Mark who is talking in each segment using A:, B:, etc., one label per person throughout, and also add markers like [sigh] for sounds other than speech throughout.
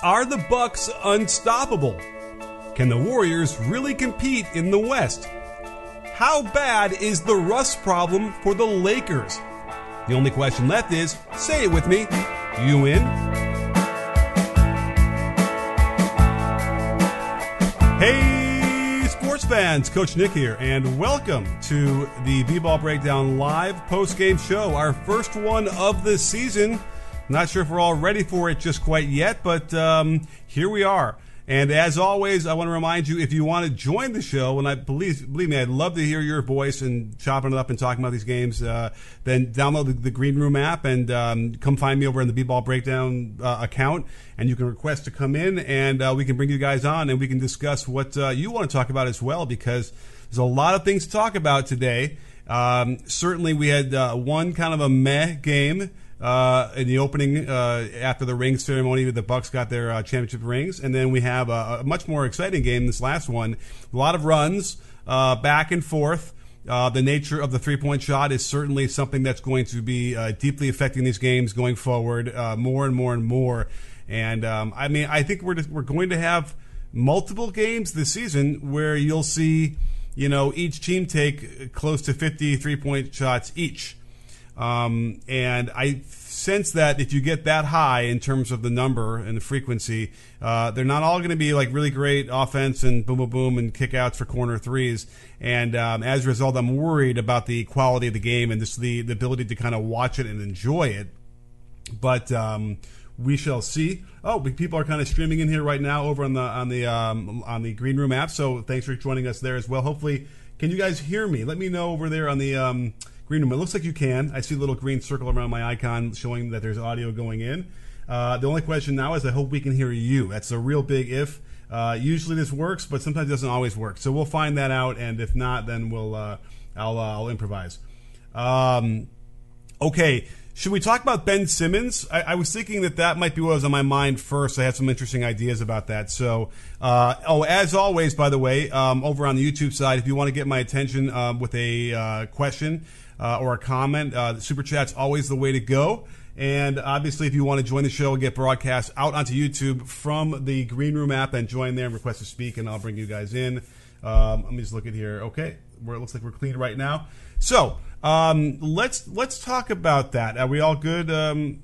A: Are the Bucks unstoppable? Can the Warriors really compete in the West? How bad is the rust problem for the Lakers? The only question left is say it with me. You in? Hey, sports fans, Coach Nick here, and welcome to the B Ball Breakdown live post game show, our first one of the season. Not sure if we're all ready for it just quite yet, but um, here we are. And as always, I want to remind you if you want to join the show, and I believe believe me, I'd love to hear your voice and chopping it up and talking about these games. Uh, then download the, the, Green Room app and um, come find me over in the B-Ball Breakdown uh, account, and you can request to come in, and uh, we can bring you guys on, and we can discuss what uh, you want to talk about as well, because there's a lot of things to talk about today. Um, certainly, we had uh, one kind of a meh game uh, in the opening uh, after the ring ceremony. The Bucks got their uh, championship rings, and then we have a, a, much more exciting game. This last one, a lot of runs uh, back and forth. Uh, the nature of the three point shot is certainly something that's going to be uh, deeply affecting these games going forward, more and more and more. And um, I mean, I think we're just, we're going to have multiple games this season where you'll see, you know, each team take close to 50 three point shots each. Um, and I sense that if you get that high in terms of the number and the frequency, uh, they're not all going to be like really great offense and boom, boom, boom, and kickouts for corner threes. And um, as a result, I'm worried about the quality of the game and just the, the ability to kind of watch it and enjoy it. But um, we shall see. Oh, people are kind of streaming in here right now over on the on the um, on the Green Room app. So thanks for joining us there as well. Hopefully, can you guys hear me? Let me know over there on the um, green room. It looks like you can. I see a little green circle around my icon showing that there's audio going in. Uh, the only question now is I hope we can hear you. That's a real big if. Uh, usually this works, but sometimes it doesn't always work. So we'll find that out, and if not, then we'll uh, I'll uh, I'll improvise. Um, okay, should we talk about Ben Simmons? I, I, was thinking that that might be what was on my mind first. I had some interesting ideas about that. So, uh, oh, as always, by the way, um, over on the YouTube side, if you want to get my attention um, with a uh, question uh, or a comment, uh, super chat's always the way to go. And obviously, if you want to join the show and get broadcast out onto YouTube from the Green Room app and join there and request to speak, and I'll bring you guys in. Um, let me just look at here. Okay, where it looks like we're clean right now. So um, let's let's talk about that. Are we all good? Um,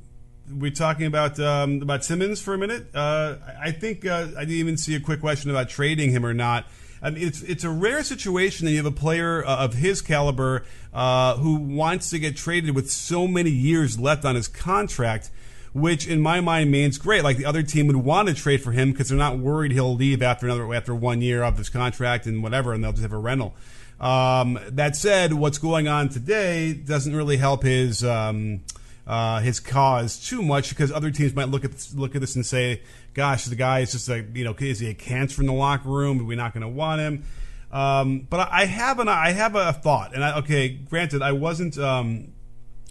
A: we're talking about um, about Simmons for a minute. Uh, I think uh, I didn't even see a quick question about trading him or not. I mean, it's it's a rare situation that you have a player uh, of his caliber uh, who wants to get traded with so many years left on his contract which in my mind means great. Like the other team would want to trade for him because they're not worried he'll leave after another after one year of his contract and whatever, and they'll just have a rental. Um, that said, what's going on today doesn't really help his um, uh, his cause too much because other teams might look at this, look at this and say, "Gosh, the guy is just like you know, is he a cancer in the locker room? Are we not going to want him?" Um, but I have an I have a thought, and I, okay, granted, I wasn't um,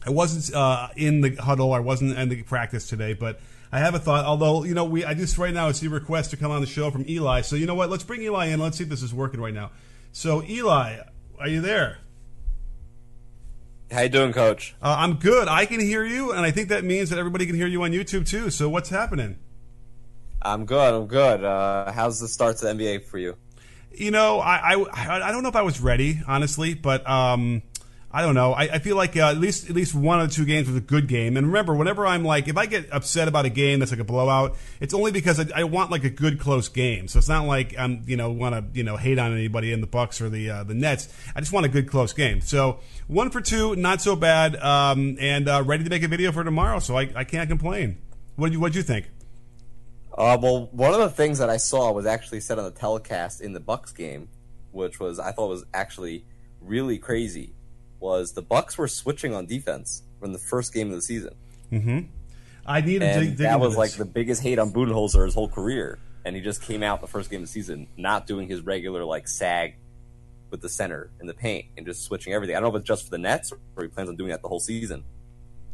A: I wasn't uh, in the huddle, I wasn't in the practice today, but I have a thought. Although you know, we I just right now see a request to come on the show from Eli. So you know what? Let's bring Eli in. Let's see if this is working right now. So, Eli, are you there?
B: How you doing, Coach?
A: Uh, I'm good. I can hear you, and I think that means that everybody can hear you on YouTube too. So, what's happening?
B: I'm good. I'm good. Uh, how's the start to the NBA for you?
A: You know, I, I I don't know if I was ready, honestly, but um, I don't know. I, I feel like uh, at least at least one of the two games was a good game. And remember, whenever I'm like, if I get upset about a game that's like a blowout, it's only because I, I want like a good close game. So it's not like I'm you know want to you know hate on anybody in the Bucks or the uh, the Nets. I just want a good close game. So one for two, not so bad, um, and uh, ready to make a video for tomorrow. So I, I can't complain. What do you what do you think?
B: Uh, well, one of the things that I saw was actually said on the telecast in the Bucks game, which was I thought was actually really crazy was the Bucks were switching on defense from the first game of the season.
A: Mm-hmm. I
B: and
A: to dig
B: that was like the biggest hate on Budenholzer his whole career, and he just came out the first game of the season not doing his regular like sag with the center in the paint and just switching everything. I don't know if it's just for the Nets or he plans on doing that the whole season.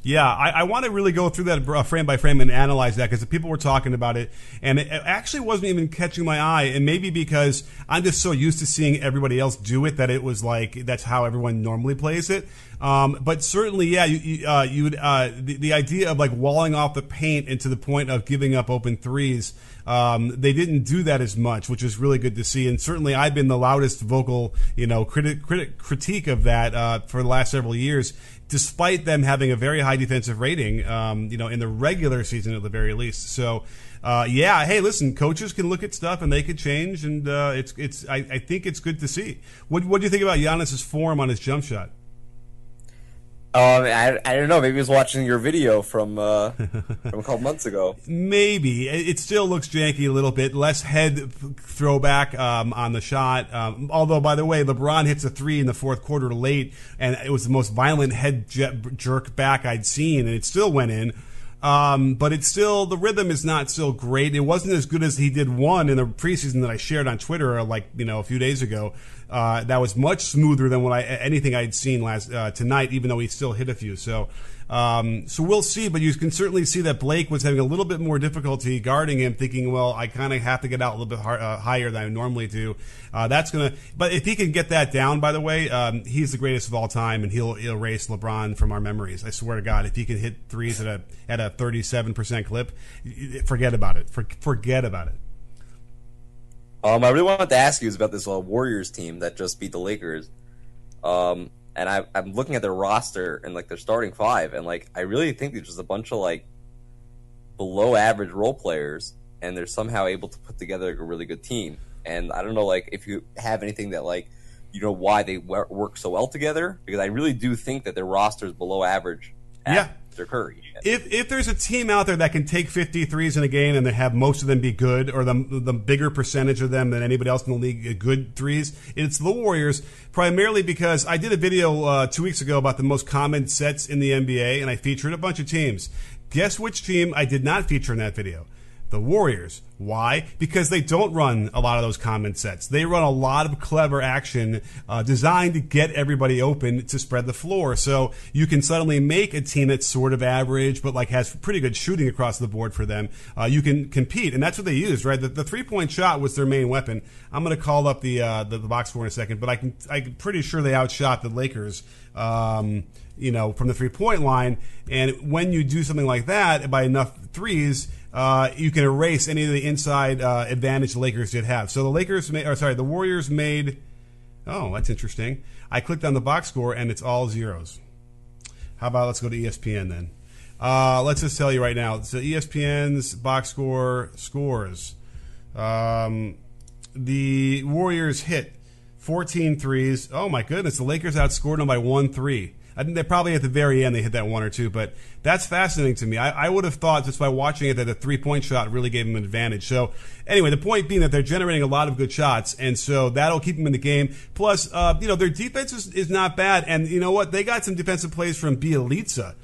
A: Yeah, I, I want to really go through that uh, frame by frame and analyze that because people were talking about it, and it actually wasn't even catching my eye. And maybe because I'm just so used to seeing everybody else do it that it was like that's how everyone normally plays it. Um, but certainly, yeah, you, you, uh, you would uh, the, the idea of like walling off the paint and to the point of giving up open threes. Um, they didn't do that as much, which is really good to see. And certainly, I've been the loudest vocal, you know, critic, critic critique of that uh, for the last several years despite them having a very high defensive rating, um, you know, in the regular season at the very least. So, uh, yeah, hey, listen, coaches can look at stuff and they could change, and uh, it's it's. I, I, think it's good to see. What what do you think about Giannis's form on his jump shot?
B: Um, I, I don't know. Maybe he was watching your video from uh, [laughs] from a couple months ago.
A: Maybe it still looks janky a little bit. Less head throwback um, on the shot. Um, although, by the way, LeBron hits a three in the fourth quarter late, and it was the most violent head jerk back I'd seen, and it still went in. Um, but it's still the rhythm is not still great. It wasn't as good as he did one in the preseason that I shared on Twitter, like you know a few days ago. Uh, that was much smoother than what I anything I'd seen last uh, tonight, even though he still hit a few. So, um, so we'll see. But you can certainly see that Blake was having a little bit more difficulty guarding him, thinking, well, I kind of have to get out a little bit hard, uh, higher than I normally do. Uh, that's gonna. But if he can get that down, by the way, um, he's the greatest of all time, and he'll erase LeBron from our memories. I swear to God, if he can hit threes at a at a thirty seven percent clip, forget about it. For, forget about it.
B: Um, I really wanted to ask you about this uh, Warriors team that just beat the Lakers. Um, and I, I'm looking at their roster and like their starting five, and like I really think there's just a bunch of like below average role players, and they're somehow able to put together a really good team. And I don't know, like if you have anything that like you know why they work so well together, because I really do think that their roster is below average.
A: Yeah.
B: Curry.
A: If if there's a team out there that can take 53s in a game and they have most of them be good, or the the bigger percentage of them than anybody else in the league good threes, it's the Warriors. Primarily because I did a video uh, two weeks ago about the most common sets in the NBA, and I featured a bunch of teams. Guess which team I did not feature in that video? The Warriors. Why? Because they don't run a lot of those common sets. They run a lot of clever action uh, designed to get everybody open to spread the floor. So you can suddenly make a team that's sort of average, but like has pretty good shooting across the board for them. Uh, you can compete, and that's what they used, right? The, the three point shot was their main weapon. I'm going to call up the, uh, the, the box score in a second, but I can I'm pretty sure they outshot the Lakers. Um, you know, from the three point line. And when you do something like that by enough threes, uh, you can erase any of the inside uh, advantage the Lakers did have. So the Lakers made, or sorry, the Warriors made. Oh, that's interesting. I clicked on the box score and it's all zeros. How about let's go to ESPN then? Uh, let's just tell you right now. So ESPN's box score scores. Um, the Warriors hit 14 threes. Oh my goodness, the Lakers outscored them by one three. I think they probably at the very end they hit that one or two, but that's fascinating to me. I, I would have thought just by watching it that the three point shot really gave them an advantage. So anyway, the point being that they're generating a lot of good shots, and so that'll keep them in the game. Plus, uh, you know, their defense is, is not bad, and you know what? They got some defensive plays from Bjelica.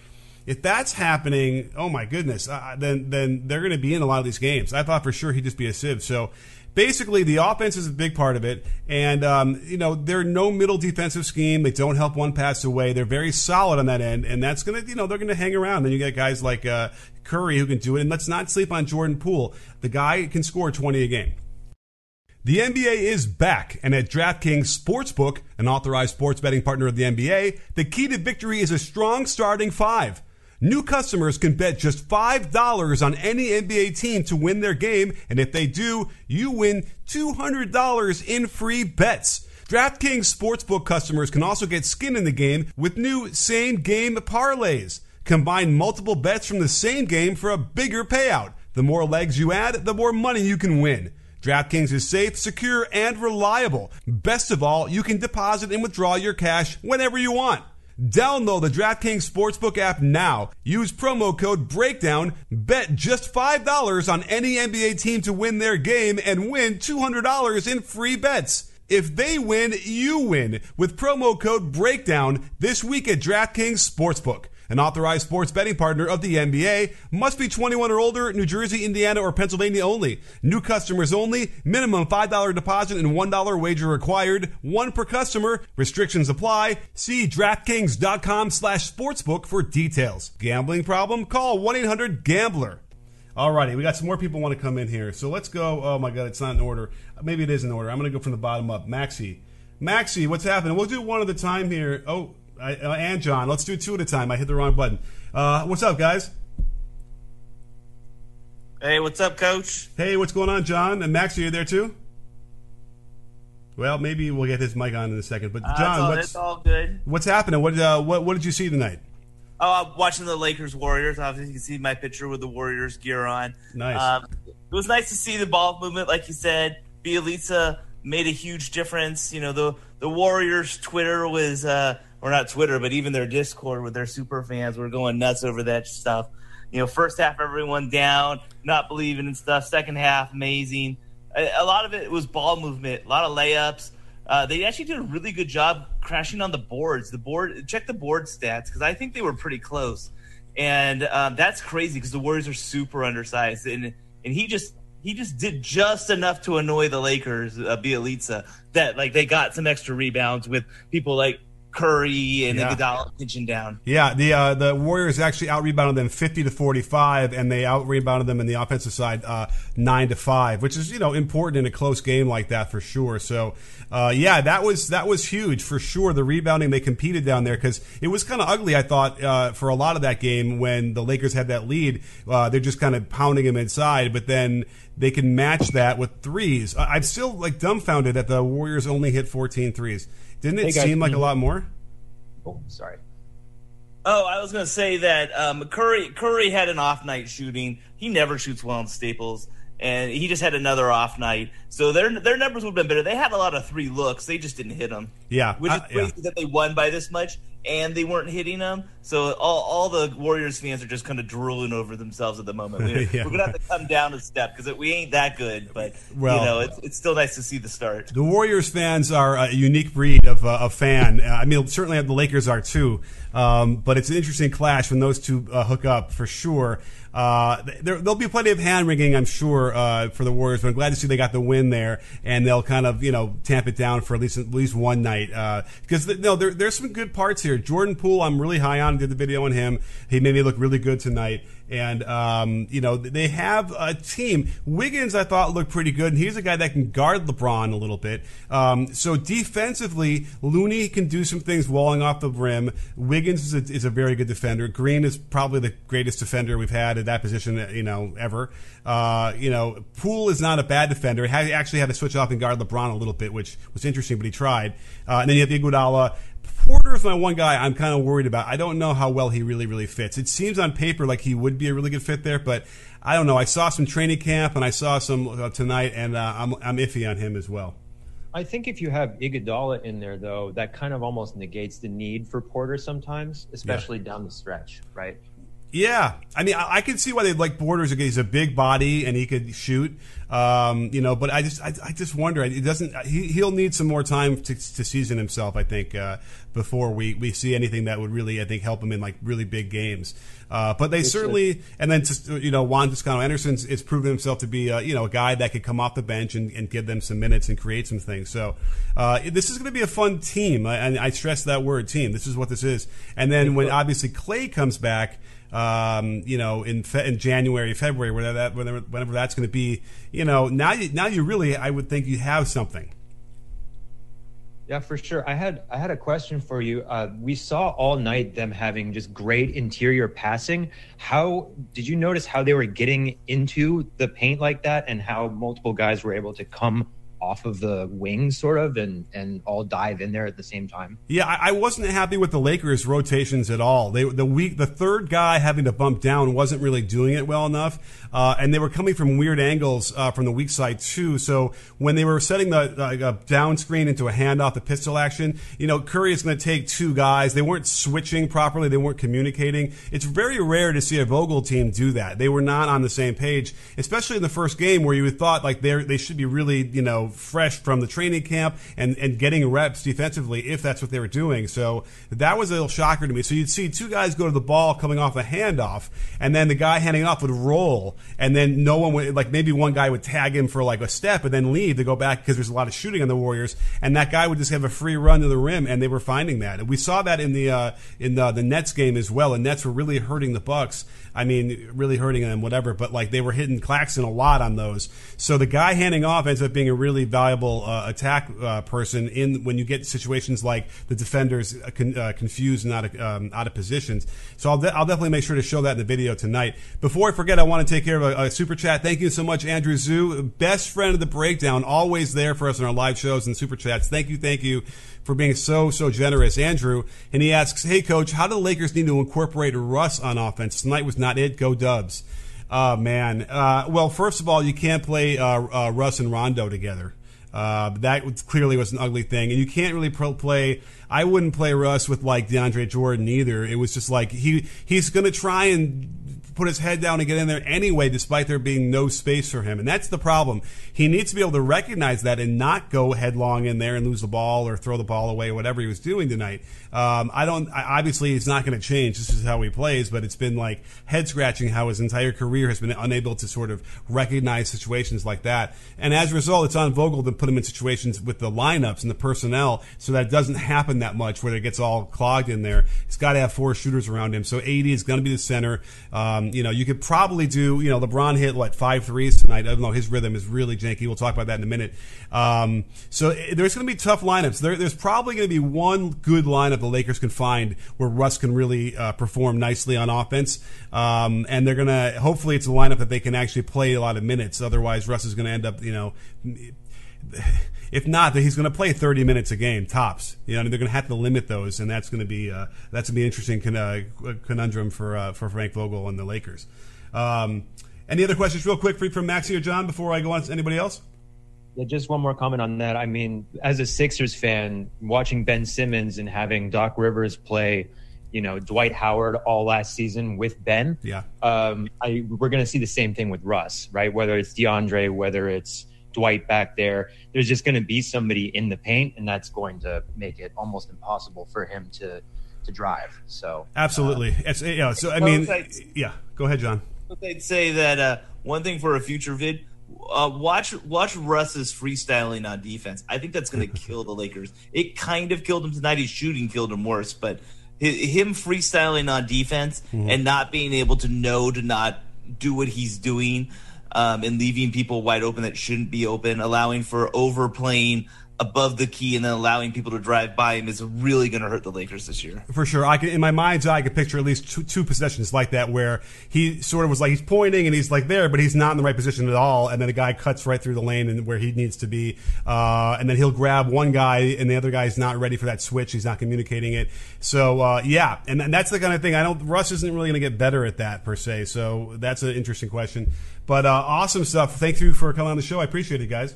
A: If that's happening, oh my goodness, uh, then then they're going to be in a lot of these games. I thought for sure he'd just be a sieve. So basically the offense is a big part of it. And, um, you know, they're no middle defensive scheme. They don't help one pass away. They're very solid on that end. And that's going to, you know, they're to hang around. Then you get guys like uh, Curry who can do it. And let's not sleep on Jordan Poole. The guy can score 20 a game. The NBA is back, and at DraftKings Sportsbook, an authorized sports betting partner of the NBA, the key to victory is a strong starting five. New customers can bet just $5 on any NBA team to win their game, and if they do, you win $200 in free bets. DraftKings Sportsbook customers can also get skin in the game with new same game parlays. Combine multiple bets from the same game for a bigger payout. The more legs you add, the more money you can win. DraftKings is safe, secure, and reliable. Best of all, you can deposit and withdraw your cash whenever you want. Download the DraftKings Sportsbook app now. Use promo code BREAKDOWN. Bet just $5 on any NBA team to win their game and win $200 in free bets. If they win, you win with promo code BREAKDOWN this week at DraftKings Sportsbook. An authorized sports betting partner of the NBA must be 21 or older, New Jersey, Indiana, or Pennsylvania only. New customers only. Minimum $5 deposit and $1 wager required. One per customer. Restrictions apply. See DraftKings.com slash sportsbook for details. Gambling problem? Call 1-800-GAMBLER. Alrighty, we got some more people want to come in here. So let's go. Oh my god, it's not in order. Maybe it is in order. I'm going to go from the bottom up. Maxi. Maxi, what's happening? We'll do one at a time here. Oh, I, uh, and John. Let's do two at a time. I hit the wrong button. Uh, what's up, guys?
C: Hey, what's up, Coach?
A: Hey, what's going on, John? And Max, are you there too? Well, maybe we'll get his mic on in a second. But
C: Uh,
A: John,
C: it's all,
A: what's
C: all good.
A: what's happening? What uh, what what did you see tonight?
C: Oh, I'm watching the Lakers Warriors. Obviously, you can see my picture with the Warriors gear on.
A: Nice.
C: Um, it was nice to see the ball movement, like you said. Bjelica made a huge difference. You know, the the Warriors Twitter was, uh, or not Twitter, but even their Discord with their super fans were going nuts over that stuff. You know, first half everyone down, not believing in stuff. Second half amazing. A, a lot of it was ball movement, a lot of layups. Uh, they actually did a really good job crashing on the boards. The board, check the board stats because I think they were pretty close, and um, that's crazy because the Warriors are super undersized, and and he just he just did just enough to annoy the Lakers, uh, Bjelica, that like they got some extra rebounds with people like Curry and
A: Yeah.
C: Iguodala pinching down.
A: Yeah, the uh, the Warriors actually out rebounded them fifty to forty five, and they out rebounded them in the offensive side uh, nine to five, which is you know important in a close game like that for sure. So uh, yeah, that was that was huge for sure. The rebounding they competed down there because it was kind of ugly. I thought uh, for a lot of that game when the Lakers had that lead, uh, they're just kind of pounding them inside, but then they can match that with threes. I- I'm still like dumbfounded that the Warriors only hit 14 threes. Didn't it
D: Hey, guys,
A: seem like a lot more?
D: Oh, sorry.
C: Oh, I was going to say that um, Curry Curry had an off night shooting. He never shoots well in Staples, and he just had another off night. So their their numbers would have been better. They had a lot of three looks. They just didn't hit them.
A: Yeah,
C: which is
A: uh, yeah.
C: that they won by this much and they weren't hitting them. So all, all the Warriors fans are just kind of drooling over themselves at the moment. [laughs] We,
A: Yeah.
C: We're gonna have to come down a step because we ain't that good. But
A: Well-
C: you know, it's it's still nice to see the start.
A: The Warriors fans are a unique breed of, uh, of fan. Uh, I mean, certainly the Lakers are too. Um, but it's an interesting clash when those two uh, hook up for sure. Uh, there, there'll be plenty of hand wringing, I'm sure, uh, for the Warriors. But I'm glad to see they got the win there, and they'll kind of you know tamp it down for at least at least one night. Uh, because th- no, there, there's some good parts here. Jordan Poole, I'm really high on. Did the video on him. He made me look really good tonight. And um, you know they have a team. Wiggins, I thought looked pretty good, and he's a guy that can guard LeBron a little bit. Um, so defensively, Looney can do some things walling off the rim. Wiggins is a, is a very good defender. Green is probably the greatest defender we've had at that position, you know, ever. Uh, you know, Poole is not a bad defender. He actually had to switch off and guard LeBron a little bit, which was interesting, but he tried. Uh, and then you have Iguodala. Porter is my one guy I'm kind of worried about. I don't know how well he really, really fits. It seems on paper like he would be a really good fit there, but I don't know. I saw some training camp and I saw some uh, tonight, and uh, I'm, I'm iffy on him as well.
D: I think if you have Iguodala in there, though, that kind of almost negates the need for Porter sometimes, especially down the stretch, right?
A: Yeah, I mean, I, I can see why they like Borders. He's a big body and he could shoot, um, you know. But I just, I, I just wonder. It doesn't. He, he'll need some more time to, to season himself. I think uh, before we, we see anything that would really, I think, help him in like really big games. Uh, but they certainly, and then just, you know, Juan Toscano Anderson is proven himself to be, uh, you know, a guy that could come off the bench and, and give them some minutes and create some things. So uh, this is going to be a fun team, and I stress that word, team. This is what this is. And then when obviously Clay comes back um, you know, in fe- in January, February, whatever that whenever, whenever that's going to be, you know, now you now you really, I would think you have something.
D: Yeah, for sure. I had I had a question for you. Uh, we saw all night them having just great interior passing. How did you notice how they were getting into the paint like that, and how multiple guys were able to come off of the wings, sort of, and and all dive in there at the same time?
A: Yeah, I, I wasn't happy with the Lakers' rotations at all. They the weak the third guy having to bump down wasn't really doing it well enough, uh, and they were coming from weird angles uh, from the weak side too. So when they were setting the down screen into a handoff, the pistol action, you know, Curry is going to take two guys. They weren't switching properly. They weren't communicating. It's very rare to see a Vogel team do that. They were not on the same page, especially in the first game where you thought like they they should be really you know, fresh from the training camp and, and getting reps defensively if that's what they were doing. So that was a little shocker to me. So you'd see two guys go to the ball coming off a handoff, and then the guy handing off would roll, and then no one would, like maybe one guy would tag him for like a step and then leave to go back because there's a lot of shooting on the Warriors, and that guy would just have a free run to the rim, and they were finding that. And we saw that in the uh, in the, the Nets game as well. And Nets were really hurting the Bucks. I mean, really hurting them, whatever. But like they were hitting Claxton a lot on those. So the guy handing off ends up being a really valuable uh, attack uh, person in when you get situations like the defenders uh, con, uh, confused and out of um, out of positions. So I'll, de- I'll definitely make sure to show that in the video tonight. Before I forget, I want to take care of a, a super chat. Thank you so much, Andrew Zoo, best friend of the breakdown, always there for us in our live shows and super chats. Thank you, thank you for being so so generous, Andrew. And he asks, "Hey, coach, how do the Lakers need to incorporate Russ on offense? Tonight was not it. Go Dubs." Oh man. Uh, well, first of all, you can't play uh, uh, Russ and Rondo together. Uh, that clearly was an ugly thing, and you can't really pro- play. I wouldn't play Russ with like DeAndre Jordan either. It was just like he he's going to try and put his head down and get in there anyway, despite there being no space for him. And that's the problem. He needs to be able to recognize that and not go headlong in there and lose the ball or throw the ball away, whatever he was doing tonight. Um, I don't. Obviously, he's not going to change. This is how he plays. But it's been like head scratching how his entire career has been unable to sort of recognize situations like that. And as a result, it's on Vogel to put him in situations with the lineups and the personnel so that doesn't happen that much where it gets all clogged in there. He's got to have four shooters around him. So AD is going to be the center. Um, you know, you could probably do. You know, LeBron hit what five threes tonight. Even though his rhythm is really janky. We'll talk about that in a minute. Um, so there's going to be tough lineups. There, there's probably going to be one good lineup the Lakers can find where Russ can really uh, perform nicely on offense. Um, and they're going to, hopefully, it's a lineup that they can actually play a lot of minutes. Otherwise, Russ is going to end up, you know, if not, that he's going to play 30 minutes a game tops. You know, they're going to have to limit those, and that's going to be uh, that's going to be interesting con- uh, conundrum for uh, for Frank Vogel and the Lakers. Um, any other questions, real quick, from Maxie or John, before I go on to anybody else?
D: Yeah, just one more comment on that. I mean, as a Sixers fan, watching Ben Simmons and having Doc Rivers play, you know, Dwight Howard all last season with Ben.
A: Yeah.
D: Um, I we're going to see the same thing with Russ, right? Whether it's DeAndre, whether it's Dwight back there, there's just going to be somebody in the paint, and that's going to make it almost impossible for him to to drive. So
A: absolutely, uh, it's yeah. So I mean, yeah. Go ahead, John.
C: They'd say that uh, one thing for a future vid uh, watch watch Russ's freestyling on defense. I think that's going [laughs] to kill the Lakers. It kind of killed him tonight. His shooting killed him worse, but him freestyling on defense mm-hmm. and not being able to know to not do what he's doing um, and leaving people wide open that shouldn't be open, allowing for overplaying above the key and then allowing people to drive by him is really going to hurt the Lakers this year.
A: For sure. I can, in my mind's eye, I could picture at least two, two, possessions like that where he sort of was like, he's pointing and he's like there, but he's not in the right position at all. And then a guy cuts right through the lane and where he needs to be. Uh, and then he'll grab one guy and the other guy's not ready for that switch. He's not communicating it. So, uh, yeah. And, and that's the kind of thing I don't, Russ isn't really going to get better at that per se. So that's an interesting question. But uh, awesome stuff. Thank you for coming on the show. I appreciate it, guys.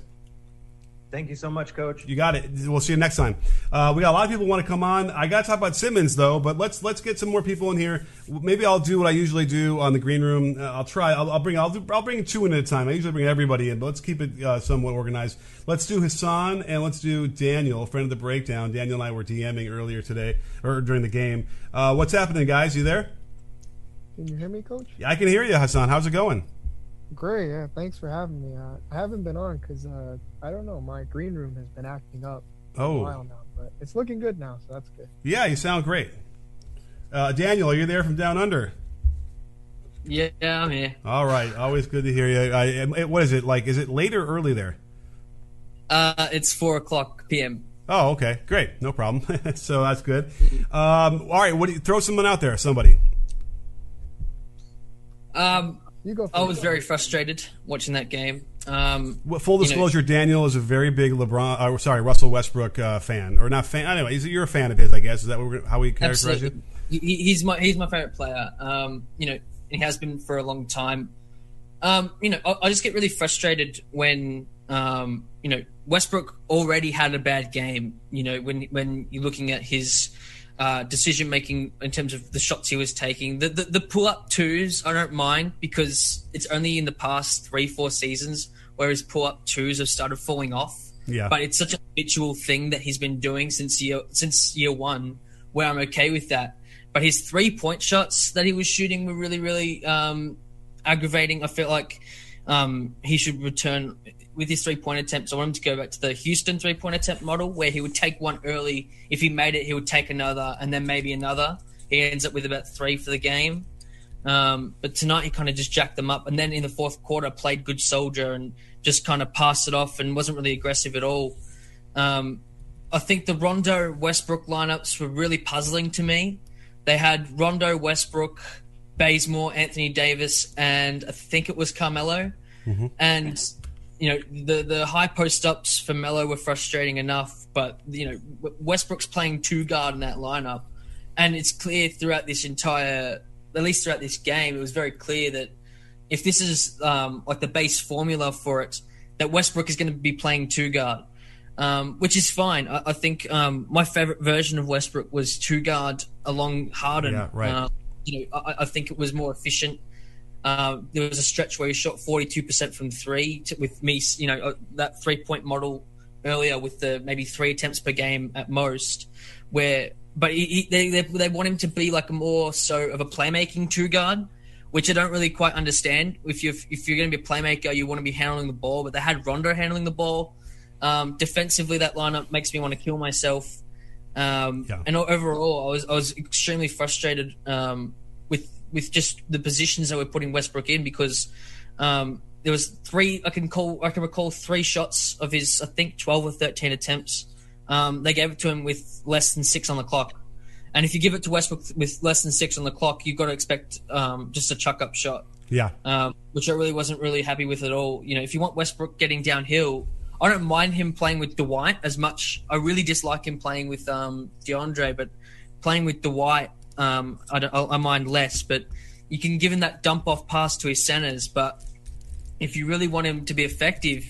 D: Thank you so much, Coach.
A: You got it. We'll see you next time. Uh, we got a lot of people want to come on. I got to talk about Simmons though, but let's let's get some more people in here. Maybe I'll do what I usually do on the green room. Uh, I'll try. I'll, I'll bring. I'll, do, I'll bring two in at a time. I usually bring everybody in, but let's keep it uh, somewhat organized. Let's do Hassan and let's do Daniel, friend of the breakdown. Daniel and I were DMing earlier today or during the game. Uh, what's happening, guys? You there?
E: Can you hear me, Coach?
A: Yeah, I can hear you, Hassan. How's it going?
E: Great, yeah. Thanks for having me. Uh, I haven't been on because uh, I don't know. My green room has been acting up for oh. a while now, but it's looking good now, so that's good.
A: Yeah, you sound great. Uh, Daniel, are you there from down under?
F: Yeah, I'm here.
A: All right, always good to hear you. I, what is it like? Is it late or early there?
F: Uh, it's four o'clock p.m.
A: Oh, okay, great, no problem. [laughs] so that's good. Um, all right, what do you, throw someone out there? Somebody.
F: Um, you go. I was very frustrated watching that game. Um,
A: well, full disclosure: you know, Daniel is a very big LeBron. Uh, sorry, Russell Westbrook uh, fan, or not fan. Anyway, you're a fan of his, I guess. Is that how we characterize you?
F: he's my he's my favorite player. Um, you know, he has been for a long time. Um, you know, I, I, just get really frustrated when um, you know Westbrook already had a bad game. You know, when when you're looking at his uh, decision making in terms of the shots he was taking. The, the, the pull up twos I don't mind because it's only in the past three four seasons where his pull up twos have started falling off. Yeah. But it's such a habitual thing that he's been doing since year since year one, where I'm okay with that. But his three point shots that he was shooting were really, really um, aggravating. I felt like um, he should return with his three point attempts. I want him to go back to the Houston three point attempt model where he would take one early. If he made it, he would take another and then maybe another. He ends up with about three for the game. Um, but tonight he kind of just jacked them up, and then in the fourth quarter played good soldier and just kind of passed it off and wasn't really aggressive at all. Um, I think the Rondo Westbrook lineups were really puzzling to me. They had Rondo, Westbrook, Bazemore, Anthony Davis, and I think it was Carmelo. Mm-hmm. And you know the the high post ups for Melo were frustrating enough, but you know Westbrook's playing two guard in that lineup, and it's clear throughout this entire at least throughout this game, it was very clear that if this is um, like the base formula for it, that Westbrook is going to be playing two guard, um, which is fine. I, I think um, my favorite version of Westbrook was two guard along Harden.
A: Yeah, right. Uh,
F: you know, I, I, think it was more efficient. Uh, there was a stretch where he shot 42% from three to, with me, you know, uh, that three point model earlier with the maybe three attempts per game at most, where but he, he, they, they, they want him to be like more so of a playmaking two guard, which I don't really quite understand. If you if you're going to be a playmaker, you want to be handling the ball. But they had Rondo handling the ball. Um, defensively, that lineup makes me want to kill myself. Um, yeah. And overall, I was I was extremely frustrated um, with just the positions that we're putting Westbrook in because um, there was three I can call I can recall three shots of his I think twelve or thirteen attempts um, they gave it to him with less than six on the clock. And if you give it to Westbrook with less than six on the clock, you've got to expect um, just a chuck up shot.
A: Yeah.
F: Um, which I really wasn't really happy with at all. You know, if you want Westbrook getting downhill, I don't mind him playing with Dwight as much. I really dislike him playing with um, DeAndre, but playing with Dwight, um, I, I, mind less. But you can give him that dump off pass to his centers. But if you really want him to be effective,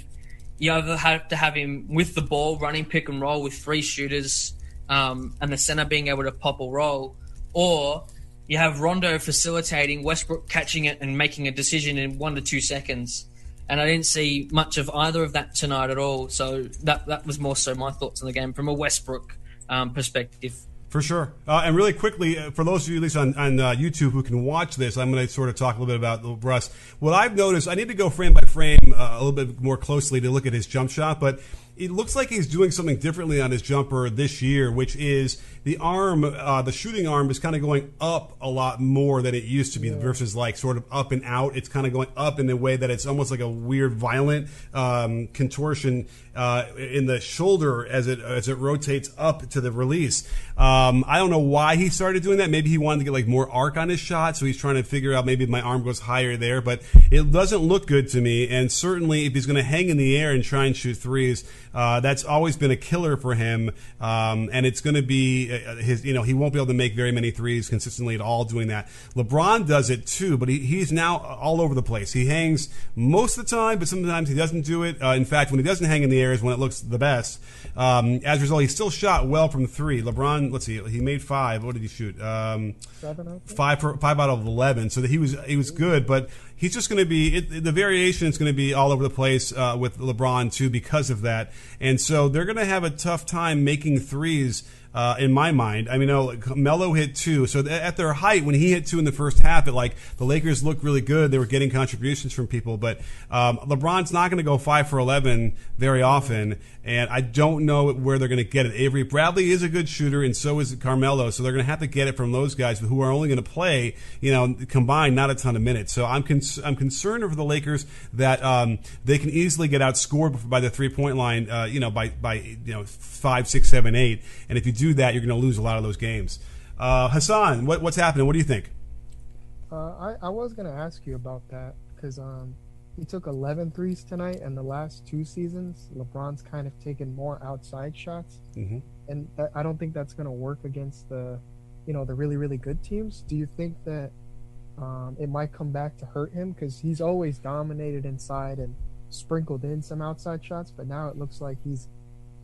F: you either have to have him with the ball running pick and roll with three shooters um, and the center being able to pop or roll, or you have Rondo facilitating Westbrook catching it and making a decision in one to two seconds. And I didn't see much of either of that tonight at all. So that that was more so my thoughts on the game from a Westbrook um, perspective.
A: For sure. Uh, and really quickly, uh, for those of you at least on, on uh, YouTube who can watch this, I'm going to sort of talk a little bit about Russ. What I've noticed, I need to go frame by frame uh, a little bit more closely to look at his jump shot, but it looks like he's doing something differently on his jumper this year, which is the arm, uh, the shooting arm is kind of going up a lot more than it used to be yeah. versus like sort of up and out. It's kind of going up in a way that it's almost like a weird, violent um, contortion uh, in the shoulder as it as it rotates up to the release. Um, I don't know why he started doing that. Maybe he wanted to get like more arc on his shot, so he's trying to figure out maybe my arm goes higher there. But it doesn't look good to me. And certainly, if he's going to hang in the air and try and shoot threes, uh, that's always been a killer for him. Um, and it's going to be uh, his. You know, he won't be able to make very many threes consistently at all doing that. LeBron does it too, but he, he's now all over the place. He hangs most of the time, but sometimes he doesn't do it. Uh, in fact, when he doesn't hang in the air is when it looks the best. Um, as a result, he still shot well from three. LeBron, let's see, he made five. What did he shoot? Um, five for, five out of eleven. So that he was he was good, but he's just going to be it, the variation is going to be all over the place uh, with LeBron too because of that, and so they're going to have a tough time making threes uh, in my mind. I mean, no, Melo hit two. So at their height, when he hit two in the first half, it like the Lakers looked really good. They were getting contributions from people, but um, LeBron's not going to go five for eleven very often, and I don't know where they're going to get it. Avery Bradley is a good shooter, and so is Carmelo. So they're going to have to get it from those guys who are only going to play, you know, combined not a ton of minutes. So I'm I'm concerned over the Lakers that um, they can easily get outscored by the three point line, uh, you know, by by you know five, six, seven, eight, and if you do that, you're going to lose a lot of those games. Uh, Hassan, what, what's happening? What do you think?
E: Uh, I, I was going to ask you about that because um, he took 11 threes tonight, and the last two seasons, LeBron's kind of taken more outside shots, mm-hmm. and that, I don't think that's going to work against the, you know, the really really good teams. Do you think that um, it might come back to hurt him because he's always dominated inside and sprinkled in some outside shots, but now it looks like he's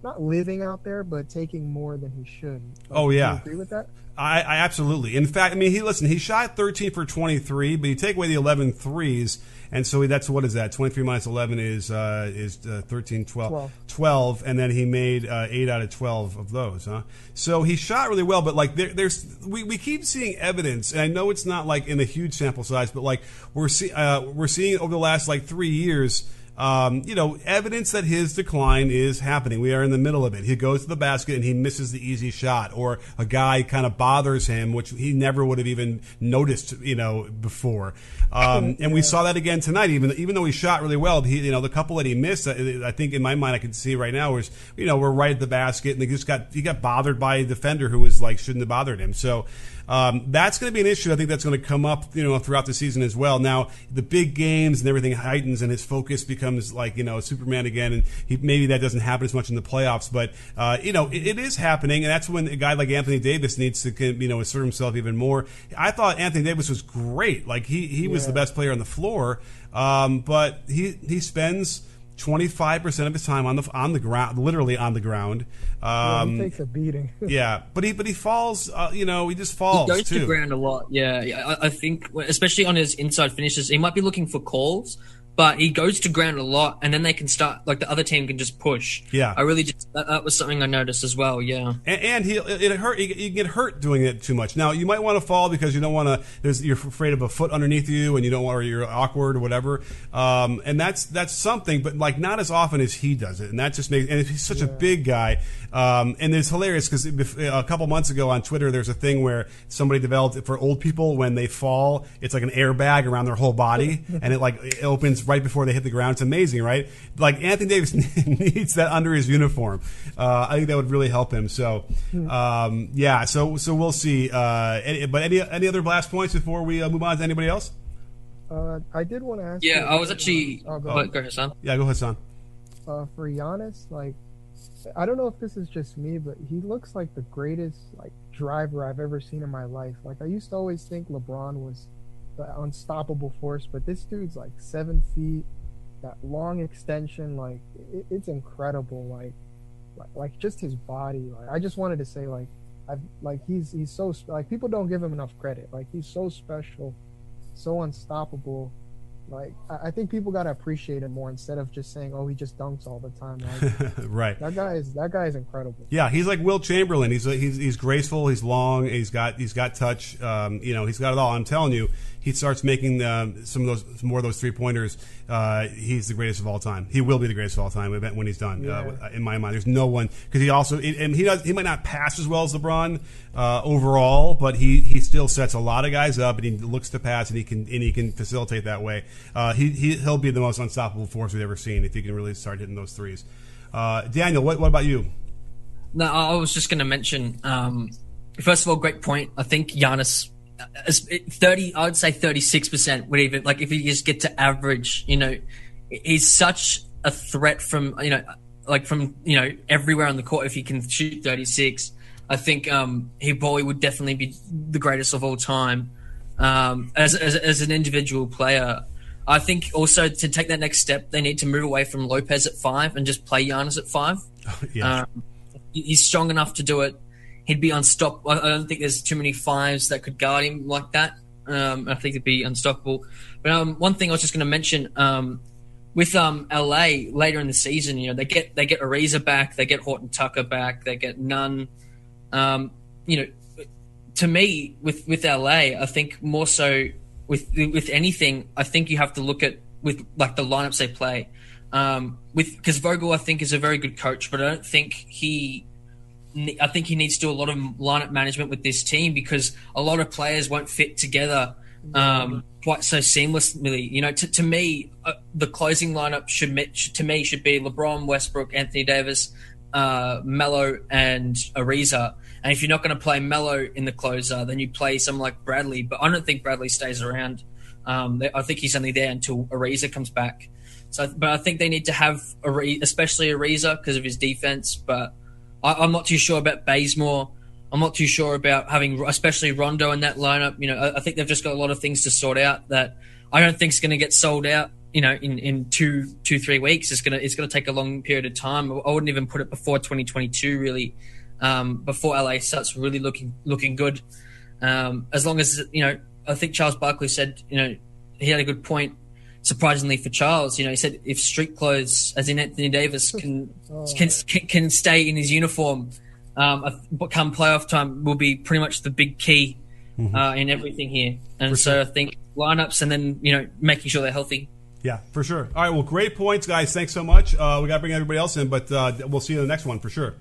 E: not living out there, but taking more than he should. Like,
A: Oh, yeah.
E: do you agree with that?
A: I, I absolutely. In fact, I mean, he listen. He shot 13 for 23, but you take away the 11 threes, and so that's what is that? 23 minus 11 is uh, is uh, 13, 12,
E: 12.
A: 12, and then he made uh, eight out of 12 of those. Huh? So he shot really well, but like there, there's we, we keep seeing evidence, and I know it's not like in a huge sample size, but like we're see, uh, we're seeing over the last like three years um, you know, evidence that his decline is happening. We are in the middle of it. He goes to the basket and he misses the easy shot, or a guy kind of bothers him, which he never would have even noticed, you know, before. Um, [laughs] and we saw that again tonight. Even even though he shot really well, he, you know, the couple that he missed, I, I think in my mind I can see right now was, you know, we're right at the basket, and he just got he got bothered by a defender who was like shouldn't have bothered him. So. Um, that's going to be an issue. I think that's going to come up, you know, throughout the season as well. Now, the big games and everything heightens, and his focus becomes like, you know, Superman again. And he, maybe that doesn't happen as much in the playoffs, but uh, you know, it, it is happening, and that's when a guy like Anthony Davis needs to, you know, assert himself even more. I thought Anthony Davis was great. Like he he was the best player on the floor, um, but he he spends. Twenty five percent of his time on the on the ground, literally on the ground.
E: Yeah,
A: Um,
E: he takes a beating. [laughs]
A: yeah, but he but he falls. Uh, you know, he just
F: He
A: falls
F: goes
A: too.
F: to the ground a lot. Yeah, yeah. I, I think, especially on his inside finishes, he might be looking for calls, but he goes to ground a lot, and then they can start. Like the other team can just push.
A: Yeah.
F: I really just that, that was something I noticed as well. Yeah.
A: and, and he it hurt. You you get hurt doing it too much. Now you might want to fall because you don't want to. There's you're afraid of a foot underneath you, and you don't want or you're awkward or whatever. Um, and that's that's something, but like not as often as he does it, and that just makes. And he's such a big guy, um, and it's hilarious because a couple months ago on Twitter, there's a thing where somebody developed it for old people when they fall. It's like an airbag around their whole body, [laughs] and it like it opens right before they hit the ground. It's amazing, right? Like Anthony Davis [laughs] needs that under his uniform. Uh, I think that would really help him. So, um, yeah. So, so we'll see. Uh, any, but any any other blast points before we uh, move on to anybody else?
E: Uh, I did want to ask.
F: Yeah,
E: you
F: I was
E: about-
F: actually.
E: Oh, go
F: Oh,
E: ahead.
F: go ahead, son.
A: Yeah, go ahead, son.
E: uh, for Giannis, like I don't know if this is just me, but he looks like the greatest like driver I've ever seen in my life. Like I used to always think LeBron was the unstoppable force, but this dude's like seven feet, that long extension, like it, it's incredible. Like, like like just his body. Like I just wanted to say like I've like he's he's so like people don't give him enough credit. Like he's so special, so unstoppable. Like I, think people gotta appreciate him more instead of just saying, "Oh, he just dunks all the time." Like [laughs]
A: right.
E: that guy is that guy is incredible.
A: Yeah, he's like Wilt Chamberlain. He's he's he's graceful. He's long. He's got he's got touch. Um, you know, he's got it all. I'm telling you, he starts making um, some of those more of those three pointers. Uh, he's the greatest of all time. He will be the greatest of all time when he's done. Uh, in my mind, there's no one because he also and he does he might not pass as well as LeBron uh, overall, but he he still sets a lot of guys up and he looks to pass and he can and he can facilitate that way. Uh, he, he he'll be the most unstoppable force we've ever seen if he can really start hitting those threes. Uh, Daniel, what what about you?
F: No, I I was just going to mention. Um, first of all, great point. I think Giannis, uh, is- thirty, I would say thirty-six percent would even like if you just get to average. You know, he's such a threat from you know, like from you know everywhere on the court. If he can shoot thirty-six, I think um, he probably would definitely be the greatest of all time. Um, as, as as an individual player, I think also to take that next step, they need to move away from Lopez at five and just play Giannis at five. [laughs]
A: Yeah.
F: Um, he's strong enough to do it. He'd be unstoppable. I don't think there's too many fives that could guard him like that. Um, I think he'd be unstoppable. But um, one thing I was just going to mention um, with um, LA later in the season, you know, they get they get Ariza back, they get Horton Tucker back, they get Nunn. Um, you know, to me, with with LA, I think more so with with anything, I think you have to look at with like the lineups they play. Um, with because Vogel, I think is a very good coach, but I don't think he. I think he needs to do a lot of lineup management with this team because a lot of players won't fit together um, quite so seamlessly. You know, to, to me, uh, the closing lineup should, to me should be LeBron, Westbrook, Anthony Davis, uh, Melo, and Ariza. And if you're not going to play Melo in the closer, then you play someone like Bradley. But I don't think Bradley stays around. Um, I think he's only there until Ariza comes back. So, but I think they need to have, Ari- especially Ariza because of his defense. But I, I'm not too sure about Bazemore. I'm not too sure about having, especially Rondo in that lineup. You know, I, I think they've just got a lot of things to sort out that I don't think is going to get sold out you know, in, in two, two, three weeks. It's gonna it's gonna take a long period of time. I wouldn't even put it before 2022, really. Um, before LA starts really looking looking good. Um, as long as you know, I think Charles Barkley said, you know, he had a good point. Surprisingly for Charles, you know, he said if street clothes, as in Anthony Davis, can oh. can, can stay in his uniform, um, come playoff time, will be pretty much the big key mm-hmm. uh, in everything here. And for so sure. I think lineups and then you know making sure they're healthy.
A: Yeah, for sure. All right, well, great points, guys. Thanks so much. Uh, we got to bring everybody else in, but uh, we'll see you in the next one for sure.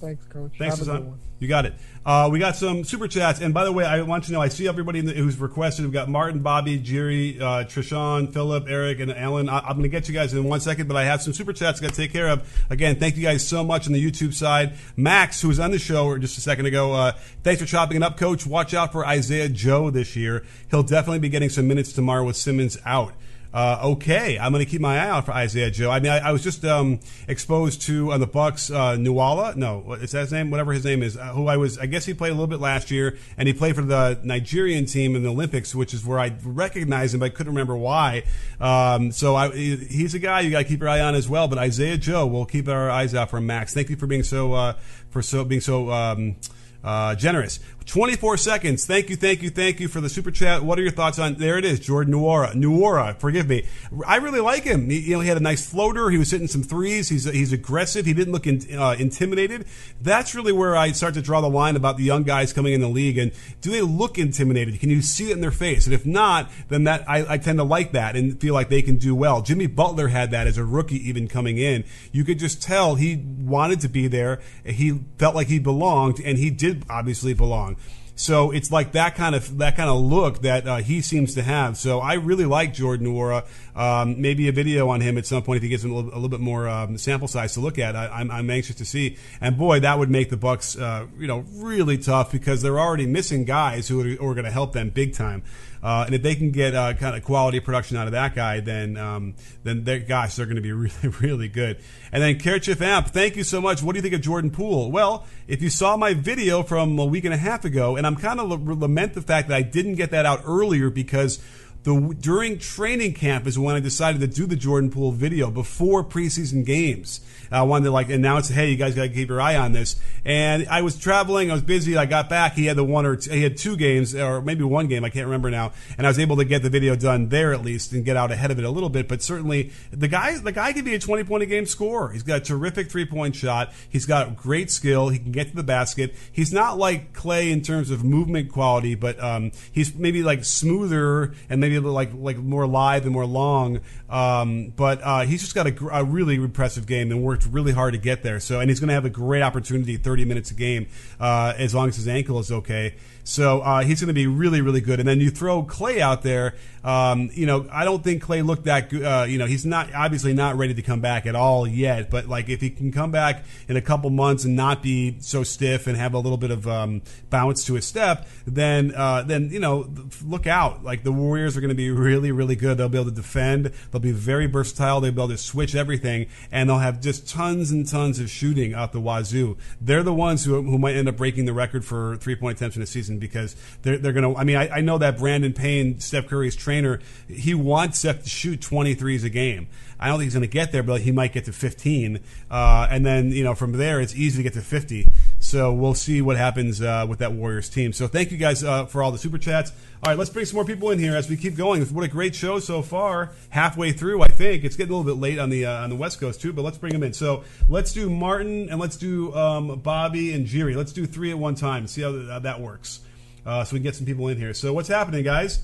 E: Thanks, Coach.
A: Thanks, Hassan. You got it. Uh, we got some super chats, and by the way, I want you to know. I see everybody the, who's requested. We've got Martin, Bobby, Jerry, uh, Trishan, Philip, Eric, and Alan. I, am going to get you guys in one second, but I have some super chats I got to take care of. Again, thank you guys so much on the YouTube side. Max, who was on the show just a second ago, uh, thanks for chopping it up, Coach. Watch out for Isaiah Joe this year. He'll definitely be getting some minutes tomorrow with Simmons out. Uh, okay, I'm going to keep my eye out for Isaiah Joe. I mean, I, I was just um, exposed to on the Bucks uh, Nuala. No, is that his name? Whatever his name is. Uh, who I was. I guess he played a little bit last year, and he played for the Nigerian team in the Olympics, which is where I recognized him, but I couldn't remember why. Um, so I, he's a guy you got to keep your eye on as well. But Isaiah Joe, we'll keep our eyes out for Max. Thank you for being so uh, for so being so. Um, uh, generous. 24 seconds. Thank you, thank you, thank you for the super chat. What are your thoughts on? There it is, Jordan Nwora. Nwora, forgive me. I really like him. He, you know, he had a nice floater. He was hitting some threes. He's he's aggressive. He didn't look in, uh, intimidated. That's really where I start to draw the line about the young guys coming in the league. And do they look intimidated? Can you see it in their face? And if not, then that I, I tend to like that and feel like they can do well. Jimmy Butler had that as a rookie, even coming in. You could just tell he wanted to be there. He felt like he belonged, and he did obviously belong. So it's like that kind of that kind of look that uh, he seems to have. So I really like Jordan Nwora. Um, maybe a video on him at some point if he gets a little, a little bit more um, sample size to look at. I, am anxious to see. And boy, that would make the Bucks, uh, you know, really tough because they're already missing guys who are, are going to help them big time. Uh, and if they can get uh, kind of quality production out of that guy, then um, then they're, gosh, they're going to be [laughs] really really good. And then Kerchief Amp, thank you so much. What do you think of Jordan Poole? Well, if you saw my video from a week and a half ago, and I'm kind of lament the fact that I didn't get that out earlier because the during training camp is when I decided to do the Jordan Poole video before preseason games. I wanted to like announce, hey, you guys got to keep your eye on this. And I was traveling, I was busy. I got back. He had the one or two, he had two games or maybe one game. I can't remember now. And I was able to get the video done there at least and get out ahead of it a little bit. But certainly the guy, the guy can be a 20 point a game scorer. He's got a terrific three point shot. He's got great skill. He can get to the basket. He's not like Klay in terms of movement quality, but um, he's maybe like smoother and maybe like like more live and more long. Um, but uh, he's just got a, a, really impressive game and worked really hard to get there. So and he's going to have a great opportunity, 30 minutes a game, uh, as long as his ankle is okay. So uh, he's going to be really, really good. And then you throw Klay out there. Um, you know, I don't think Klay looked that good. Uh, you know, he's not obviously not ready to come back at all yet. But like, if he can come back in a couple months and not be so stiff and have a little bit of um, bounce to his step, then uh, then you know, look out. Like the Warriors are going to be really, really good. They'll be able to defend. They'll be very versatile. They'll be able to switch everything, and they'll have just tons and tons of shooting out the wazoo. They're the ones who who might end up breaking the record for three point attempts in a season because they're, they're going to. I mean, I, I, know that Brandon Payne, Steph Curry's trainer, he wants Steph to shoot 23s a game. I don't think he's going to get there, but he might get to 15. Uh, and then, you know, from there, it's easy to get to 50. So we'll see what happens uh, with that Warriors team. So thank you guys uh, for all the super chats. All right, let's bring some more people in here as we keep going. What a great show so far. Halfway through, I think it's getting a little bit late on the uh, on the West Coast too, but let's bring them in. So let's do Martin and let's do um, Bobby and Jiri. Let's do three at one time. See how that works uh, so we can get some people in here. So what's happening, guys?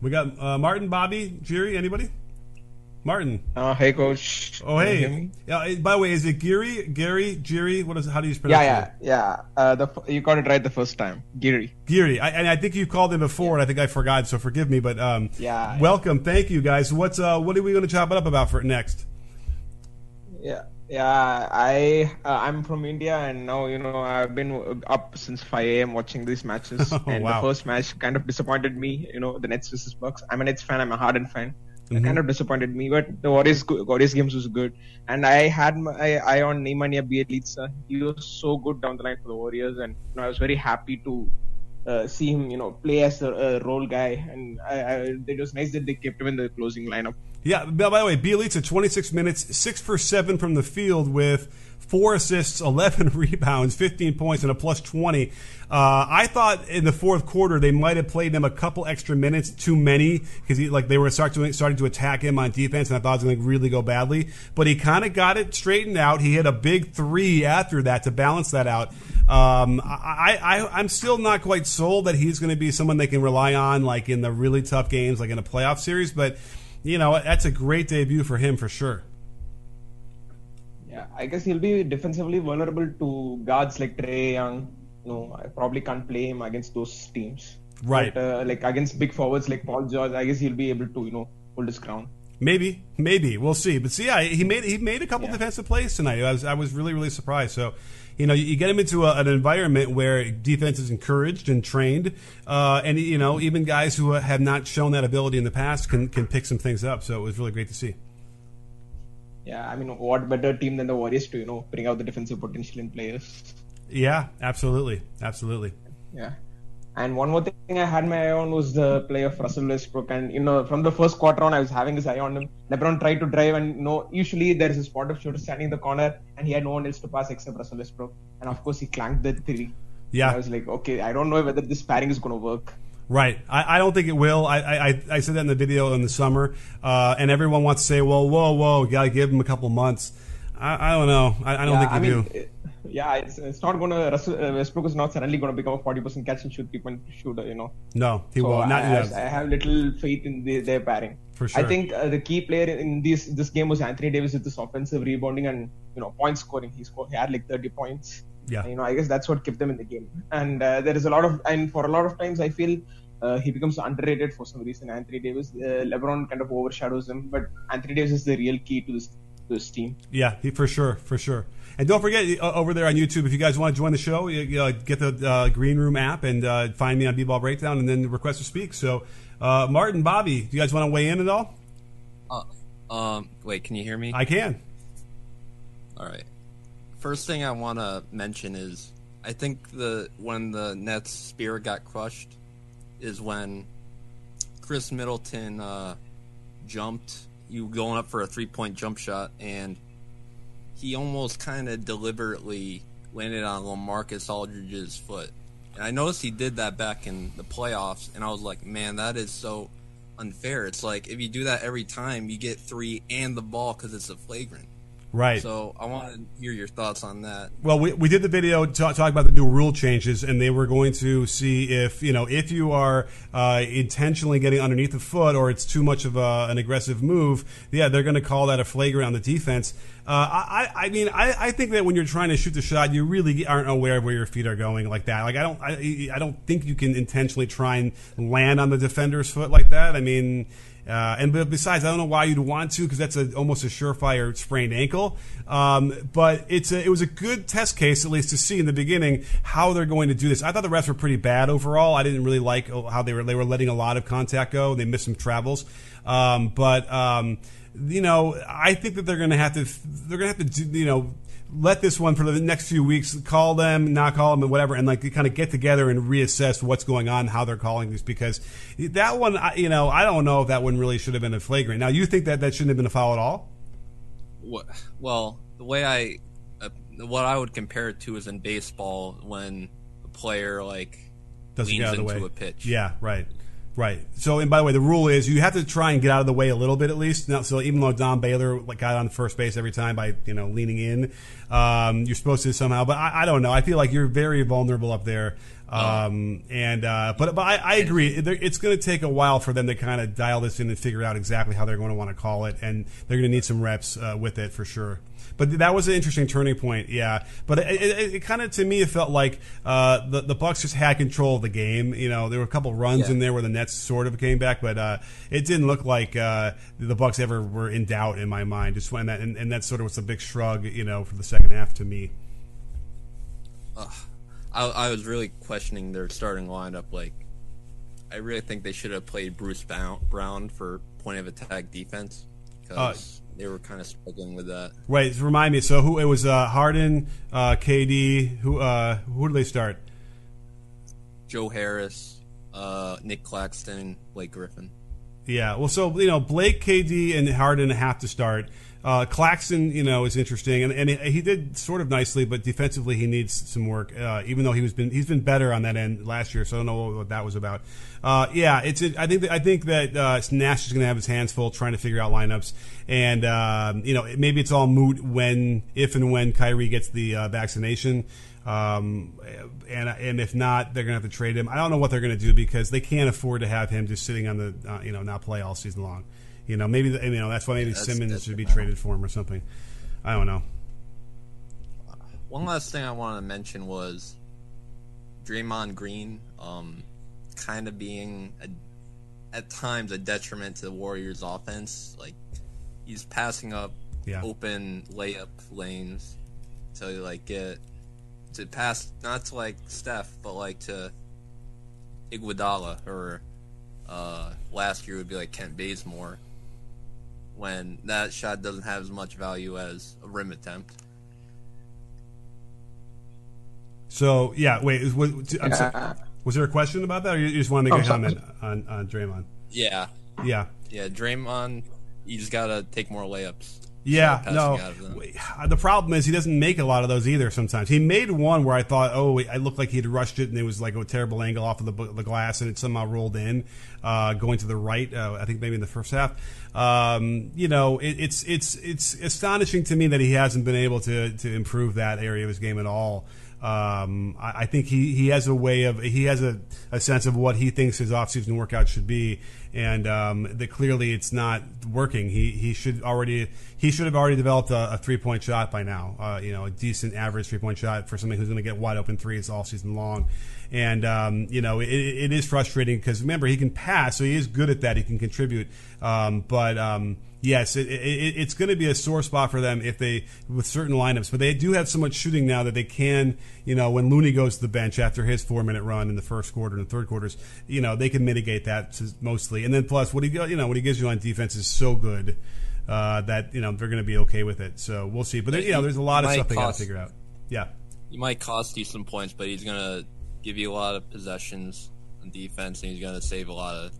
A: We got uh, Martin, Bobby, Jerry. Anybody? Martin.
G: Uh, hey, coach.
A: Oh, hey. Yeah. By the way, is it Geary, Gary, Jerry? What is? How do you pronounce
G: yeah, it? Yeah, yeah, uh, the you got it right the first time, Geary.
A: Geary. I, and I think you called him before, yeah. and I think I forgot, so forgive me. But um,
G: yeah.
A: Welcome. Thank you, guys. What's uh, what are we going to chop it up about for next?
G: Yeah. Yeah, I uh, I'm from India, and now you know I've been up since 5 a.m. watching these matches. [laughs] oh, and wow. the first match kind of disappointed me. You know, the Nets versus Bucks. I'm a Nets fan. I'm a Harden fan. Mm-hmm. It kind of disappointed me, but the Warriors Warriors games was good, and I had my eye on Nemanja Bjelica. He was so good down the line for the Warriors, and you know, I was very happy to uh, see him, you know, play as a, a role guy, and I, I, it was nice that they kept him in the closing lineup.
A: Yeah. By the way, Bjelica, 26 minutes, six for seven from the field with four assists, 11 [laughs] rebounds, 15 points, and a plus 20. Uh, I thought in the fourth quarter they might have played him a couple extra minutes, too many, because like they were start to, starting to attack him on defense, and I thought it was going to really go badly. But he kind of got it straightened out. He hit a big three after that to balance that out. Um, I, I, I'm still not quite sold that he's going to be someone they can rely on, like in the really tough games, like in a playoff series. But you know, that's a great debut for him for sure.
G: Yeah, I guess he'll be defensively vulnerable to guards like Trae Young. No, I probably can't play him against those teams.
A: Right.
G: But, uh, like against big forwards like Paul George, I guess he'll be able to, you know, hold his ground.
A: Maybe, maybe we'll see. But see, yeah, he made he made a couple yeah. defensive plays tonight. I was I was really really surprised. So, you know, you get him into a, an environment where defense is encouraged and trained, uh, and you know, even guys who have not shown that ability in the past can can pick some things up. So it was really great to see.
G: Yeah, I mean, what better team than the Warriors to you know bring out the defensive potential in players?
A: Yeah, absolutely, absolutely.
G: Yeah. And one more thing I had my eye on was the play of Russell Westbrook. And, you know, from the first quarter on, I was having his eye on him. LeBron tried to drive, and, you know, usually there's a spot of shooter standing in the corner, and he had no one else to pass except Russell Westbrook. And, of course, he clanked the three.
A: Yeah.
G: And I was like, okay, I don't know whether this pairing is going to work.
A: Right. I, I, don't think it will. I, I, I said that in the video in the summer, uh, and everyone wants to say, well, whoa, whoa, got to give him a couple months. I, I don't know. I, I don't yeah, think you mean, do. It,
G: yeah, it's, it's not going to. Uh, Westbrook is not suddenly going to become a forty percent catch and shoot three point shooter. You know.
A: No, he
G: so
A: will not.
G: I, I, have little faith in the, their pairing.
A: For sure.
G: I think uh, the key player in this this game was Anthony Davis with this offensive rebounding and you know point scoring. He scored. He had like thirty points.
A: Yeah.
G: And, you know, I guess that's what kept them in the game. And uh, there is a lot of and for a lot of times I feel. Uh, he becomes underrated for some reason. Anthony Davis, uh, LeBron kind of overshadows him, but Anthony Davis is the real key to this to this team.
A: Yeah, he for sure, for sure. And don't forget uh, over there on YouTube, if you guys want to join the show, you, uh, get the uh, Green Room app and uh, find me on B-Ball Breakdown, and then request to speak. So, uh, Martin, Bobby, do you guys want to weigh in at all?
H: Uh, um, wait, can you hear me?
A: I can.
H: All right. First thing I want to mention is I think the when the Nets spirit got crushed is when Khris Middleton jumped, you going up for a three point jump shot, and he almost kind of deliberately landed on LaMarcus Aldridge's foot. And I noticed he did that back in the playoffs, and I was like, man, that is so unfair. It's like if you do that every time, you get three and the ball because it's a flagrant.
A: Right.
H: So I want to hear your thoughts on that.
A: Well, we, we did the video talk, talk about the new rule changes, and they were going to see if you know if you are uh, intentionally getting underneath the foot or it's too much of a, an aggressive move. Yeah, they're going to call that a flagrant on the defense. Uh, I, I mean, I, I think that when you're trying to shoot the shot, you really aren't aware of where your feet are going like that. Like I don't, I, I don't think you can intentionally try and land on the defender's foot like that. I mean, uh, and besides, I don't know why you'd want to because that's a, almost a surefire sprained ankle. Um, but it's a, it was a good test case, at least to see in the beginning how they're going to do this. I thought the refs were pretty bad overall. I didn't really like how they were they were letting a lot of contact go. They missed some travels, um, but. Um, you know, I think that they're going to have to they're going to have to you know let this one for the next few weeks call them, not call them, and whatever, and like kind of get together and reassess what's going on, how they're calling these, because that one, you know, I don't know if that one really should have been a flagrant. Now, you think that that shouldn't have been a foul at all?
H: Well, the way I uh, what I would compare it to is in baseball when a player like
A: Doesn't
H: leans
A: into
H: way. a pitch.
A: Yeah, right. Right. So, and by the way, the rule is you have to try and get out of the way a little bit at least. Now, so even though Don Baylor like got on first base every time by you know leaning in, um, you're supposed to somehow. But I, I, don't know. I feel like you're very vulnerable up there. Um, oh. And uh, but but I, I agree. It's going to take a while for them to kind of dial this in and figure out exactly how they're going to want to call it, and they're going to need some reps uh, with it for sure. But that was an interesting turning point, yeah. But it, it, it kind of to me it felt like uh, the the Bucks just had control of the game. You know, there were a couple runs yeah. in there where the Nets sort of came back, but uh, it didn't look like uh, the Bucks ever were in doubt in my mind. Just when that and, and that sort of was a big shrug, you know, for the second half to me.
H: I, I was really questioning their starting lineup. Like, I really think they should have played Bruce Brown for point of attack defense because they were kind of struggling with that.
A: Wait, remind me. So who it was? Uh, Harden, uh, KD. Who uh, who did they start?
H: Joe Harris, uh, Nic Claxton, Blake Griffin.
A: Yeah, well, so you know, Blake, KD, and Harden have to start. Uh, Claxton, you know, is interesting, and, and he did sort of nicely, but defensively he needs some work. Uh, even though he was been he's been better on that end last year, so I don't know what that was about. Uh, yeah, it's I think that, I think that Nash is going to have his hands full trying to figure out lineups, and um, you know maybe it's all moot when if and when Kyrie gets the uh, vaccination. Um, and and if not, they're gonna have to trade him. I don't know what they're gonna do because they can't afford to have him just sitting on the uh, you know not play all season long. You know, maybe you know that's why maybe yeah, that's, Simmons that's should be traded for him or something. I don't know.
H: One last thing I wanted to mention was Draymond Green, um, kind of being a, at times a detriment to the Warriors' offense. Like he's passing up yeah. open layup lanes to like get to pass not to like Steph, but like to Iguodala or uh, last year would be like Kent Bazemore. When that shot doesn't have as much value as a rim attempt.
A: So yeah, wait, was, yeah. was there a question about that, or you just want to make oh, a comment on on Draymond?
H: Yeah,
A: yeah,
H: yeah. Draymond, you just gotta take more layups.
A: Yeah, no. The problem is he doesn't make a lot of those either. Sometimes he made one where I thought, oh, I looked like he'd rushed it, and it was like a terrible angle off of the, the glass, and it somehow rolled in, uh, going to the right. Uh, I think maybe in the first half. Um, you know, it, it's it's it's astonishing to me that he hasn't been able to to improve that area of his game at all. Um, I, I, think he, he has a way of he has a, a sense of what he thinks his offseason workout should be, and um, that clearly it's not working. He he should already he should have already developed a, a three point shot by now. Uh, you know, a decent average three point shot for somebody who's going to get wide open threes all season long. And um, you know, it, it is frustrating because remember he can pass, so he is good at that. He can contribute, um, but um, yes, it, it, it's going to be a sore spot for them if they with certain lineups. But they do have so much shooting now that they can, you know, when Looney goes to the bench after his four minute run in the first quarter and the third quarters, you know, they can mitigate that mostly. And then plus what he you know what he gives you on defense is so good. Uh, that you know they're going to be okay with it, so we'll see. But there, you know, there's a lot of stuff they got to figure out. Yeah,
H: he might cost you some points, but he's going to give you a lot of possessions on defense, and he's going to save a lot of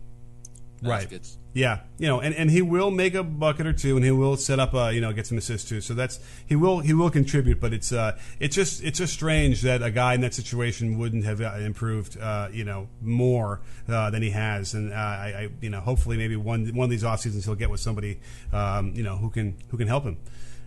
H: baskets.
A: Right. Yeah, you know, and, and he will make a bucket or two, and he will set up, a, you know, get some assists too. So that's he will he will contribute, but it's uh it's just it's just strange that a guy in that situation wouldn't have uh, improved, uh, you know, more uh, than he has. And uh, I, I, you know, hopefully maybe one one of these off seasons he'll get with somebody, um, you know, who can who can help him.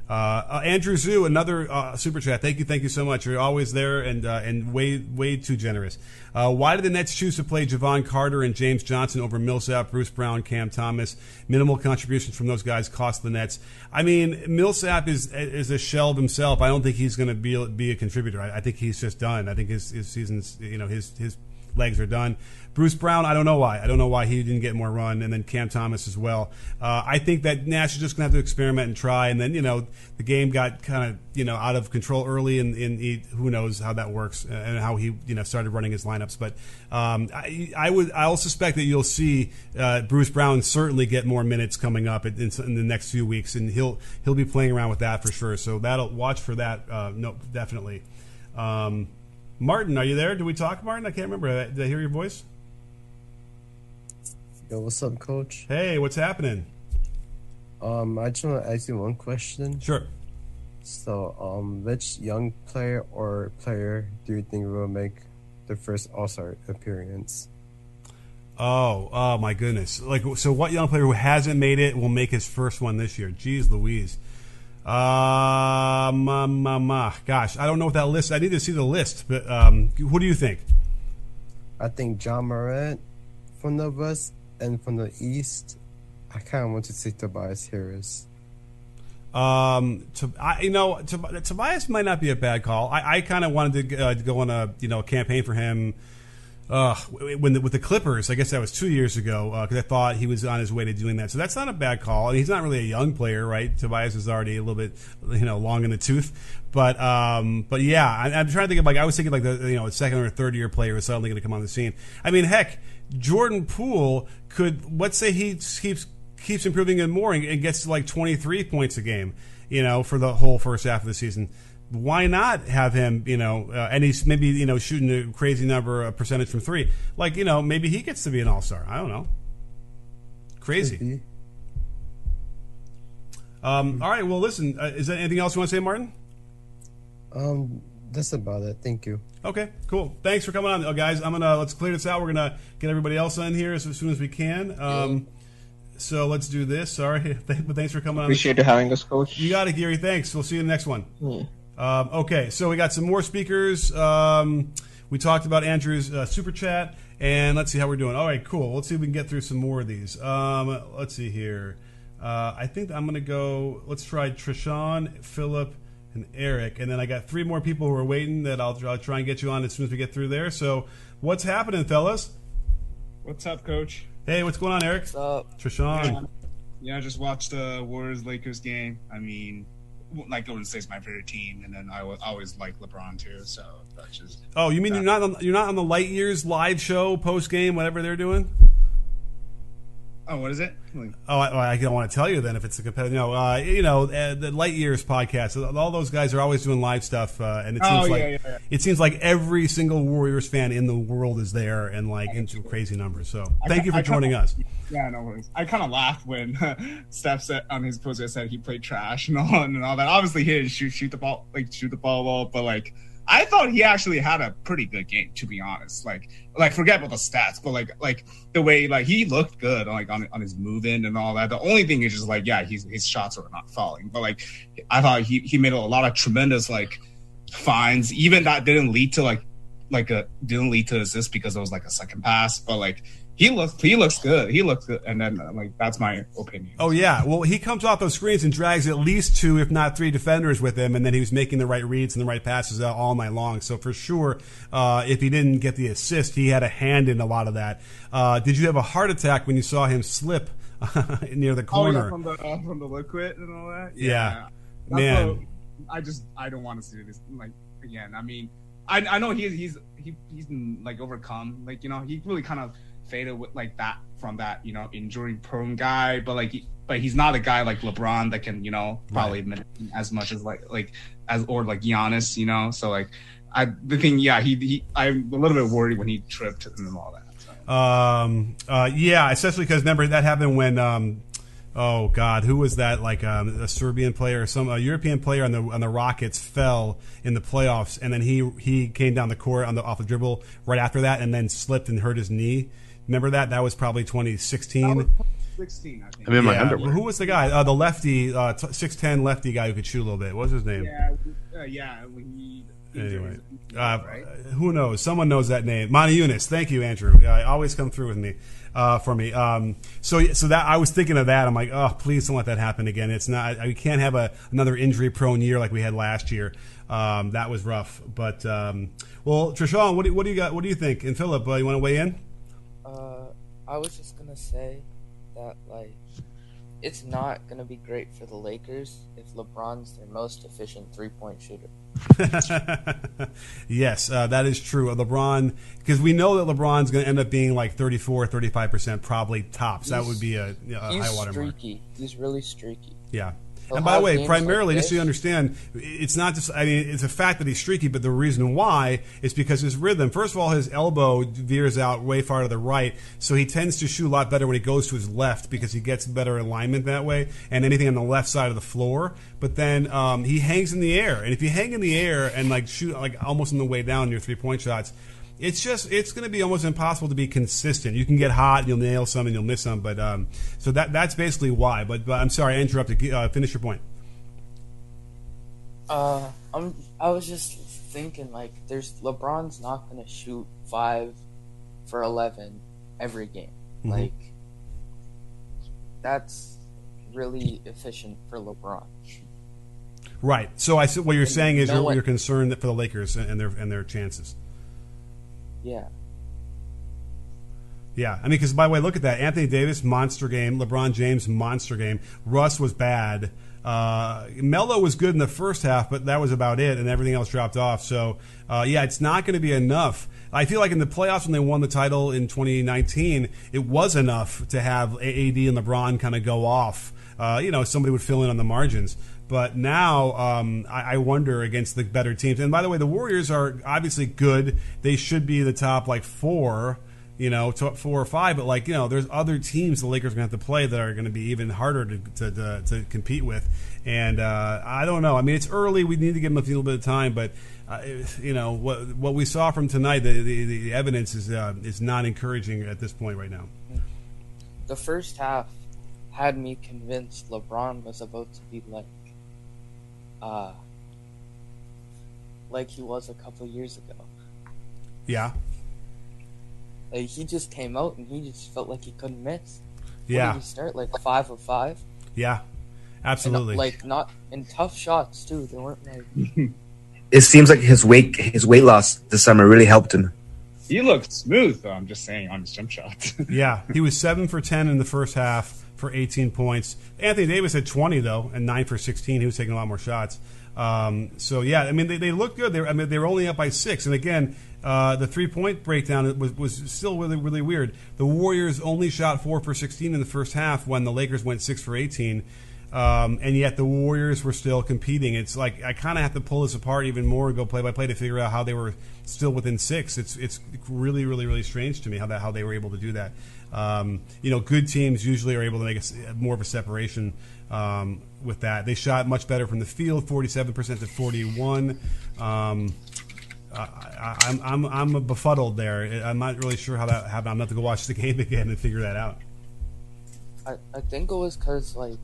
A: Uh, uh, Andrew Zoo, another uh, super chat. Thank you, thank you so much. You're always there and uh, and way way too generous. Why did the Nets choose to play Jevon Carter and James Johnson over Millsap, Bruce Brown, Cam Thomas? Minimal contributions from those guys cost the Nets. I mean, Millsap is is a shell of himself. I don't think he's going to be be a contributor. I, I, think he's just done. I think his his season's you know his his legs are done. Bruce Brown, I don't know why. I don't know why he didn't get more run, and then Cam Thomas as well. Uh, I think that Nash is just going to have to experiment and try, and then you know the game got kind of you know out of control early, and, and he, who knows how that works and how he you know started running his lineups. But um, I, I, would I'll suspect that you'll see uh, Bruce Brown certainly get more minutes coming up in, in, the next few weeks, and he'll he'll be playing around with that for sure. So that'll watch for that. Uh, no, definitely. Um, Martin, are you there? Did we talk, Martin? I can't remember. Did I hear your voice?
I: Yo, what's up, Coach?
A: Hey, what's happening?
I: Um, I just want to ask you one question.
A: Sure.
I: So, um, which young player or player do you think will make the first All Star appearance?
A: Oh, oh my goodness! Like, so what young player who hasn't made it will make his first one this year? Jeez, Louise. Uh, ma, ma, ma. Gosh, I don't know what that list. I need to see the list, but um, who do you think?
I: I think Ja Morant from the West and from the East, I kind of want to say Tobias Harris.
A: Um, to, I, you know, to, Tobias might not be a bad call. I, I kind of wanted to, uh, go on a you know campaign for him. Uh, when the, with the Clippers, I guess that was two years ago because uh, I thought he was on his way to doing that. So that's not a bad call. I mean, he's not really a young player, right? Tobias is already a little bit, you know, long in the tooth. But um, but yeah, I, am trying to think of like I was thinking like the you know a second or third year player is suddenly going to come on the scene. I mean, heck, Jordan Poole could let's say he keeps keeps improving and more and gets to like 23 points a game, you know, for the whole first half of the season. Why not have him? You know, uh, and he's maybe you know shooting a crazy number, a percentage from three. Like you know, maybe he gets to be an all star. I don't know. Crazy. Um, all right. Well, listen. Uh, is there anything else you want to say, Martin?
I: Um, that's about it. Thank you.
A: Okay, cool. Thanks for coming on, oh, guys. I'm gonna let's clear this out. We're gonna get everybody else on here as, soon as we can. Um, so let's do this. Sorry, [laughs] but thanks for coming
G: Appreciate
A: on.
G: Appreciate having us, Coach.
A: You got it, Gary. Thanks. We'll see you in the next one. Um, okay, so we got some more speakers. Um, we talked about Andrew's uh, super chat, and let's see how we're doing. All right, cool. Let's see if we can get through some more of these. Um, let's see here. Uh, I think I'm going to go. Let's try Trishan, Philip, and Eric, and then I got three more people who are waiting that I'll, I'll try and get you on as soon as we get through there. So, what's happening, fellas?
J: What's up, Coach?
A: Hey, what's going on, Eric?
K: What's up,
A: Trishan?
J: Yeah, I just watched the Warriors Lakers game. I mean, like Golden State's my favorite team, and then I always like LeBron too. So that's just.
A: Oh, you mean you're not on, you're not on the Light Years live show post game, whatever they're doing?
J: Oh, what is it?
A: Oh, I, I, don't want to tell you then if it's a competitive. No, uh, you know uh, the Light Years podcast. All those guys are always doing live stuff, uh, and it seems
J: oh,
A: like
J: yeah, yeah,
A: it seems like every single Warriors fan in the world is there and like into crazy numbers. So thank
J: I,
A: you for
J: I
A: joining
J: kinda,
A: us.
J: Yeah, no worries. I kind of laughed when [laughs] Steph said on his post said he played trash and all and all that. Obviously, he didn't shoot shoot the ball like shoot the ball well, but like I thought he actually had a pretty good game, to be honest. Like, like forget about the stats, but like, like the way like he looked good, like on on his movement and all that. The only thing is just like, yeah, he's his shots were not falling, but like, I thought he he made a lot of tremendous like finds. Even that didn't lead to like like a didn't lead to assist because it was like a second pass, but like he looks he looks good. He looks good, and then like that's my opinion.
A: Oh yeah, well he comes off those screens and drags at least two, if not three, defenders with him, and then he was making the right reads and the right passes all night long. So for sure, uh, if he didn't get the assist, he had a hand in a lot of that. Uh, did you have a heart attack when you saw him slip [laughs] near the corner?
J: Oh, yeah, from the uh, from the liquid and all that.
A: Yeah, yeah. man.
J: What, I just I don't want to see this like again. I mean, I I know he's he's he, he's like overcome. Like you know he really kind of faded with like that from that you know injury prone guy, but like but he's not a guy like LeBron that can you know probably right. as much as like like as or like Giannis, you know. So like I the thing, yeah, he, he I'm a little bit worried when he tripped and all that.
A: So. Um, uh, yeah, especially because remember that happened when um, oh god, who was that? Like um, a Serbian player, some a European player on the on the Rockets fell in the playoffs, and then he he came down the court on the off the dribble right after that, and then slipped and hurt his knee. Remember that? That was probably 2016.
J: Was 16, I think. I'm
L: in my underwear.
A: Who was the guy? Uh, the lefty, uh, six ten lefty guy who could shoot a little bit. What was his name?
J: Yeah, uh, yeah. When he
A: Anyway, uh, right? who knows? Someone knows that name. Motiejunas. Thank you, Andrew. Uh, always come through with me uh, for me. Um, so, so that I was thinking of that. I'm like, oh, please don't let that happen again. It's not. We can't have a another injury-prone year like we had last year. Um, that was rough. But um, well, Trishan, what do, what do you got? What do you think? And Philip, uh, you want to weigh in?
K: I was just gonna say that like it's not gonna be great for the Lakers if LeBron's their most efficient three point shooter. [laughs]
A: yes, uh, that is true. LeBron, because we know that LeBron's going to end up being like 34, 35 percent, probably tops.
K: He's,
A: that would be a, a
K: he's
A: high water
K: streaky.
A: mark.
K: He's really streaky.
A: Yeah. And by the way, primarily,
K: like
A: just so you understand, it's not just, I mean, it's a fact that he's streaky, but the reason why is because his rhythm. First of all, his elbow veers out way far to the right, so he tends to shoot a lot better when he goes to his left because he gets better alignment that way and anything on the left side of the floor. But then um, he hangs in the air. And if you hang in the air and like shoot like almost on the way down your three point shots, it's just it's going to be almost impossible to be consistent. You can get hot, and you'll nail some, and you'll miss some. But um, so that that's basically why. But, but I'm sorry, I interrupted. Uh, finish your point.
K: Uh, I'm. I was just thinking like, there's LeBron's not gonna shoot five for eleven every game.
A: Mhm.
K: Like, that's really efficient for LeBron.
A: Right. So I what you're
K: And
A: saying is
K: no
A: you're,
K: one-
A: you're concerned that for the Lakers and their and their chances.
K: Yeah.
A: Yeah, I mean, because by the way, look at that. Anthony Davis monster game. LeBron James monster game. Russ was bad. Uh, Melo was good in the first half, but that was about it, and everything else dropped off. So, uh, yeah, it's not going to be enough. I feel like in the playoffs when they won the title in 2019, it was enough to have AD and LeBron kind of go off. Uh, you know, somebody would fill in on the margins. But now um, I, I, wonder against the better teams. And by the way, the Warriors are obviously good. They should be the top like four you know, top four or five. But like, you know, there's other teams the Lakers are going to have to play that are going to be even harder to, to, to, to compete with. And uh, I don't know. I mean, it's early. We need to give them a little bit of time, but. Uh, you know what what we saw from tonight. The the, the evidence is uh, is not encouraging at this point right now.
K: The first half had me convinced LeBron was about to be like, uh, like he was a couple years ago.
A: Yeah,
K: like he just came out and he just felt like he couldn't miss.
A: Yeah.
K: he start like five of five?
A: Yeah, absolutely.
K: And, like not in tough shots too. They weren't like. [laughs]
L: it seems like his weight his weight loss this summer really helped him.
J: He looked smooth, though. I'm just saying on his jump shots. [laughs]
A: yeah, he was seven for ten in the first half for 18 points. Anthony Davis had 20 though, and nine for 16. He was taking a lot more shots. Um, so yeah, I mean they, they looked good. They, I mean they were only up by six, and again uh, the three point breakdown was, was still really, really weird. The Warriors only shot four for 16 in the first half when the Lakers went six for 18. Um, and yet the Warriors were still competing. It's like I kind of have to pull this apart even more and go play by play to figure out how they were still within six. It's it's really really really strange to me how that how they were able to do that. Um, you know, good teams usually are able to make a, more of a separation um, with that. They shot much better from the field, forty seven percent to forty one. Um, I, am I'm, I'm I'm befuddled there. I'm not really sure how that happened. I'm going to have to go watch the [laughs] game again and figure that out.
K: I, I think it was because like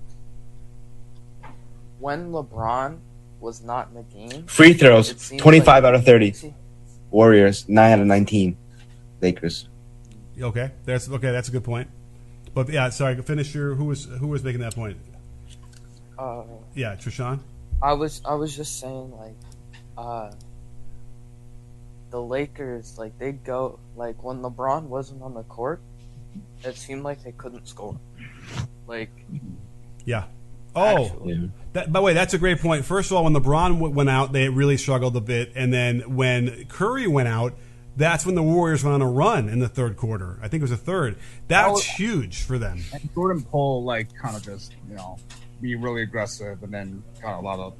K: when LeBron was not in the game.
L: Free throws, 25 like, out of 30. Warriors, 9 out of 19. Lakers.
A: Okay, that's okay. That's a good point. But yeah, sorry. Finish your. Who was who was making that point?
K: Uh,
A: yeah, Trishan.
K: I was I was just saying like, uh, the Lakers, like they'd go like when LeBron wasn't on the court, it seemed like they couldn't score. Like,
A: yeah. Oh, actually. that, by the way, that's a great point. First of all, when LeBron w- went out, they really struggled a bit, and then when Curry went out, that's when the Warriors went on a run in the third quarter. I think it was a third. That's oh, huge for them.
J: And Jordan Poole, like, kind of just you know, be really aggressive, and then got a lot of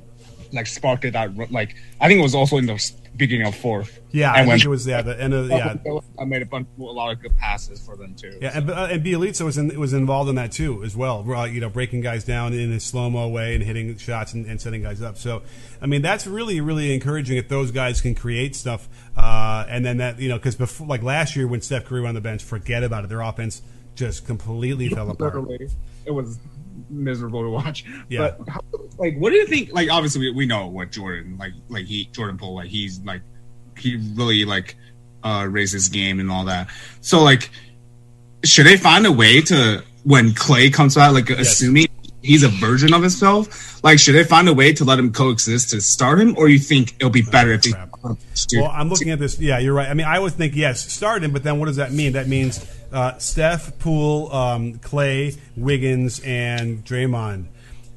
J: like sparked it that like I think it was also in the beginning of fourth.
A: Yeah, and I when, think it was yeah the end of yeah.
J: I made a bunch a lot of good passes for them too.
A: Yeah, so. and, uh, and Bjelica was in, was involved in that too as well. Uh, you know, breaking guys down in a slow mo way and hitting shots and, and, setting guys up. So, I mean, that's really really encouraging if those guys can create stuff. Uh, and then that you know because before like last year when Steph Curry was on the bench, forget about it. Their offense just completely fell apart.
J: It was miserable to watch. Yeah. But how, like, what do you think? Like, obviously, we, we know what Jordan like. Like he Jordan Poole, like he's like he really like uh raised his game and all that. So like, should they find a way to when Klay comes out, like yes. assuming he's a version of himself, like should they find a way to let him coexist to start him, or you think it'll be better oh, if he?
A: Well, I'm looking at this. Yeah, you're right. I mean, I would think yes, start him, but then what does that mean? That means uh, Steph, Poole, um, Klay, Wiggins, and Draymond.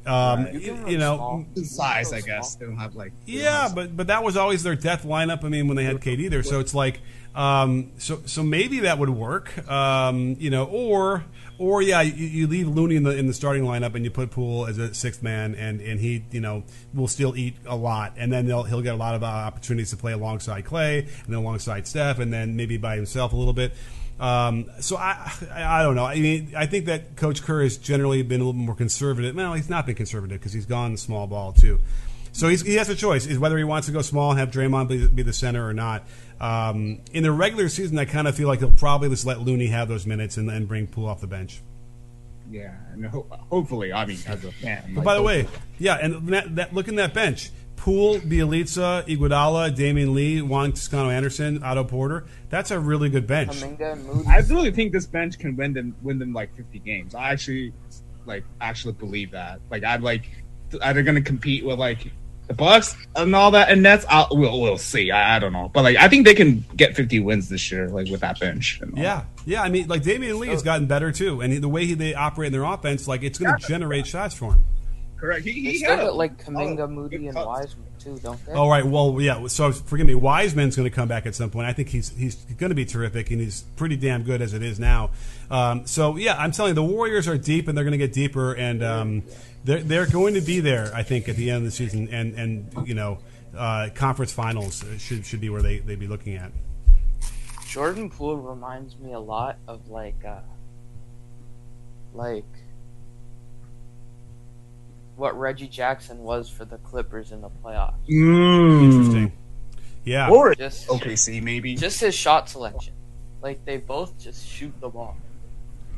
A: Um, right. you, you know,
J: size, I guess they don't have like.
A: Yeah, but but that was always their death lineup. I mean, when they had KD there, so it's like, um, so so maybe that would work. Um, you know, or or yeah, you, you, leave Looney in the in the starting lineup and you put Poole as a sixth man, and, and he you know will still eat a lot, and then he'll get a lot of uh, opportunities to play alongside Klay and then alongside Steph, and then maybe by himself a little bit. Um, so I, I, don't know. I mean, I think that Coach Kerr has generally been a little more conservative. Well, he's not been conservative because he's gone small ball too. So he has a choice: is whether he wants to go small and have Draymond be, be the center or not. Um, in the regular season, I kind of feel like he'll probably just let Looney have those minutes and then bring Poole off the bench.
J: Yeah, and ho- hopefully, I mean, as a fan.
A: But like, by the way, yeah, and that, that look in that bench. Poole, Bjelica, Iguodala, Damion Lee, Juan Toscano Anderson, Otto Porter. That's a really good bench.
J: I really think this bench can win them win them like 50 games. I actually like actually believe that. Like I'd like are they going to compete with like the Bucks and all that, and Nets. I'll, we'll we'll see. I, I, don't know, but like I think they can get 50 wins this year, like with that bench.
A: Yeah, yeah. I mean, like Damion Lee has gotten better too, and the way he, they operate in their offense, like it's going to generate shots for him.
J: Correct. He,
K: he
J: had
K: got like Kuminga, oh, Moody, and Wiseman too, don't they?
A: All right. Well, yeah. So forgive me. Wiseman's going to come back at some point. I think he's he's going to be terrific, and he's pretty damn good as it is now. Um, so yeah, I'm telling you, the Warriors are deep, and they're going to get deeper, and um, they're they're going to be there. I think at the end of the season, and and you know, uh, conference finals should should be where they they be looking at.
K: Jordan Poole reminds me a lot of like uh, like what Reggie Jackson was for the Clippers in the playoffs.
A: Mm. Interesting. Yeah.
J: Or just OKC maybe.
K: Just his shot selection. Like they both just shoot the ball.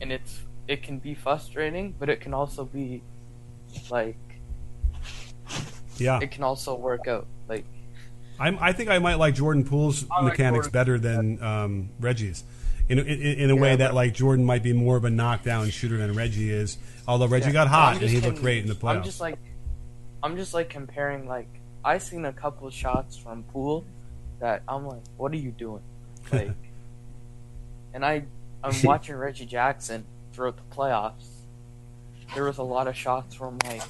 K: And it's it can be frustrating, but it can also be like
A: Yeah.
K: It can also work out. Like
A: I'm, I think I might like Jordan Poole's like mechanics Jordan. better than um, Reggie's in, in, in a yeah, way that like Jordan might be more of a knockdown shooter than Reggie is. Although Reggie yeah. got hot and he looked great in the playoffs.
K: I'm just like, I'm just like comparing like I seen a couple of shots from Poole that I'm like, what are you doing? Like, [laughs] and I I'm watching Reggie Jackson throughout the playoffs. There was a lot of shots from like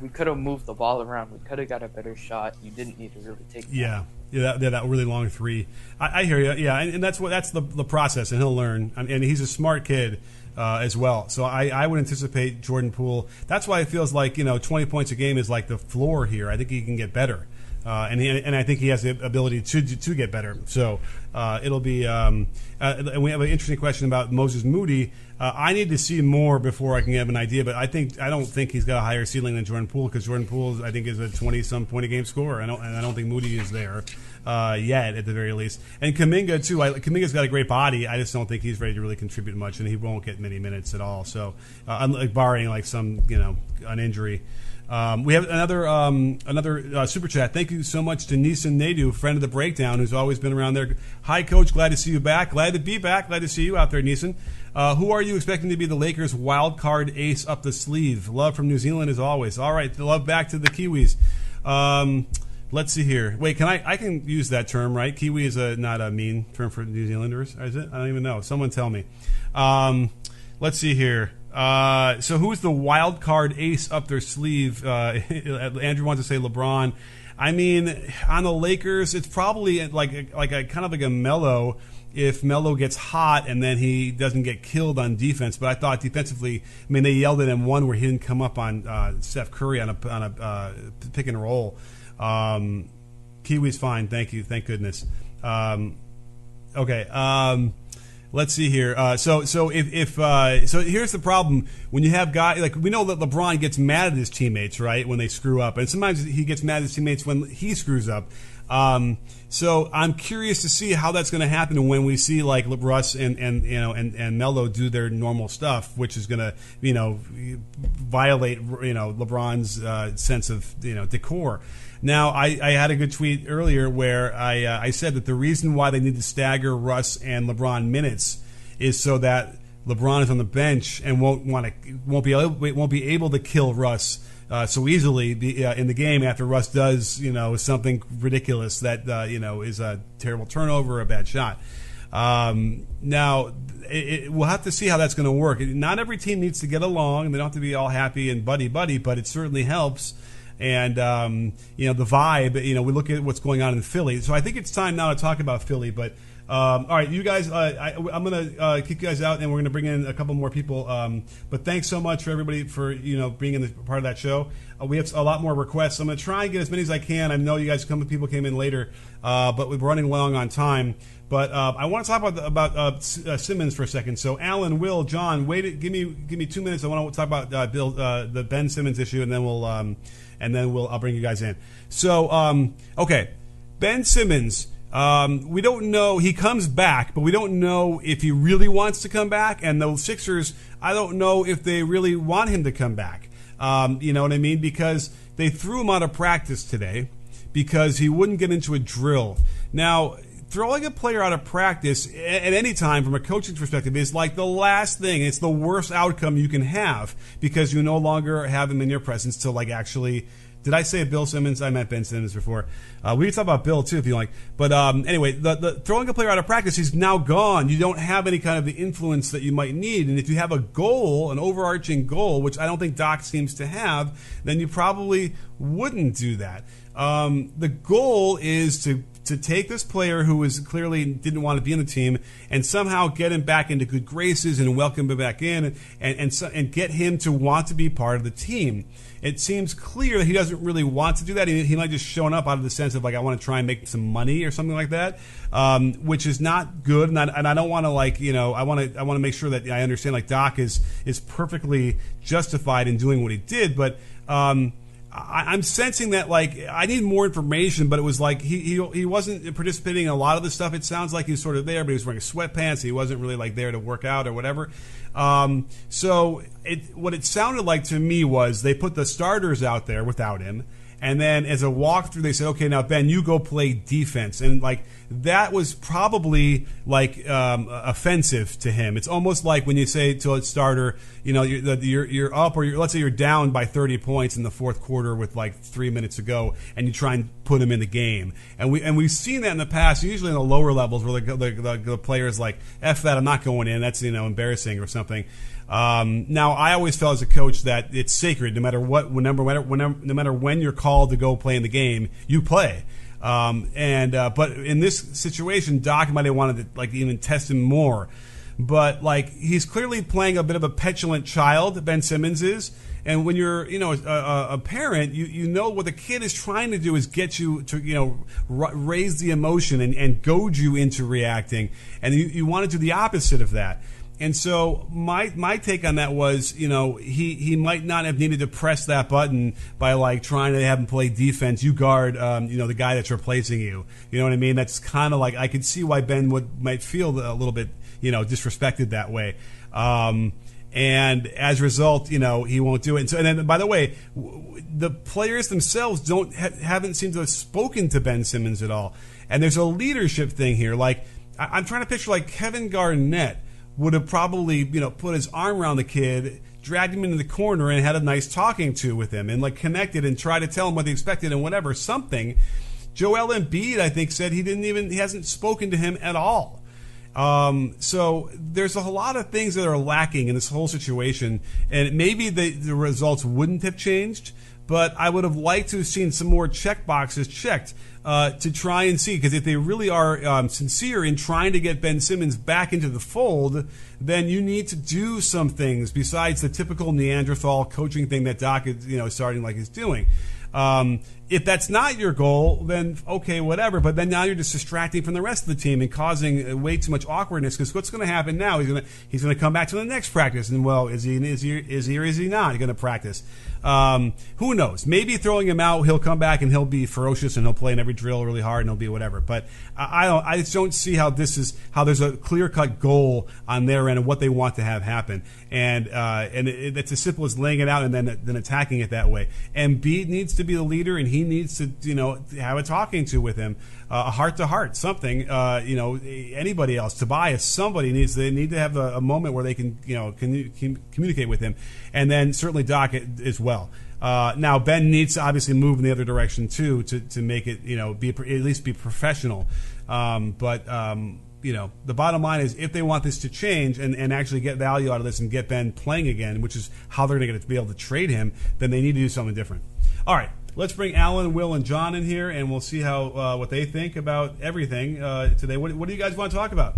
K: we could have moved the ball around. We could have got a better shot. You didn't need to really take.
A: Yeah. Yeah, that, that really long three. I, I hear you. Yeah, and, and, that's what that's the, the process, and he'll learn. and he's a smart kid uh, as well. So I, I would anticipate Jordan Poole. That's why it feels like you know 20 points a game is like the floor here. I think he can get better. Uh, and he, and I think he has the ability to to get better. So uh, it'll be. Um, uh, and we have an interesting question about Moses Moody. Uh, I need to see more before I can have an idea, but I think I don't think he's got a higher ceiling than Jordan Poole because Jordan Poole I think is a twenty some point a game scorer. I don't and I don't think Moody is there uh, yet at the very least. And Kuminga too. I, Kuminga's got a great body. I just don't think he's ready to really contribute much, and he won't get many minutes at all. So, uh, barring like some you know an injury. Um, we have another um, another uh, super chat. Thank you so much to Nissan Nadu, friend of the breakdown, who's always been around there. Hi, coach. Glad to see you back. Glad to be back. Glad to see you out there, Nissan. Uh, who are you expecting to be the Lakers' wild card ace up the sleeve? Love from New Zealand as always. All right, love back to the Kiwis. Um, let's see here. Wait, can I? I can use that term, right? Kiwi is a not a mean term for New Zealanders, is it? I don't even know. Someone tell me. Um, let's see here. Uh, so who's the wild card ace up their sleeve? Uh, [laughs] Andrew wants to say LeBron. I mean, on the Lakers, it's probably like like a kind of like a Melo if Melo gets hot and then he doesn't get killed on defense. But I thought defensively, I mean, they yelled at him one where he didn't come up on uh, Steph Curry on a on a uh, pick and roll. Um, Kiwi's fine, thank you, thank goodness. Um, okay. Um, let's see here. Uh, so so if, if uh, so here's the problem when you have guys like we know that LeBron gets mad at his teammates right when they screw up, and sometimes he gets mad at his teammates when he screws up. Um, so I'm curious to see how that's going to happen when we see like Russ and, and you know and, and Melo do their normal stuff, which is going to you know violate you know LeBron's uh, sense of you know decor. Now, I, I had a good tweet earlier where I, uh, I said that the reason why they need to stagger Russ and LeBron minutes is so that LeBron is on the bench and won't want to won't be able, won't be able to kill Russ uh, so easily the, uh, in the game after Russ does you know something ridiculous that uh, you know is a terrible turnover, a bad shot. Um, now it, it, we'll have to see how that's going to work. Not every team needs to get along; and they don't have to be all happy and buddy buddy, but it certainly helps and um, you know the vibe. You know, we look at what's going on in Philly. So I think it's time now to talk about Philly. But um, all right, you guys, uh, I, am going to uh, kick you guys out, and we're going to bring in a couple more people. Um, but thanks so much for everybody for you know being in the part of that show. Uh, we have a lot more requests. I'm going to try and get as many as I can. I know you guys, come people came in later, uh, but we're running long on time. But uh, I want to talk about about uh, Simmons for a second. So Alan, Will, John, wait, give me give me two minutes. I want to talk about Bill, uh, the Ben Simmons issue, and then we'll um, and then we'll I'll bring you guys in. So um, okay, Ben Simmons. Um, we don't know he comes back, but we don't know if he really wants to come back. And the Sixers, I don't know if they really want him to come back. Um, you know what I mean? Because they threw him out of practice today because he wouldn't get into a drill. Now, throwing a player out of practice at any time from a coaching perspective is like the last thing. It's the worst outcome you can have because you no longer have him in your presence to like actually did I say Bill Simmons? I meant Ben Simmons before. Uh, we can talk about Bill too if you like. But um, anyway, the, the, throwing a player out of practice, he's now gone. You don't have any kind of the influence that you might need. And if you have a goal, an overarching goal, which I don't think Doc seems to have, then you probably wouldn't do that. Um, the goal is to to take this player who was clearly didn't want to be in the team and somehow get him back into good graces and welcome him back in and and and, and get him to want to be part of the team. It seems clear that he doesn't really want to do that. He, he might just showing up out of the sense of like I want to try and make some money or something like that, um, which is not good. And I, and I don't want to like you know I want to I want to make sure that I understand like Doc is is perfectly justified in doing what he did, but. Um, I, am sensing that like I need more information, but it was like he, he he wasn't participating in a lot of the stuff. It sounds like he was sort of there, but he was wearing sweatpants. He wasn't really like there to work out or whatever. Um, so it what it sounded like to me was they put the starters out there without him, and then as a walkthrough, they said, "Okay, now Ben, you go play defense." And like that was probably like um, offensive to him. It's almost like when you say to a starter, you know, you're you're, you're up or you're, let's say you're down by 30 points in the fourth quarter with like three minutes to go, and you try and put him in the game. And we and we've seen that in the past, usually in the lower levels where the the, the, the players like f that, I'm not going in. That's you know embarrassing or something. Um, now, I always felt as a coach that it's sacred. No matter what, whenever, whenever, no matter when you're called to go play in the game, you play. Um, and uh, but in this situation, Doc might have wanted to like even test him more. But like he's clearly playing a bit of a petulant child. Ben Simmons is. And when you're, you know, a, a, parent, you, you know what the kid is trying to do is get you to, you know, r- raise the emotion and, and goad you into reacting. And you, you want to do the opposite of that. And so my my take on that was, you know, he, he might not have needed to press that button by like trying to have him play defense. You guard, um, you know, the guy that's replacing you. You know what I mean? That's kind of like I could see why Ben would might feel a little bit, you know, disrespected that way. Um, and as a result, you know, he won't do it. And so, and then by the way, the players themselves don't ha- haven't seemed to have spoken to Ben Simmons at all. And there's a leadership thing here. Like I- I'm trying to picture like Kevin Garnett would have probably you know put his arm around the kid dragged him into the corner and had a nice talking to with him and like connected and tried to tell him what they expected and whatever something. Joel embiid i think said he didn't even he hasn't spoken to him at all. Um, so there's a lot of things that are lacking in this whole situation and maybe the, the results wouldn't have changed but I would have liked to have seen some more check boxes checked uh, to try and see because if they really are um, sincere in trying to get Ben Simmons back into the fold, then you need to do some things besides the typical Neanderthal coaching thing that Doc is you know starting like he's doing. Um, if that's not your goal, then okay, whatever. But then now you're just distracting from the rest of the team and causing way too much awkwardness. Because what's going to happen now? He's going to he's going to come back to the next practice, and well, is he is he is he or is he not going to practice? Um, who knows? Maybe throwing him out, he'll come back and he'll be ferocious and he'll play in every drill really hard and he'll be whatever. But I, don't. I just don't see how this is how there's a clear cut goal on their end and what they want to have happen. And uh, and it, it's as simple as laying it out and then then attacking it that way. And B needs to be the leader and he needs to you know have a talking to with him a heart to heart, something. Uh, you know, anybody else, Tobias, somebody needs they need to have a, a moment where they can you know can, communicate with him, and then certainly Doc as well. Uh, now Ben needs to obviously move in the other direction too to, to make it you know be at least be professional. Um, but um, you know the bottom line is if they want this to change and, and actually get value out of this and get Ben playing again, which is how they're going to be able to trade him, then they need to do something different. All right, let's bring Alan, Will, and John in here, and we'll see how uh, what they think about everything uh, today. What, what, do you guys want to talk about?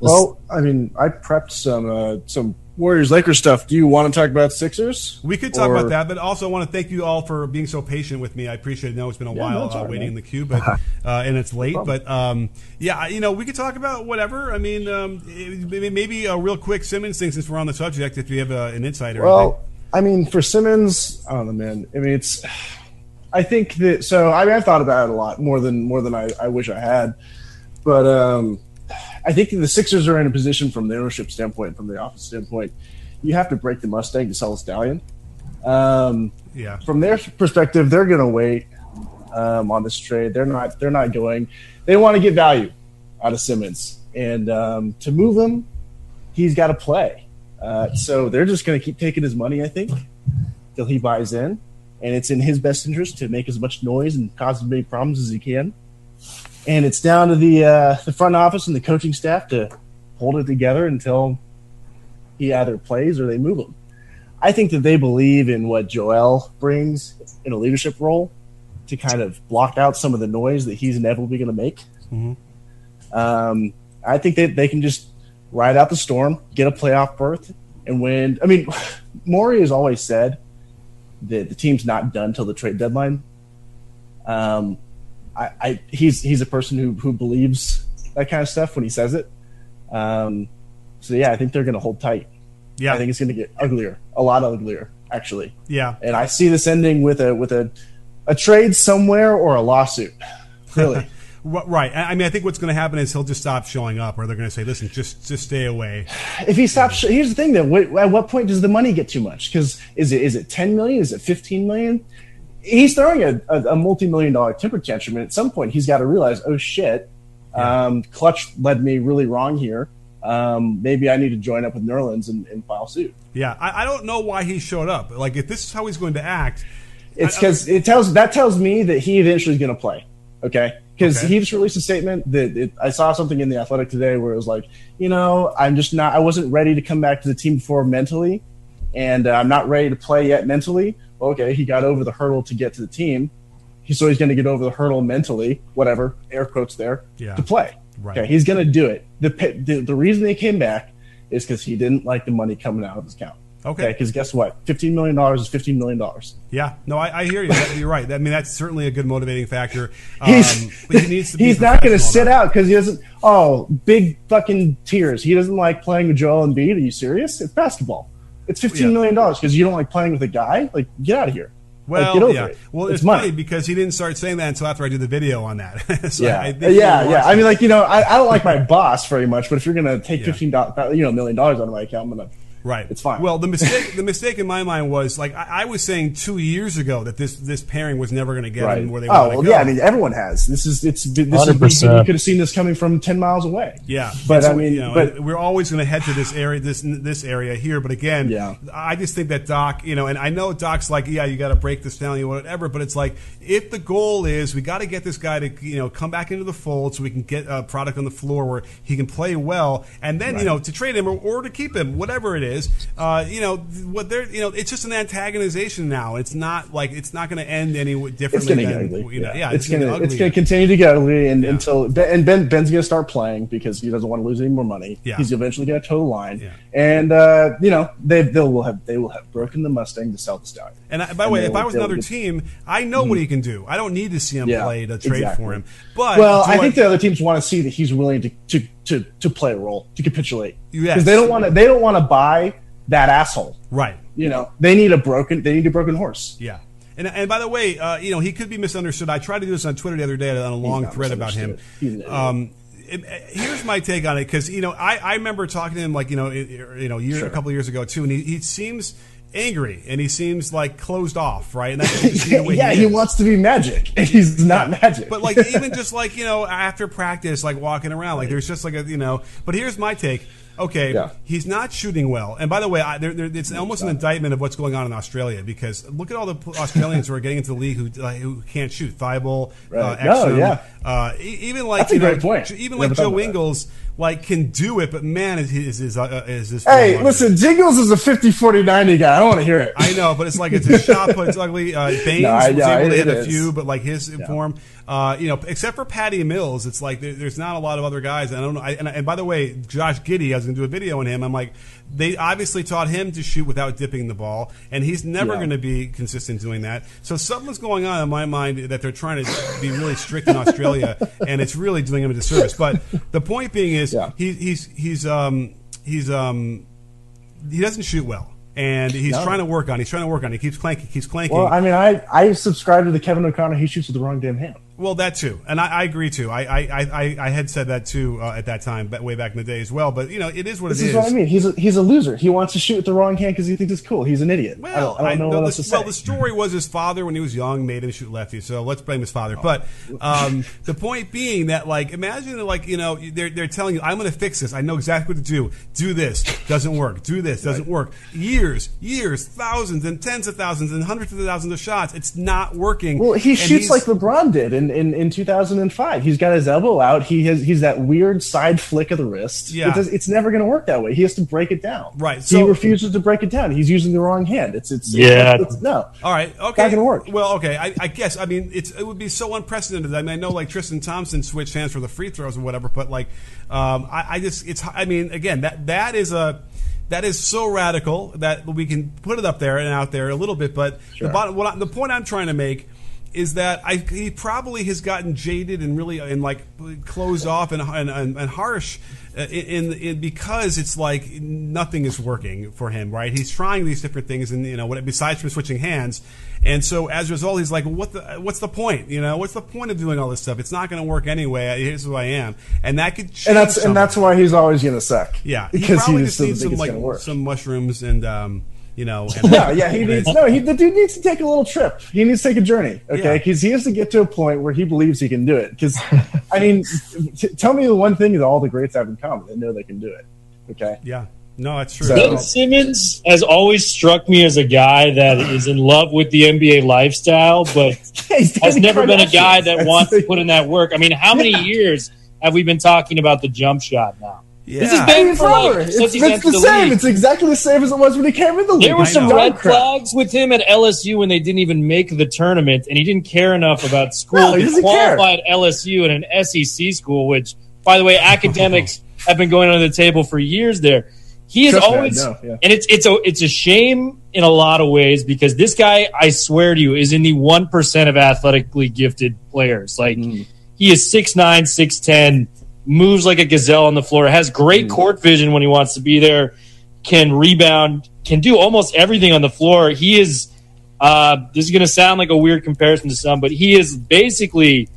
M: Well, I mean, I prepped some uh, some Warriors Lakers stuff. Do you want to talk about Sixers?
A: We could talk or... about that, but also I want to thank you all for being so patient with me. I appreciate it. I know it's been a yeah, while no, uh, waiting in the queue, but [laughs] uh, and it's late. But um, yeah, you know, we could talk about whatever. I mean, um, maybe a real quick Simmons thing since we're on the subject. If you have uh, an insider,
M: well,
A: anything.
M: I mean, for Simmons, I don't know, man. I mean, it's. I think that so. I mean, I've thought about it a lot more than more than I, I wish I had, but um, I think the Sixers are in a position from the ownership standpoint, from the office standpoint, you have to break the Mustang to sell a stallion. Um,
A: yeah.
M: From their perspective, they're going to wait um, on this trade. They're not. They're not going. They want to get value out of Simmons, and um, to move him, he's got to play. Uh, so they're just going to keep taking his money, I think, till he buys in. and it's in his best interest to make as much noise and cause as many problems as he can. And it's down to the uh, the front office and the coaching staff to hold it together until he either plays or they move him. I think that they believe in what Joel brings in a leadership role to kind of block out some of the noise that he's inevitably going to make.
A: Mhm.
M: Um, I think that they can just ride out the storm, get a playoff berth, and win. I mean, [sighs] Maury has always said that the team's not done till the trade deadline. Um, I, I he's he's a person who who believes that kind of stuff when he says it. Um, so yeah, I think they're going to hold tight.
A: Yeah,
M: I think it's going to get uglier, a lot uglier, actually.
A: Yeah,
M: And I see this ending with a with a a trade somewhere or a lawsuit. Really. [laughs]
A: Ri- Right. I mean, I think what's going to happen is he'll just stop showing up, or they're going to say, "Listen, just just stay away."
M: if he stops, here's the thing: though, at what point does the money get too much? Because is it is it ten million? Is it fifteen million? He's throwing a, a, a multi-million dollar temper tantrum, and at some point, he's got to realize, oh shit, um, Klutch led me really wrong here. Um, maybe I need to join up with Nerlens and, and file suit.
A: Yeah, I, I don't know why he showed up. Like, if this is how he's going to act,
M: It's because it tells that tells me that he eventually is going to play. Okay, because
A: Okay.
M: he just released a statement that it, I saw something in the Athletic today where it was like, you know, I'm just not, I wasn't ready to come back to the team before mentally, and uh, I'm not ready to play yet mentally. Okay, he got over the hurdle to get to the team. He, so he's going to get over the hurdle mentally, whatever air quotes there,
A: Yeah.
M: to play.
A: Right.
M: Okay, he's going to do it. The, the the reason he came back is because he didn't like the money coming out of his account.
A: Okay.
M: because guess what? Fifteen million dollars is fifteen million dollars.
A: yeah, no, I, I hear you. That- You're right. I mean, that's certainly a good motivating factor. [laughs] Um,
M: He's
A: but he needs to be
M: he's not going to sit out because he doesn't. Oh, big fucking tears. He doesn't like playing with Joel Embiid. Are you serious? It's basketball. It's fifteen
A: Yeah.
M: million dollars because you don't like playing with a guy. Like, get out of here. Like,
A: Well,
M: over
A: yeah.
M: it.
A: Well,
M: it's,
A: it's,
M: money.
A: funny because he didn't start saying that until after I did the video on that. [laughs] so
M: yeah,
A: I think
M: yeah, yeah. I mean, like you know, I, I don't like my [laughs] boss very much, but if you're going to take
A: Yeah.
M: fifteen dollars, you know, million dollars out of my account, I'm going to.
A: Right.
M: It's fine.
A: Well, the mistake the mistake in my mind was like I, I was saying two years ago that this this pairing was never going to get
M: Right.
A: them where they
M: oh
A: want to
M: well,
A: go.
M: yeah. I mean, everyone has. This is it's. This is you could have seen this coming from ten miles away.
A: Yeah,
M: But,
A: so,
M: I mean,
A: you know,
M: but-
A: we're always going to head to this area, this this area here. But again,
M: Yeah.
A: I just think that Doc, you know, and I know Doc's like, yeah, you got to break this down, you whatever. But it's like, if the goal is we got to get this guy to, you know, come back into the fold so we can get a product on the floor where he can play well, and then you know to trade him or, or to keep him, whatever it is, uh, you know, what they're, you know, it's just an antagonization now. It's not like it's not going to end any differently.
M: It's going to get ugly.
A: You know, yeah,
M: it's, going to it's going to continue to get ugly, and until Ben, and Ben Ben's going to start playing because he doesn't want to lose any more money.
A: Yeah.
M: He's eventually going to toe the line,
A: Yeah.
M: and uh, you know they they will have they will have broken the Mustang to sell the stallion.
A: And I, by the way,
M: they
A: if
M: will-
A: I was another
M: get-
A: team, I know what he can do. I don't need to see him
M: Yeah,
A: play to trade
M: exactly.
A: for him. But
M: well, I think the other teams want to see that he's willing to to to, to play a role to capitulate because
A: Yes.
M: they don't want to they don't want to buy that asshole.
A: right.
M: You know, they need a broken they need a broken horse.
A: Yeah. And, and by the way, uh, you know, he could be misunderstood. I tried to do this on Twitter the other day on a long thread about him.
M: misunderstood. He's an idiot.
A: Um, it- here's my take on it because you know I, I remember talking to him like you know it- you know a year,
M: Sure.
A: a couple of years ago too, and he, he seems angry and he seems like closed off, right? And that's [laughs] way
M: yeah,
A: he,
M: he wants to be magic, and [laughs] he's not magic.
A: But like even just like you know after practice, like walking around, like there's just like a you know. But here's my take. Okay,
M: Yeah.
A: he's not shooting well, and by the way, I, there, there, it's almost an indictment of what's going on in Australia because look at all the Australians who are getting into the league who like, who can't shoot. Thybulle, uh,
M: Right. No,
A: Exum,
M: yeah.
A: uh, even like
M: That's a
A: you know,
M: point.
A: even like Joe. Ingles, like can do it, but man, is is is, uh, is this?
M: hey, listen, Jingles is a 50 40 90 guy. I don't want to hear it.
A: I know, but it's like it's a shot put. It's ugly. Uh, Baynes [laughs]
M: No, I
A: was
M: know,
A: able to
M: it
A: hit a few, but like his form, uh, you know, except for Patty Mills, it's like there, there's not a lot of other guys. I don't know. I, and, and by the way, Josh Giddey, I was going to do a video on him. I'm like, they obviously taught him to shoot without dipping the ball, and he's never
M: Yeah.
A: going to be consistent doing that. So something's going on in my mind that they're trying to be really strict in Australia, [laughs] and it's really doing him a disservice. But the point being is,
M: Yeah.
A: he, he's he's um, he's um, he doesn't shoot well. And he's
M: No.
A: trying to work on. it. He's trying to work on. it. He keeps clanking. Keeps clanking.
M: Well, I mean, I, I subscribe to the Kevin O'Connor. He shoots with the wrong damn hand.
A: Well, that too, and I, I agree too. I, I, I, I had said that too uh, at that time, but way back in the day as well. But you know, it is what
M: this
A: it
M: is.
A: This is.
M: what I mean. He's a, he's a loser. He wants to shoot with the wrong hand because he thinks it's cool. He's an idiot.
A: Well,
M: I don't, don't know what
A: the,
M: else to say.
A: well, the story was his father when he was young made him shoot lefty. So let's blame his father. But um, [laughs] the point being that, like, imagine like you know they're they're telling you, I'm going to fix this. I know exactly what to do. Do this doesn't work. Do this doesn't work. Years, years, thousands and tens of thousands and hundreds of thousands of shots. It's not working.
M: Well, he
A: And
M: shoots like LeBron did in, in, in 2005. He's got his elbow out. He has he's that weird side flick of the wrist.
A: Yeah.
M: It does, it's never going to work that way. He has to break it down.
A: Right, So, he
M: refuses to break it down. He's using the wrong hand. It's it's
A: Yeah.
M: It's, it's- no.
A: All right. Okay.
M: Not gonna work.
A: Well, okay. I, I guess. I mean, it's it would be so unprecedented. I mean, I know like Tristan Thompson switched hands for the free throws or whatever, but like, um, I, I just it's. I mean, again, that that is a. That is so radical that we can put it up there and out there a little bit, but
M: Sure.
A: the bottom, what I, the point I'm trying to make is that I, he probably has gotten jaded and really and like closed off and and, and, and harsh uh, in, in because it's like nothing is working for him, right? He's trying these different things, and you know, what besides from switching hands, and so as a result, he's like, what the what's the point? You know, what's the point of doing all this stuff? It's not going to work anyway. Here's who I am, and that could change
M: And that's
A: something.
M: and that's why he's always going to suck.
A: yeah, he
M: because
A: probably
M: he
A: just
M: just
A: needs some like
M: going to work.
A: some mushrooms and um, you know, [laughs] and
M: no, yeah, he needs no. He, the dude needs to take a little trip. He needs to take a journey, okay? Because he has to get to a point where he believes he can do it. Because, I mean, t- tell me the one thing that all the greats have in common: they know they can do it. Okay.
A: Yeah. No, that's true.
M: So-
N: Ben Simmons has always struck me as a guy that is in love with the NBA lifestyle, but [laughs] has never been a guy that wants to put in that work. I mean, how many years have we been talking about the jump shot now? This is
M: I
N: been
M: mean,
N: for like,
M: forever. It's, it's the
N: the
M: same.
N: league.
M: It's exactly the same as it was when he came in the league.
N: There were some red
M: crap.
N: flags with him at LSU when they didn't even make the tournament, and he didn't care enough about school
M: No, he
N: to
M: doesn't care.
N: at LSU in an SEC school. Which, by the way, academics [laughs] have been going under the table for years. There, he is
M: Trust
N: always,
M: know, yeah.
N: and it's it's a it's a shame in a lot of ways because this guy, I swear to you, is in the one percent of athletically gifted players. Like
M: Mm.
N: he is six nine, six ten, moves like a gazelle on the floor, has great court vision when he wants to be there, can rebound, can do almost everything on the floor. He is. Uh, this is going to sound like a weird comparison to some, but he is basically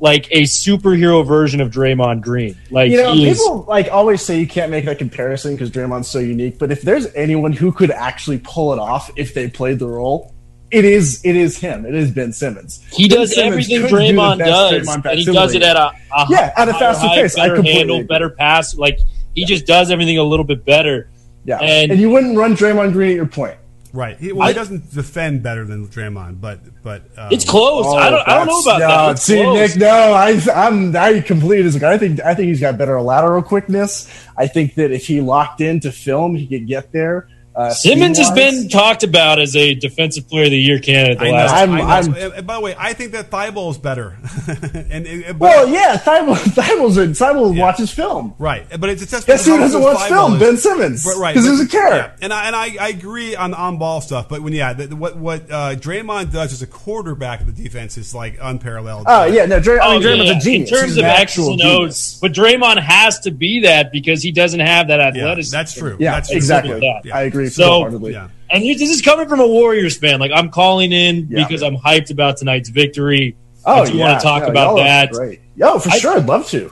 N: like a superhero version of Draymond Green. Like
M: you know,
N: he is,
M: people like always say you can't make that comparison because Draymond's so unique. But if there's anyone who could actually pull it off if they played the role, it is it is him. It is Ben Simmons.
N: he
M: Ben
N: does
M: Simmons
N: everything
M: could do
N: Draymond does,
M: Draymond
N: and he does it at a, a
M: Yeah, at a
N: higher
M: faster
N: height,
M: pace. I
N: better
M: completely
N: handle,
M: agree.
N: better pass. Like he just does everything a little bit better.
M: Yeah,
N: And-
M: and, you wouldn't run Draymond Green at your point.
A: Right. He, well, he doesn't defend better than Draymond, but but um,
N: It's close. I don't. I don't know about
M: no,
N: that. It's
M: see,
N: close.
M: Nick, no, I, I'm, I completely disagree. I think, I think he's got better lateral quickness. I think that if he locked into film, he could get there. Uh,
N: Simmons has been talked about as a defensive player of the year candidate the
A: I know,
N: last.
A: I know.
M: I'm-
A: And- and by the way, I think that Thybulle is better. [laughs] and, and- but-
M: Well, yeah, Thybulle, Thybulle's a, Thybulle watches film.
A: Right, but it's just
M: Guess who
A: how
M: doesn't watch
A: Thybulle
M: film?
A: is.
M: Ben Simmons.
A: Right, right.
M: 'Cause he
A: but-
M: doesn't care.
A: yeah. And I and I, I agree on the on ball stuff, but when yeah, the, what what uh, Draymond does as a quarterback of the defense is like unparalleled.
M: Oh yeah, no, Dray, I mean,
N: Oh,
M: Draymond's
N: yeah.
M: a genius.
N: In terms
M: He's
N: of
M: actual
N: and
M: genius.
N: O's, but Draymond has to be that because he doesn't have that
A: yeah,
N: athleticism.
A: that's true.
M: Yeah,
A: that's true.
M: exactly.
N: Yeah.
M: I agree
N: So-
A: Yeah.
N: And this is coming from a Warriors fan. Like I'm calling in
M: Yeah.
N: because I'm hyped about tonight's victory.
M: Oh,
N: I do
M: yeah,
N: want to talk
M: no,
N: about that.
M: Great. Yo, for
N: I-
M: sure, I'd love to.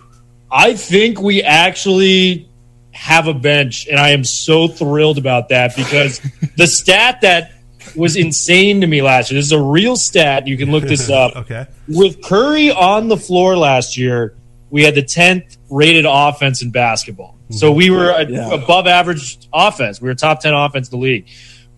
N: I think we actually have a bench, and I am so thrilled about that because [laughs] the stat that was insane to me last year. This is a real stat. You can look this [laughs] up.
A: okay.
N: With Curry on the floor last year, we had the 10th rated offense in basketball. So we were a,
M: Yeah.
N: above average offense. We were top 10 offense in the league.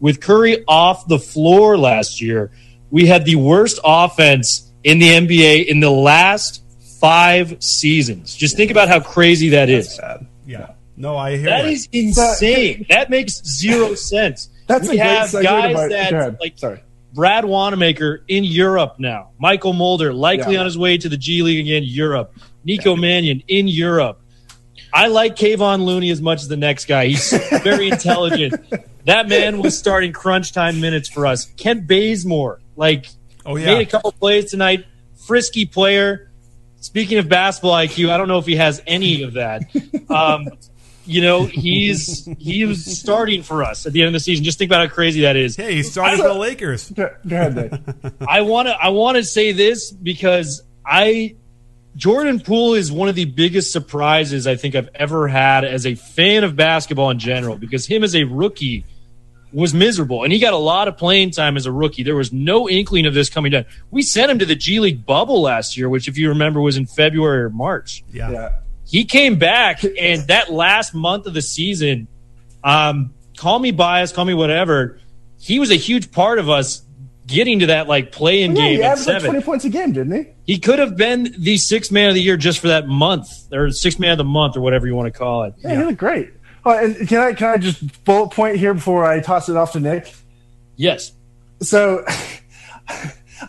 N: With Curry off the floor last year, we had the worst offense in the NBA in the last five seasons. Just think about how crazy that is.
A: Yeah. No, I hear
N: That
A: you.
N: is insane. That makes zero sense.
M: That's
N: we
M: a great
N: have
M: segue to
N: guys
M: my-
N: that like
M: Sorry.
N: Brad Wanamaker in Europe now. Mychal Mulder likely
M: Yeah.
N: on his way to the G League again. Europe. Nico Mannion in Europe. I like Kevon Looney as much as the next guy. He's very intelligent. [laughs] That man was starting crunch time minutes for us. Kent Bazemore, like,
A: Oh yeah.
N: made a couple plays tonight. Frisky player. Speaking of basketball IQ, I don't know if he has any of that. Um, you know, he's he was starting for us at the end of the season. Just think about how crazy that is.
A: Hey, he started for the Lakers.
M: Go go ahead, Nick.
N: I want to I want to say this because I Jordan Poole is one of the biggest surprises I think I've ever had as a fan of basketball in general because him as a rookie was miserable and he got a lot of playing time as a rookie. There was no inkling of this coming down. We sent him to the G League bubble last year, which if you remember was in February or March.
A: Yeah.
M: yeah.
N: He came back and that last month of the season, um, call me biased, call me whatever, he was a huge part of us getting to that like play-in
M: Yeah,
N: game
M: he
N: at
M: averaged like 20 points a game, didn't he?
N: He could have been the sixth man of the year just for that month, or sixth man of the month, or whatever you want to call it.
M: Yeah, he looked great. Oh, and can I can I just bullet point here before I toss it off to Nick?
N: Yes.
M: So [laughs]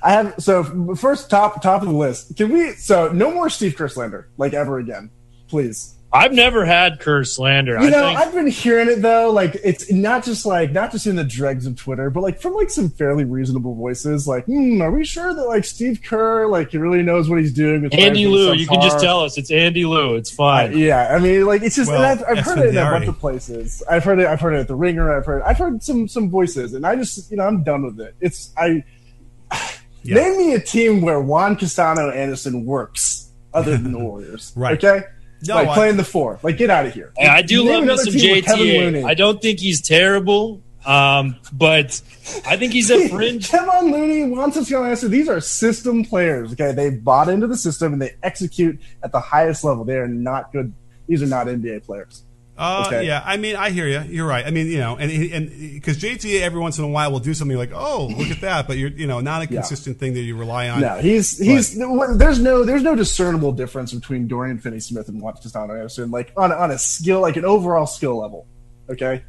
M: I have so first top top of the list. Can we so no more Steve Kerr slander like ever again, please.
N: I've never had Kerr slander.
M: You
N: I
M: know,
N: think
M: I've been hearing it though. Like it's not just like not just in the dregs of Twitter, but like from like some fairly reasonable voices. Like, hmm, are we sure that like Steve Kerr like he really knows what he's doing? With
N: Andy
M: players
N: Lou,
M: being
N: you can just tell us it's Andy Lou. It's fine.
M: Uh, yeah, I mean, like it's just
N: Well,
M: and I've, I've heard it in a bunch of places. I've heard it. I've heard it at the Ringer. I've heard. I've heard some some voices, and I just you know I'm done with it. It's I [sighs] name me a team where Juan Toscano Anderson works other than the [laughs] Warriors.
N: Right.
M: Okay.
N: No,
M: like
N: I-
M: playing the four. Like get out of here.
N: Yeah, I do
M: Name
N: love me some JTA. I don't think he's terrible, um, but I think he's a [laughs] fringe.
M: Kevin Looney, wants Juan Toscano Anderson. These are system players. Okay, they bought into the system and they execute at the highest level. They are not good. These are not NBA players.
A: Uh,
M: Okay.
A: Yeah, I mean, I hear you. You're right. I mean, you know, and and because JTA every once in a while will do something like, "Oh, look at that," but you're, you know, not a
M: Yeah.
A: consistent thing that you rely on.
M: No, he's he's there's no there's no discernible difference between Dorian Finney-Smith and Juan Toscano Anderson, like on on a skill, like an overall skill level. Okay.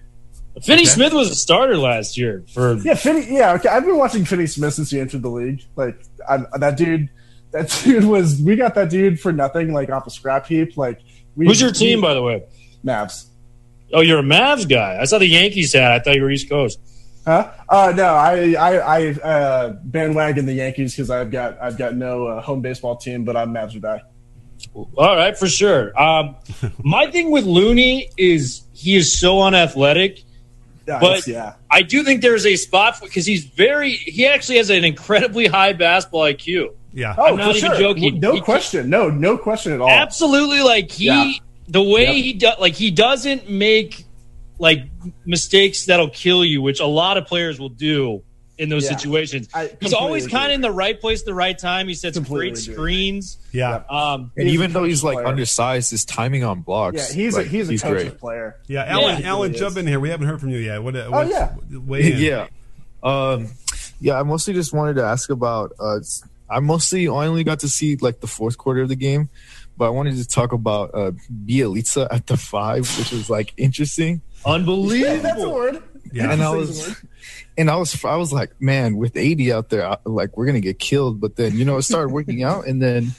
N: Finney Smith was a starter last year for
M: Yeah, Finney. Yeah, okay. I've been watching Finney Smith since he entered the league. Like I, that dude, that [laughs] dude was. We got that dude for nothing, like off a scrap heap. Like we,
N: Who's your team,
M: we-
N: by the way?
M: Mavs.
N: Oh, you're a Mavs guy. I saw the Yankees hat. I thought you were East Coast.
M: Huh? Uh, no, I I, I uh, bandwagon the Yankees because I've got I've got no uh, home baseball team, but I'm Mavs or die.
N: All right, for sure. Um, [laughs] my thing with Looney is he is so unathletic.
M: Yeah,
N: but
M: yeah.
N: I do think there's a spot because he's very. He actually has an incredibly high basketball IQ.
A: Yeah,
M: Oh,
N: I'm not
M: for
N: even
M: sure.
N: joking.
M: No
N: He-
M: question. No, no question at all.
N: Absolutely, like he,
M: Yeah.
N: The way
M: Yep.
N: he does, like he doesn't make like mistakes that'll kill you, which a lot of players will do in those
M: Yeah.
N: situations. He's always kind of in the right place, at the right time. He sets
M: Completely
N: great
M: agree.
N: screens.
A: Yeah.
N: Um,
O: And even though he's like
M: player.
O: undersized, his timing on blocks.
M: Yeah, he's
O: like,
M: a he's a
O: he's
M: coach's
O: great.
M: player.
A: Yeah, Alan,
M: Yeah.
A: Alan,
M: He
A: jump
M: is.
A: in here. We haven't heard from you yet. What?
M: Oh,
A: what's-
M: yeah.
A: weigh in. [laughs]
O: yeah. Um, yeah, I mostly just wanted to ask about. Uh, I mostly only got to see like the fourth quarter of the game, but I wanted to talk about uh, Bjelica at the five, which was like interesting.
N: Unbelievable.
M: That's a word.
A: Yeah.
O: and I was, and I was, I was like, man, with 80 out there, I- like we're gonna get killed. But then you know, it started working out, and then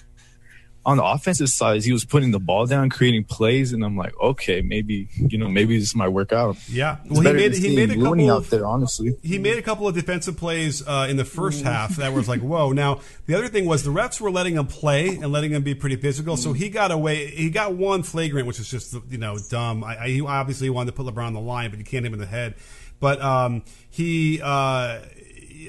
O: on the offensive side, he was putting the ball down, creating plays, and I'm like, okay, maybe you know, maybe this might work out.
A: Yeah. Well, he made he made a couple
O: out
A: of,
O: there, honestly.
A: he made a couple of defensive plays uh, in the first half that was like, whoa. Now, the other thing was the refs were letting him play and letting him be pretty physical. So he got away. He got one flagrant, which is just, you know, dumb. I, I, he obviously wanted to put LeBron on the line, but you can't hit him in the head. But um, he. Uh,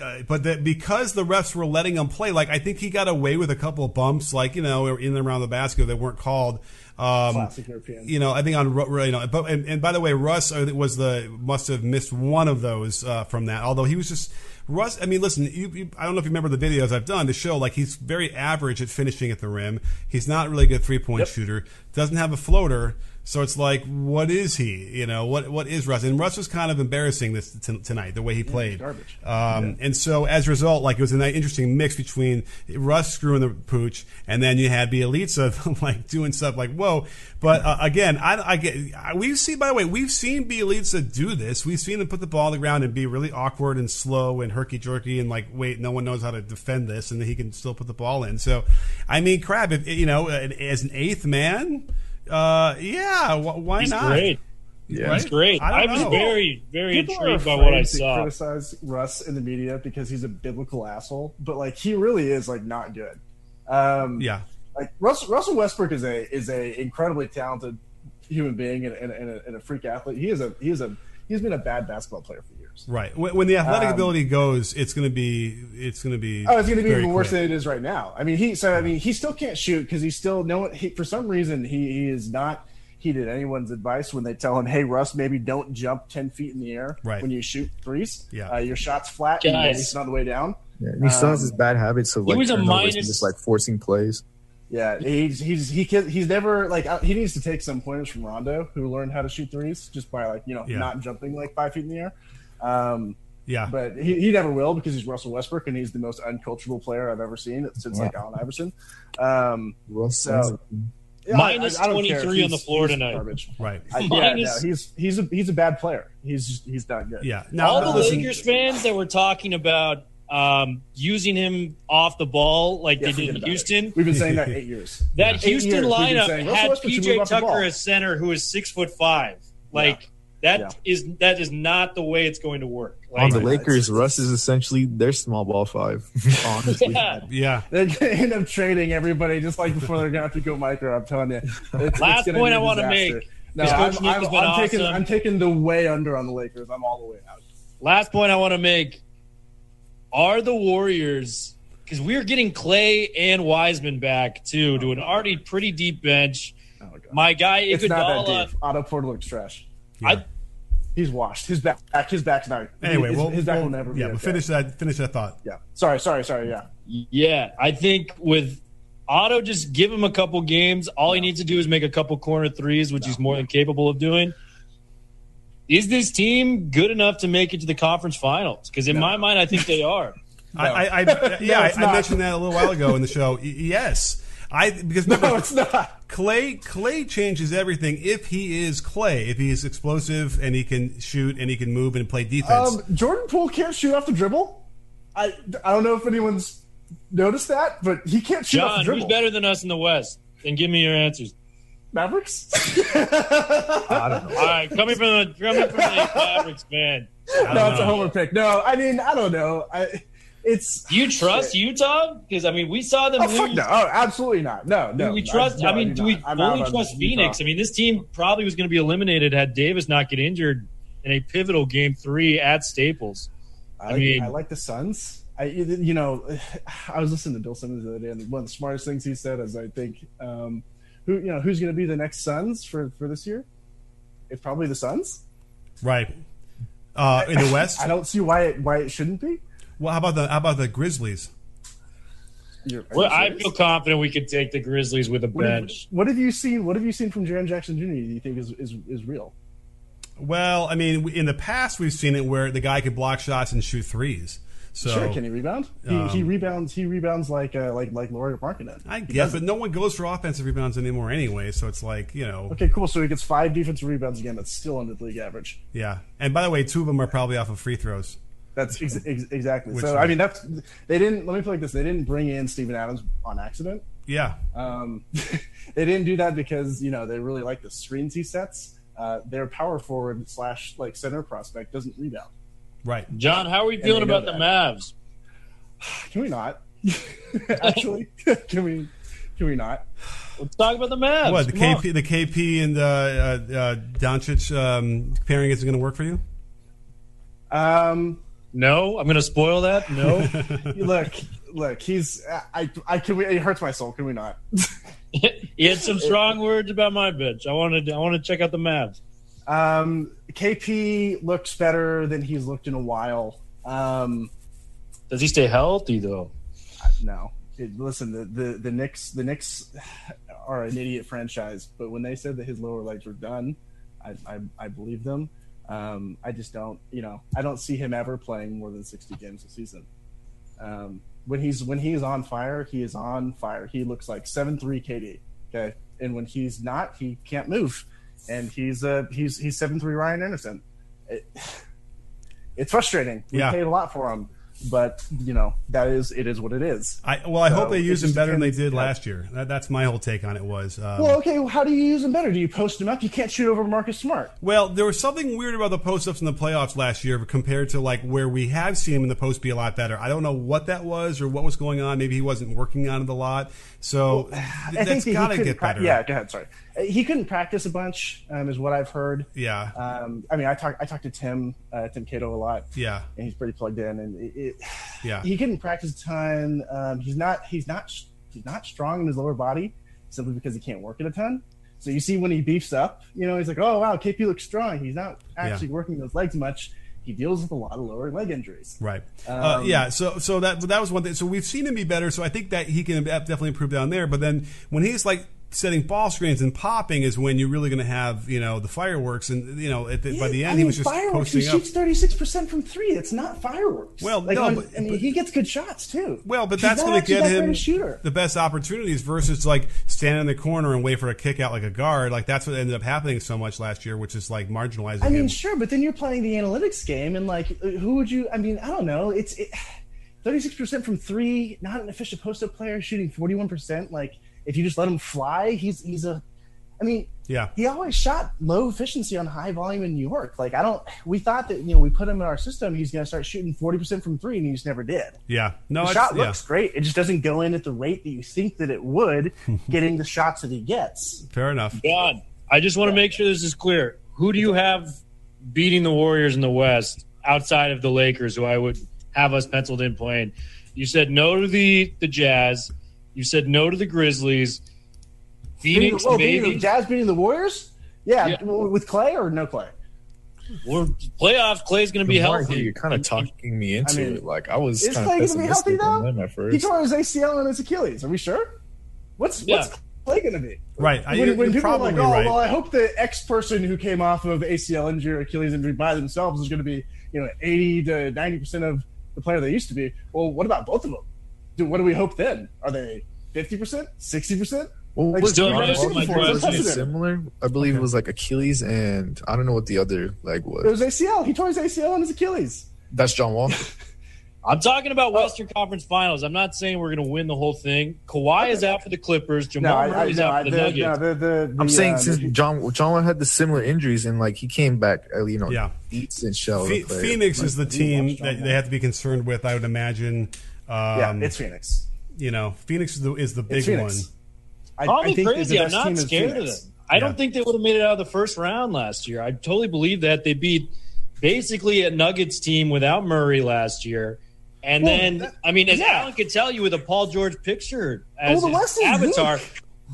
A: uh, but that because the refs were letting him play, like I think he got away with a couple of bumps, like you know, in and around the basket that weren't called. Um,
M: Classic European.
A: you know, I think on you know, but and, and by the way, Russ was the must have missed one of those uh, from that. Although he was just Russ. I mean, listen, you, you, I don't know if you remember the videos I've done to show like he's very average at finishing at the rim. He's not really a good three point shooter. Doesn't have a floater. So it's like, what is he? You know, what what is Russ? And Russ was kind of embarrassing this t- tonight, the way he played.
M: garbage.
A: Um, And so as a result, like it was an interesting mix between Russ screwing the pooch, and then you had Bjelica [laughs] like doing stuff like whoa. But uh, again, I, I get I- we've seen. By the way, we've seen Bjelica do this. We've seen him put the ball on the ground and be really awkward and slow and herky jerky and like wait, no one knows how to defend this, and he can still put the ball in. So, I mean, crap. If you know, as an eighth man, uh, yeah, wh- why
N: He's
A: not?
N: great.
A: Yeah.
N: He's great.
A: I
N: I, was
A: know.
N: very, very
M: People
N: intrigued by what I
M: to
N: saw.
M: Criticize Russ in the media because he's a biblical asshole, but like he really is like not good. Um,
A: Yeah.
M: like Russell, Russell Westbrook is a is a incredibly talented human being and, and, and, a, and a freak athlete. He is a he is a he's been a bad basketball player for years.
A: Right. When, when the athletic
M: Um,
A: ability goes, it's going to be it's going to be
M: Oh, it's going to be
A: very
M: even worse
A: quick.
M: than it is right now. I mean, he so I mean, he still can't shoot because he's still no. He, for some reason, he, he is not heeded anyone's advice when they tell him, "Hey, Russ, maybe don't jump ten feet in the air
O: Right.
M: when you shoot threes.
O: Yeah.
M: uh, your shot's flat. and
O: Guys.
M: he's on the way down."
O: Yeah, and he still has
M: Um,
O: his bad habits of
M: he
O: like
M: was a minus-
O: just like forcing plays.
M: Yeah, he's he's he can, he's never like uh, he needs to take some pointers from Rondo, who learned how to shoot threes just by like you know
A: Yeah.
M: not jumping like five feet in the air. Um,
A: Yeah.
M: but he, he never will because he's Russell Westbrook and he's the most unculturable player I've ever seen since like Allen Iverson. Um, so yeah,
N: Minus
M: I- I don't care if
N: 23 on the floor
M: he's
N: tonight.
M: Garbage.
A: Right.
M: I, yeah,
N: Minus-
M: no, he's he's a he's a bad player. He's he's not good.
A: Yeah.
N: Now, all the Lakers fans that were talking about um, using him off the ball like
M: Yeah,
N: they did in
M: about it.
N: Houston.
M: We've been saying that eight years.
N: That
M: Eight
N: Houston
M: years
N: lineup
M: saying,
N: had
M: Westbrook should move
N: PJ
M: off the ball.
N: Tucker as center, who is six foot five. Like that is that is not the way it's going to work.
O: On the Lakers, Russ is essentially their small ball five. [laughs] Honestly,
N: Yeah.
A: Yeah.
M: They're gonna end up trading everybody just like before they're gonna have to go micro. I'm telling you. It's,
N: Last
M: it's
N: point I wanna make,
M: No, I'm, I'm, I'm taking. I'm taking the way under on the Lakers. I'm all the way out.
N: Last point I want to make are the Warriors because we're getting Klay and Wiseman back too to an already pretty deep bench. Oh, My guy
M: It's not
N: Iguodala.
M: that deep. Otto Porter looks trash.
N: I,
M: He's washed. His back, his back's not.
A: Anyway,
M: his,
A: well,
M: his back
A: well,
M: will never be.
A: yeah, but
M: okay.
A: finish that finish that thought.
M: Yeah. Sorry, sorry, sorry. Yeah.
N: Yeah, I think with Otto, just give him a couple games. All he needs to do is make a couple corner threes, which he's more than capable of doing. Is this team good enough to make it to the conference finals? Because in my mind, I think they are.
A: I, I, I [laughs] yeah, I, I mentioned that a little while ago in the show. Yes, I because remember,
M: No, it's not.
A: Klay. Klay changes everything if he is Klay. If he is explosive and he can shoot and he can move and play defense.
M: Um, Jordan Poole can't shoot off the dribble. I I don't know if anyone's noticed that, but he can't shoot off the dribble.
N: who's better than us in the West? And give me your answers.
M: Mavericks. [laughs]
N: I don't know. All right, coming from the coming from the [laughs] Mavericks, man.
M: no, it's a homer pick. No, I mean I don't know. I it's.
N: Do you trust Utah? Because I mean, we saw them
M: Oh,
N: lose.
M: fuck no! Oh, absolutely not. No, no.
N: do we
M: I-
N: trust?
M: no,
N: I, mean,
M: do
N: do we
M: not.
N: Fully
M: on
N: trust
M: Utah.
N: Phoenix? I mean, this team probably was going to be eliminated had Davis not get injured in a pivotal game three at Staples.
M: I,
N: I mean-
M: I like the Suns. I, you know, [sighs] I was listening to Bill Simmons the other day, and one of the smartest things he said is, I think, um, who you know, who's going to be the next Suns for for this year? It's probably the Suns.
A: right. Uh, in the [laughs] West,
M: I don't see why it why it shouldn't be.
A: Well, how about the how about the Grizzlies?
N: Well, I feel confident we could take the Grizzlies with a
M: What have,
N: bench.
M: what have you seen? What have you seen from Jaren Jackson Jr. Do you think is is, is real?
A: Well, I mean, in the past we've seen it where the guy could block shots and shoot threes. So
M: sure, can he rebound? He, he
A: um,
M: rebounds. He rebounds like uh, like like Lauri Markkanen.
A: I guess, but no one goes for offensive rebounds anymore anyway. So it's like you know,
M: Okay, cool. So he gets five defensive rebounds again. That's still under the league average.
A: yeah. And by the way, two of them are probably off of free throws.
M: That's ex- ex- exactly.
A: Which
M: so
A: is-
M: I mean, that's they didn't. Let me put it like this: they didn't bring in Steven Adams on accident.
A: Yeah,
M: Um, [laughs] they didn't do that because you know they really like the screens he sets. Uh, their power forward slash like center prospect doesn't rebound.
A: right.
N: John, how are we feeling about the. Mavs? [sighs]
M: Can we not? [laughs] Actually, [laughs] can we? Can we not?
N: Let's talk about the Mavs.
A: What the
N: Come on.
A: KP, the KP and uh, uh, uh, Doncic um, pairing isn't going to work for you?
M: Um,
N: No, I'm going to spoil that. No. [laughs]
M: look, look. He's. I. I can. We, it hurts my soul. Can we not? [laughs]
N: he had some strong words about my bench. I wanted. I want to check out the Mavs.
M: Um, KP looks better than he's looked in a while. Um,
N: Does he stay healthy though?
M: no. It, listen, the, the the Knicks the Knicks are an idiot franchise, but when they said that his lower legs were done, I I, I believe them. Um, I just don't, you know, I don't see him ever playing more than sixty games a season. Um, when he's when he's on fire, he is on fire. He looks like seven three KD. Okay, and when he's not, he can't move, and he's uh he's he's seven three Ryan Anderson. It, [sighs] it's frustrating. We
A: Yeah.
M: paid a lot for him, but you know that is it is what it is.
A: I well, I
M: So,
A: hope they use him
M: just
A: better than they did last year. That, that's my whole take on it. Was um,
M: Well, okay. Well, how do you use him better? Do you post him up? You can't shoot over Marcus Smart.
A: Well, there was something weird about the post ups in the playoffs last year compared to like where we have seen him in the post be a lot better. I don't know what that was or what was going on. Maybe he wasn't working on it a lot. So th-
M: I think
A: that's
M: that
A: got to get better.
M: Yeah, go ahead. Sorry. He couldn't practice a bunch, um, is what I've heard.
A: Yeah.
M: Um, I mean, I talked I talked to Tim uh, Tim Cato a lot.
A: Yeah.
M: and he's pretty plugged in, and it, it,
A: Yeah.
M: he couldn't practice a ton. Um, he's not he's not he's not strong in his lower body simply because he can't work it a ton. So you see when he beefs up, you know, he's like, oh wow, KP looks strong. He's not actually
A: Yeah.
M: working those legs much. He deals with a lot of lower leg injuries.
A: Right. uh,
M: Um,
A: yeah. So so that that was one thing. So we've seen him be better. So I think that he can definitely improve down there. But then when he's like setting ball screens and popping is when you're really going to have you know the fireworks and you know at the, by the end
M: I mean,
A: he was just
M: fireworks. he shoots thirty six percent from three. It's not fireworks.
A: Well,
M: like,
A: no,
M: on-
A: but-
M: I mean, he gets good shots too.
A: Well, but that's going to get him the best opportunities versus like standing in the corner and wait for a kick out like a guard. Like that's what ended up happening so much last year, which is like marginalizing
M: I mean,
A: him.
M: sure, but then you're playing the analytics game, and like, who would you? I mean, I don't know. It's [sighs] six percent from three. Not an efficient post up player shooting forty one percent. Like, if you just let him fly, he's he's a. I mean,
A: Yeah.
M: he always shot low efficiency on high volume in New York. Like, I don't. We thought that you know we put him in our system, he's going to start shooting forty percent from three, and he just never did.
A: Yeah. No,
M: the
A: it's-
M: shot
A: yeah.
M: looks great. It just doesn't go in at the rate that you think that it would, [laughs] getting the shots that he gets.
A: Fair enough.
N: John, I just want to make sure this is clear. Who do you have beating the Warriors in the West outside of the Lakers, who I would have us penciled in playing? You said no to the the Jazz. You said no to the Grizzlies. Phoenix,
M: Beating, oh, beating
N: maybe.
M: the Jazz beating the Warriors. Yeah,
N: Yeah.
M: with Klay or no Klay.
N: We're playoffs. Klay's going to be
O: The more I
N: healthy.
O: You're kind of talking me into
M: I mean,
O: it. Like I was
M: Is
O: Klay
M: going to be healthy though?
O: them at
M: He tore his ACL and his Achilles. Are we sure? What's what's Klay going to be?
A: Right. I-
M: When,
A: you're-
M: when
A: you're
M: people are like, "Oh,
A: right.
M: well, I hope the X person who came off of ACL injury or Achilles injury by themselves is going to be, you know, eighty to ninety percent of the player they used to be." Well, what about both of them? Do what do we hope then? Are they fifty percent, sixty percent?
O: Well,
M: Like,
O: was
M: we've never seen before.
O: Wasn't it similar? I believe it was like Achilles and I don't know what the other leg was.
M: It
O: was.
M: was ACL. He tore his ACL and his Achilles.
O: That's John Wall. [laughs]
N: I'm talking about Western Conference Finals. I'm not saying we're going to win the whole thing. Kawhi is out for the Clippers. Jamal
M: No, I, I,
N: Murray's
M: no,
N: out
M: I,
N: for
M: the,
N: the
M: no,
N: Nuggets.
M: the, the,
O: I'm
M: the,
O: saying
M: uh,
O: since
M: the-
O: John John Wall had the similar injuries and like he came back, uh, you know,
A: Yeah.
O: decent shell. of
A: Phe-
O: a player.
A: Phoenix is the team that they have to be concerned with. I would imagine. Um,
M: Yeah, it's Phoenix.
A: You know, Phoenix is the, is the big one.
M: I,
N: Call
M: I
N: me
M: think
N: crazy. I'm not scared
M: Phoenix.
N: of them. I don't think they would have made it out of the first round last year. I totally believe that they beat basically a Nuggets team without Murray last year. And
M: Well,
N: then,
M: that-
N: I mean, as
M: yeah.
N: Alan could tell you, with a Paul George picture as
M: Well, the
N: his avatar,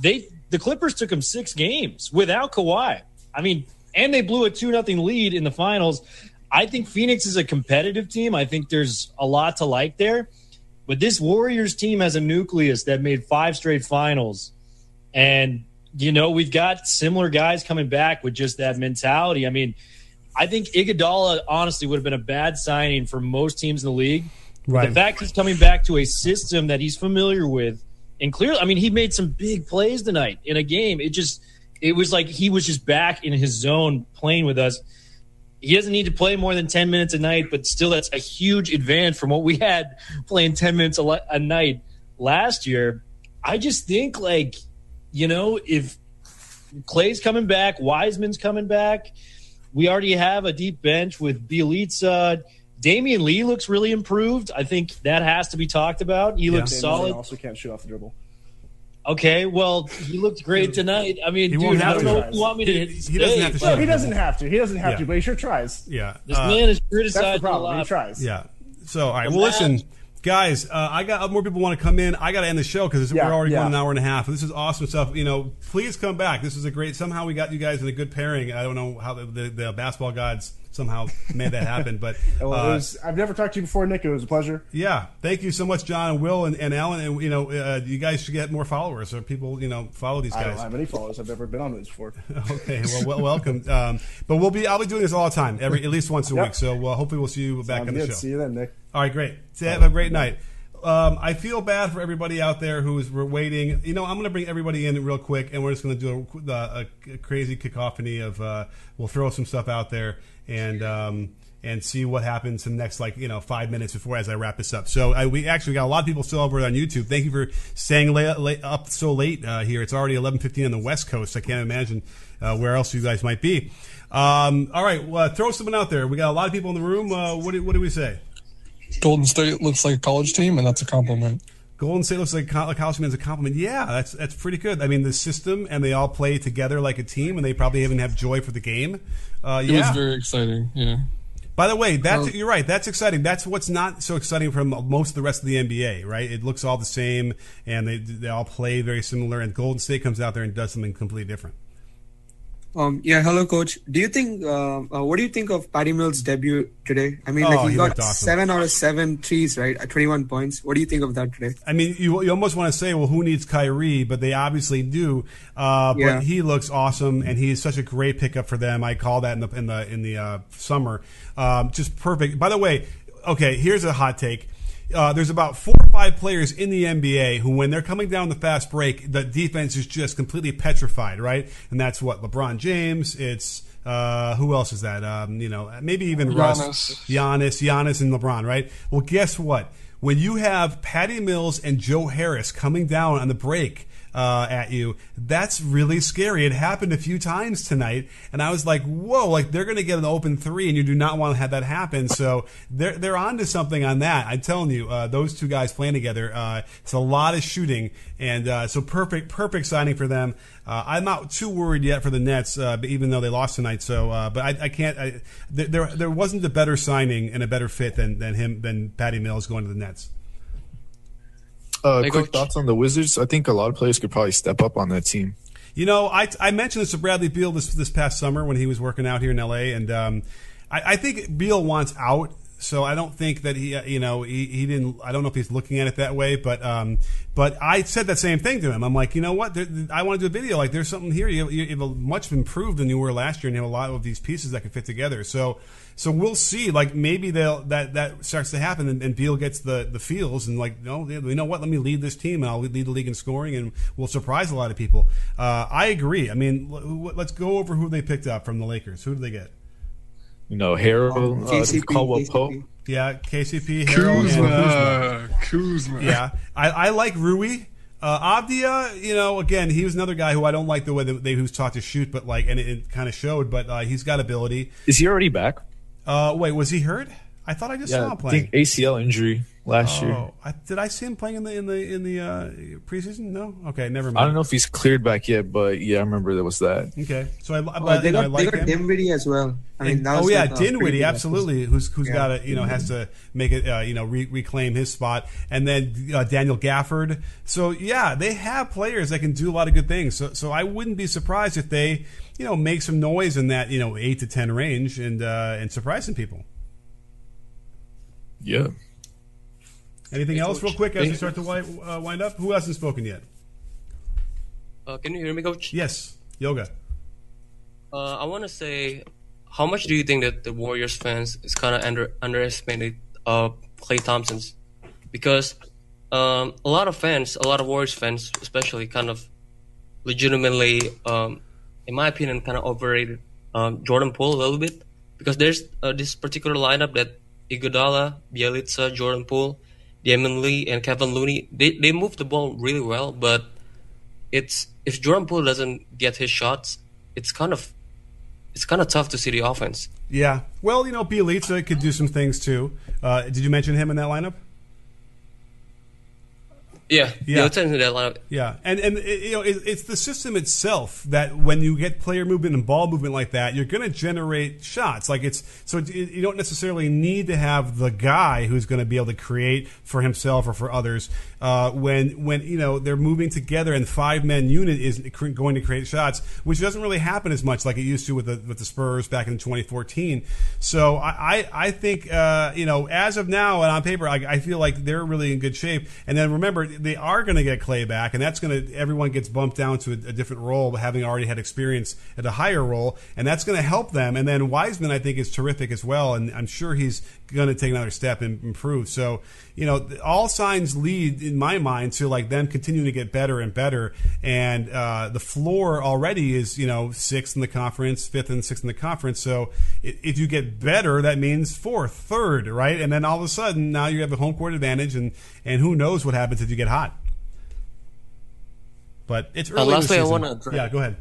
N: they the Clippers took him six games without Kawhi. I mean, and they blew a two nothing lead in the finals. I think Phoenix is a competitive team. I think there's a lot to like there. But this Warriors team has a nucleus that made five straight finals. And, you know, we've got similar guys coming back with just that mentality. I mean, I think Iguodala honestly would have been a bad signing for most teams in the league.
A: Right.
N: The fact he's coming back to a system that he's familiar with, and clearly, I mean, he made some big plays tonight in a game. It just, it was like he was just back in his zone playing with us. He doesn't need to play more than 10 minutes a night, but still, that's a huge advance from what we had playing 10 minutes a, li- a night last year. I just think, like, you know, if Klay's coming back, Wiseman's coming back, we already have a deep bench with Bjelica. Damian Lee looks really improved. I think that has to be talked about. He looks
M: Damian
N: solid.
M: Lillard Also, can't shoot off the dribble.
N: Okay, well, he looked great tonight. I mean,
A: He
N: dude, I don't know if you want me to
A: He- he doesn't have to
M: No, he doesn't have to. He doesn't have
A: Yeah.
M: to, but he sure tries.
A: Yeah.
N: This
A: Uh,
N: man is
M: That's the
N: criticized a
M: problem. He tries.
A: Yeah. So, all right.
N: The
A: Well,
N: match-
A: listen, guys. Uh, I got more people want to come in. I got to end the show because
M: Yeah,
A: we're already
M: yeah.
A: going an hour and a half. This is awesome stuff. You know, please come back. This is a great. Somehow we got you guys in a good pairing. I don't know how the, the, the basketball gods somehow made that happen, but [laughs]
M: Well,
A: uh,
M: was, I've never talked to you before, Nick. It was a pleasure.
A: yeah. Thank you so much, John and Will and, and Alan. And you know, uh, you guys should get more followers so people you know follow these guys.
M: I don't have any followers. I've never been on this before. [laughs]
A: Okay, well, well welcome. Um, but we'll be. I'll be doing this all the time, every at least once a [laughs]
M: Yep.
A: week. So uh, hopefully we'll see you back
M: Sounds
A: on the
M: good.
A: show.
M: See you then, Nick.
A: All right, great. Have a great night. Um, I feel bad for everybody out there who's waiting. You know, I'm going to bring everybody in real quick, and we're just going to do a, a, a crazy cacophony of. Uh, we'll throw some stuff out there and um, and see what happens in the next like you know five minutes before as I wrap this up. So I, we actually got a lot of people still over on YouTube. Thank you for staying up so late uh, here. It's already 11:15 on the West Coast. I can't imagine uh, where else you guys might be. Um, all right, well, throw someone out there. We got a lot of people in the room. Uh, what do, what do we say?
P: Golden State looks like a college team, and that's a compliment.
A: Golden State looks like a college team is a compliment. Yeah, that's that's pretty good. I mean, the system and they all play together like a team, and they probably even have joy for the game. Uh,
P: it was very exciting. Yeah.
A: By the way, that's you're right. That's exciting. That's what's not so exciting from most of the rest of the NBA, right? It looks all the same, and they they all play very similar. And Golden State comes out there and does something completely different.
Q: Um, yeah, hello, coach. Do you think? Uh, uh, what do you think of Patty Mills' debut today? I mean,
A: Oh,
Q: like he,
A: he
Q: got
A: awesome.
Q: seven out of seven threes, right? At twenty-one points. What do you think of that today?
A: I mean, you, you almost want to say, well, who needs Kyrie? But they obviously do. Uh,
Q: Yeah.
A: But he looks awesome, and he is such a great pickup for them. I call that in the in the in the uh, summer, um, just perfect. By the way, okay, here's a hot take. Uh, there's about four or five players in the NBA who, when they're coming down the fast break, the defense is just completely petrified, right? And that's what LeBron James. It's uh, who else is that? Um, you know, maybe even Russ,
P: Giannis.
A: Giannis, Giannis, and LeBron, right? Well, guess what? When you have Patty Mills and Joe Harris coming down on the break uh, at you, that's really scary. It happened a few times tonight, and I was like, "Whoa!" Like they're going to get an open three, and you do not want to have that happen. So they're they're onto something on that. I'm telling you, uh, those two guys playing together, uh, it's a lot of shooting, and uh, so perfect perfect signing for them. Uh, I'm not too worried yet for the Nets, uh, even though they lost tonight. So, but I, I can't. I, there- there there wasn't a better signing and a better fit than than him than Patty Mills going to the Nets.
O: Uh, quick
P: Coach.
O: thoughts on the Wizards. I think a lot of players could probably step up on that team.
A: You know, I, I mentioned this to Bradley Beal this this past summer when he was working out here in L.A. and um, I, I think Beal wants out. So I don't think that he, uh, you know, he, he didn't. I don't know if he's looking at it that way, but um, but I said that same thing to him. I'm like, you know what? There, I want to do a video. Like, there's something here. You, you have a much improved than you were last year, and you have a lot of these pieces that can fit together. So so we'll see. Like maybe they'll that that starts to happen, and, and Beal gets the the feels, and like, no, you know what? Let me lead this team, and I'll lead the league in scoring, and we'll surprise a lot of people. Uh, I agree. I mean, l- let's go over who they picked up from the Lakers. Who did they get?
O: You know, Harrell, uh,
Q: KCP,
O: Caldwell
Q: KCP.
O: Pope.
A: Yeah, KCP, Harrell, and Kuzma.
P: Kuzma. Kuzma.
A: Yeah, I, I like Rui. Uh, Avdija, you know, again, he was another guy who I don't like the way that they, he was taught to shoot, but like, and it, it kind of showed. But uh, he's got ability.
O: Is he already back?
A: Uh, wait, was he hurt? I thought I just saw
O: Yeah,
A: him
O: I
A: playing.
O: think ACL injury last year.
A: Oh, I, did I see him playing in the in the in the uh, preseason? No. Okay, never mind.
O: I don't know if he's cleared back yet, but yeah, I remember there was that.
A: Okay, so I, I,
Q: Uh, they
A: you know, I
Q: got
A: like
Q: they got
A: him.
Q: Dinwiddie as well. I mean,
A: And- oh yeah,
Q: like a
A: Dinwiddie,
Q: good
A: absolutely. Who's who's
Q: Yeah.
A: got to you know has to make it uh, you know re- reclaim his spot, and then uh, Daniel Gafford. So yeah, they have players that can do a lot of good things. So so I wouldn't be surprised if they you know make some noise in that you know eight to ten range and uh, and surprise some people.
O: Yeah.
A: Anything
R: Hey,
A: else, real quick, as we start to wi- uh, wind up? Who hasn't spoken yet?
R: Uh, can you hear me, Coach?
A: Yes, Yoga.
R: Uh, I want to say, how much do you think that the Warriors fans is kind of under underestimated uh, Klay Thompson's? Because um, a lot of fans, a lot of Warriors fans, especially, kind of legitimately, um, in my opinion, kind of overrated um, Jordan Poole a little bit. Because there's uh, this particular lineup that Iguodala, Bjelica, Jordan Poole, Damion Lee, and Kevon Looney, they they move the ball really well, but it's if Jordan Poole doesn't get his shots, it's kind of it's kind of tough to see the offense.
A: Yeah. Well, you know, Bjelica could do some things too. Uh, did you mention him in that lineup?
R: Yeah,
A: Yeah.
R: yeah. It's in that lineup.
A: Yeah, and and you know it, it's the system itself that when you get player movement and ball movement like that, you're going to generate shots. Like it's so it, you don't necessarily need to have the guy who's going to be able to create for himself or for others. Uh, when when you know they're moving together and five man unit is going to create shots, which doesn't really happen as much like it used to with the with the Spurs back in 2014. So I I, I think uh, you know as of now and on paper, I, I feel like they're really in good shape. And then remember they are going to get Klay back, and that's going to everyone gets bumped down to a, a different role, but having already had experience at a higher role, and that's going to help them. And then Wiseman, I think, is terrific as well, and I'm sure he's going to take another step and improve. So you know, all signs lead in my mind to like them continuing to get better and better. And uh, the floor already is you know sixth in the conference, fifth and sixth in the conference. So if you get better, that means fourth, third, right? And then all of a sudden now you have a home court advantage, and and who knows what happens if you get hot. But it's
R: Uh,
A: early. in the
R: lastly, I want to address
A: Yeah, go ahead.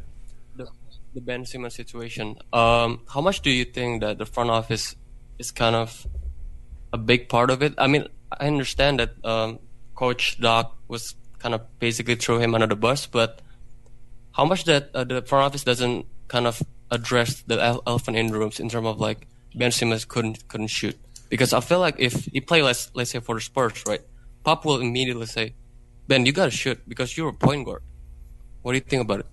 R: the, the Ben Simmons situation. Um, how much do you think that the front office is kind of a big part of it? I mean, I understand that um, Coach Doc was kind of basically threw him under the bus, but how much that uh, the front office doesn't kind of address the elephant in the rooms in terms of like Ben Simmons couldn't couldn't shoot because I feel like if he play let's let's say for the Spurs right, Pop will immediately say, Ben, you gotta shoot because you're a point guard. What do you think about it?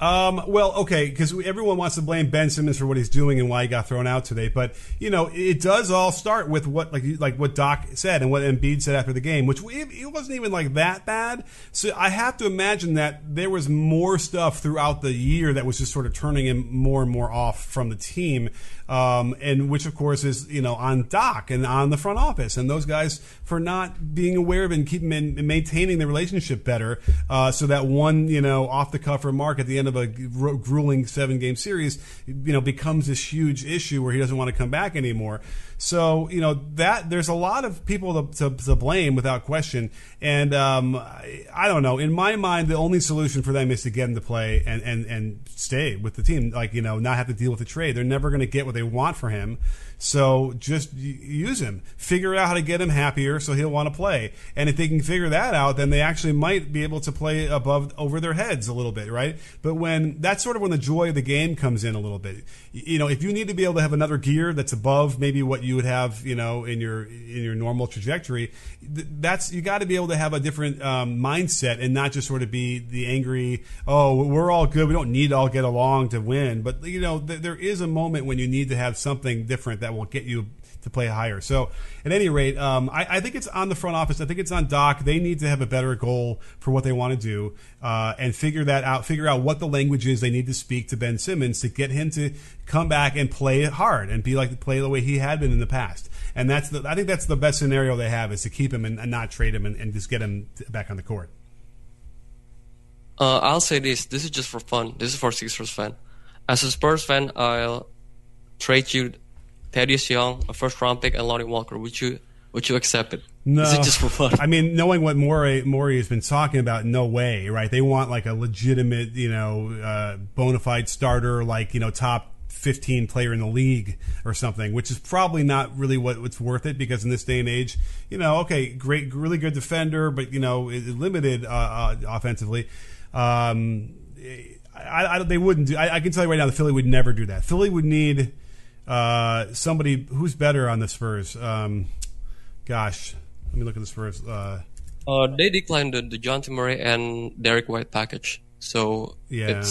A: Um, well, okay, because everyone wants to blame Ben Simmons for what he's doing and why he got thrown out today. But you know, it does all start with what like like what Doc said and what Embiid said after the game, which it wasn't even like that bad. So I have to imagine that there was more stuff throughout the year that was just sort of turning him more and more off from the team um, and which of course is you know on Doc and on the front office and those guys for not being aware of and keeping and maintaining the relationship better, uh, so that one you know off the cuff remark at the end of a grueling seven game series, you know, becomes this huge issue where he doesn't want to come back anymore. So you know that there's a lot of people to, to, to blame without question, and um, I, I, don't know. In my mind, the only solution for them is to get him to play and, and, and stay with the team. Like you know, not have to deal with the trade. They're never going to get what they want for him. So just use him. Figure out how to get him happier so he'll want to play. And if they can figure that out, then they actually might be able to play above over their heads a little bit, right? But when that's sort of when the joy of the game comes in a little bit. You know, if you need to be able to have another gear that's above maybe what you would have, you know, in your in your normal trajectory, that's you got to be able to have a different um, mindset and not just sort of be the angry, oh, we're all good, we don't need to all get along to win. But you know, th- there is a moment when you need to have something different that will get you to play higher. So, at any rate, um, I, I, think it's on the front office. I think it's on Doc. They need to have a better goal for what they want to do uh, and figure that out. Figure out what the language is they need to speak to Ben Simmons to get him to come back and play hard and be like play the way he had been in the past. And that's the, I think that's the best scenario they have is to keep him and, and not trade him and, and, just get him back on the court.
R: Uh, I'll say this. This is just for fun. This is for Sixers fan. As a Spurs fan, I'll trade you Thaddeus Young, a first round pick, and Lonnie Walker. Would you would you accept it?
A: No,
R: Is it just for fun?
A: I mean, knowing what Morey Morey has been talking about, no way, right? They want like a legitimate, you know, uh, bona fide starter, like you know, top 15 player in the league or something, which is probably not really what, what's worth it because in this day and age, you know, okay, great, really good defender, but you know, limited uh, uh, offensively. Um, I, I, they wouldn't do. I, I, can tell you right now, the Philly would never do that. Philly would need uh, somebody who's better on the Spurs. Um, gosh, let me look at the Spurs. Uh,
R: uh, they declined the, the John Murray and Derek White package, so
A: yeah.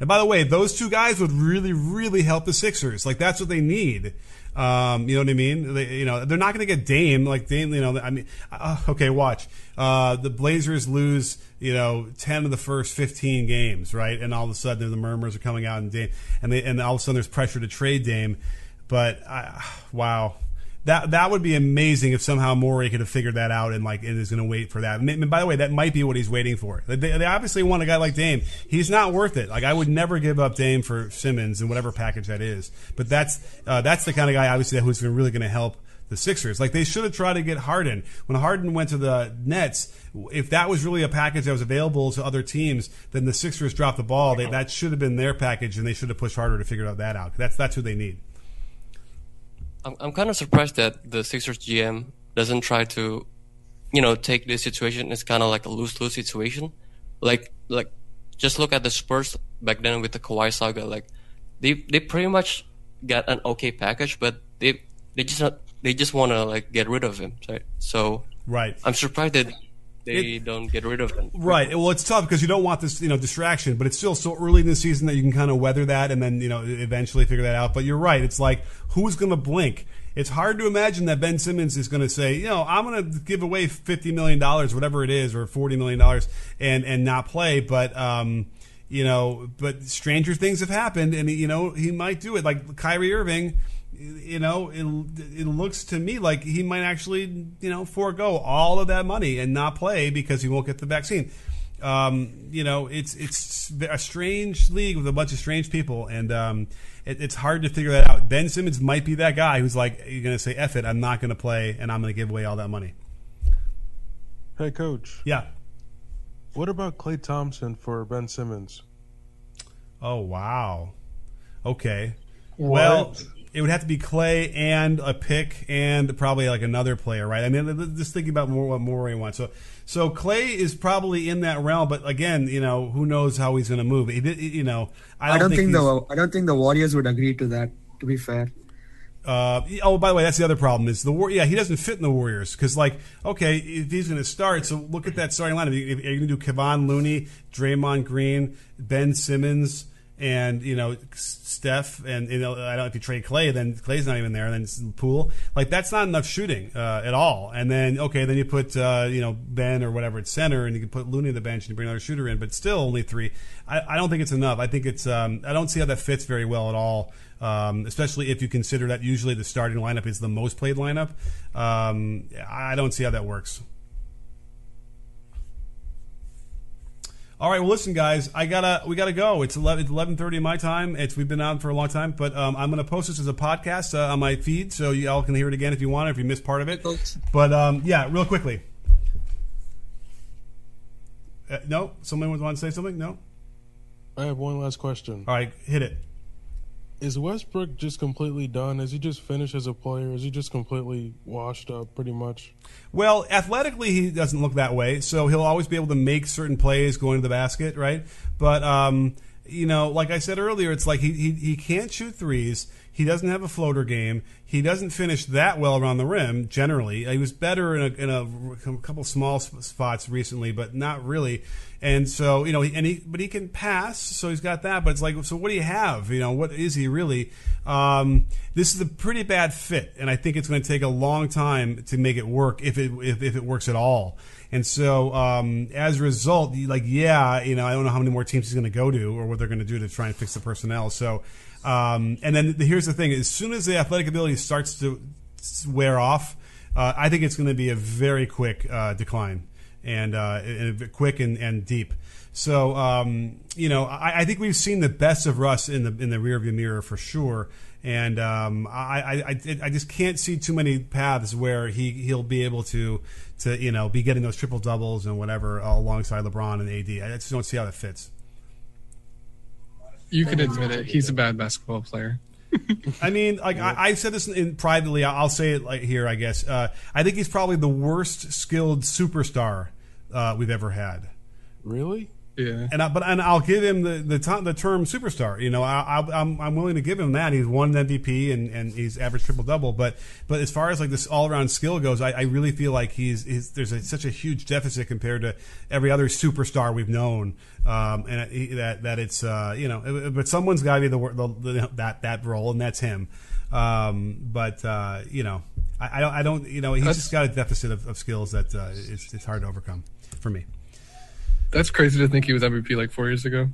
A: and by the way, those two guys would really, really help the Sixers. Like that's what they need. Um, you know what I mean? They, you know, they're not going to get Dame like Dame. You know, I mean, uh, okay, watch. Uh, the Blazers lose, you know, ten of the first fifteen games, right? And all of a sudden, the murmurs are coming out, and Dame, and they, and all of a sudden, there's pressure to trade Dame. But uh, wow, that that would be amazing if somehow Morey could have figured that out and like and is going to wait for that. And by the way, that might be what he's waiting for. They, they, obviously want a guy like Dame. He's not worth it. Like I would never give up Dame for Simmons and whatever package that is. But that's uh, that's the kind of guy obviously who's really going to help the Sixers. Like they should have tried to get Harden when Harden went to the Nets. If that was really a package that was available to other teams, then the Sixers dropped the ball. They, that should have been their package, and they should have pushed harder to figure that out. That's that's who they need.
R: I'm I'm kind of surprised that the Sixers GM doesn't try to, you know, take this situation It's kind of like a lose lose situation. Like like just look at the Spurs back then with the Kawhi saga. Like they they pretty much got an okay package, but they they just not, they just want to like get rid of him, right? So
A: right,
R: I'm surprised that they it, don't get rid of him.
A: Right. Well, it's tough because you don't want this, you know, distraction, but it's still so early in the season that you can kind of weather that and then, you know, eventually figure that out. But you're right. It's like, who's going to blink? It's hard to imagine that Ben Simmons is going to say, you know, I'm going to give away $50 million, whatever it is, or $40 million and, and and not play. But, um, you know, but stranger things have happened and, you know, he might do it. Like Kyrie Irving, you know, it, it looks to me like he might actually, you know, forego all of that money and not play because he won't get the vaccine. Um, you know, it's it's a strange league with a bunch of strange people, and um, it, it's hard to figure that out. Ben Simmons might be that guy who's like, you're going to say, "Eff it, I'm not going to play, and I'm going to give away all that money."
P: Hey, coach.
A: Yeah.
P: What about Klay Thompson for Ben Simmons?
A: Oh wow. Okay. What? Well, it would have to be Klay and a pick and probably like another player, right? I mean, just thinking about more what Morey wants. So, so Klay is probably in that realm, but again, you know, who knows how he's going to move? You know,
Q: I don't, I don't think, think the I don't think the Warriors would agree to that. To be fair.
A: Uh, oh, by the way, that's the other problem is the war. Yeah, he doesn't fit in the Warriors because, like, okay, if he's going to start, so look at that starting lineup. Are you going to do Kevon Looney, Draymond Green, Ben Simmons? And you know Steph, and you know I don't know if you trade Klay, then Klay's not even there, and then Poole. Like that's not enough shooting uh, at all. And then okay, then you put uh, you know Ben or whatever at center, and you can put Looney on the bench and you bring another shooter in, but still only three. I, I don't think it's enough. I think it's um, I don't see how that fits very well at all. Um, especially if you consider that usually the starting lineup is the most played lineup. Um, I don't see how that works. All right, well, listen, guys, I gotta we gotta go. It's eleven thirty my time. It's we've been on for a long time, but um, I'm gonna post this as a podcast uh, on my feed, so you all can hear it again if you want, if you missed part of it. But um, yeah, real quickly. Uh, no, someone would want to say something. No.
P: I have one last question.
A: All right, hit it
P: is Westbrook just completely done? Is he just finished as a player? Is he just completely washed up, pretty much?
A: Well, athletically, he doesn't look that way. So he'll always be able to make certain plays going to the basket, right? But um, you know, like I said earlier, it's like he he, he can't shoot threes. He doesn't have a floater game. He doesn't finish that well around the rim. Generally, he was better in a, in a, a couple small spots recently, but not really. And so, you know, and he, but he can pass, so he's got that. But it's like, so what do you have? You know, what is he really? Um, this is a pretty bad fit, and I think it's going to take a long time to make it work if it if, if it works at all. And so, um, as a result, like, yeah, you know, I don't know how many more teams he's going to go to or what they're going to do to try and fix the personnel. So, um, and then the, here's the thing: as soon as the athletic ability starts to wear off, uh, I think it's going to be a very quick uh, decline and, uh, and quick and, and deep. So um, you know, I, I, think we've seen the best of Russ in the in the rearview mirror for sure. And um, I, I, I just can't see too many paths where he he'll be able to to you know be getting those triple doubles and whatever alongside LeBron and AD. I just don't see how that fits.
S: You can admit it. He's a bad basketball player. [laughs]
A: I mean, like I, I said this in, in, privately. I'll say it like here. I guess uh, I think he's probably the worst skilled superstar uh, we've ever had.
P: Really?
S: Yeah.
A: And I, but and I'll give him the the, the term superstar. You know, I, I, am I'm willing to give him that. He's won an MVP and, and he's averaged triple double. But but as far as like this all around skill goes, I, I really feel like he's, he's there's a, such a huge deficit compared to every other superstar we've known. Um, and it, that that it's uh, you know, but someone's got to be the, the, the, that that role, and that's him. Um, but uh, you know, I, I don't I don't you know he's that's, just got a deficit of, of skills that uh, it's it's hard to overcome for me.
S: That's crazy to think he was MVP like four years ago.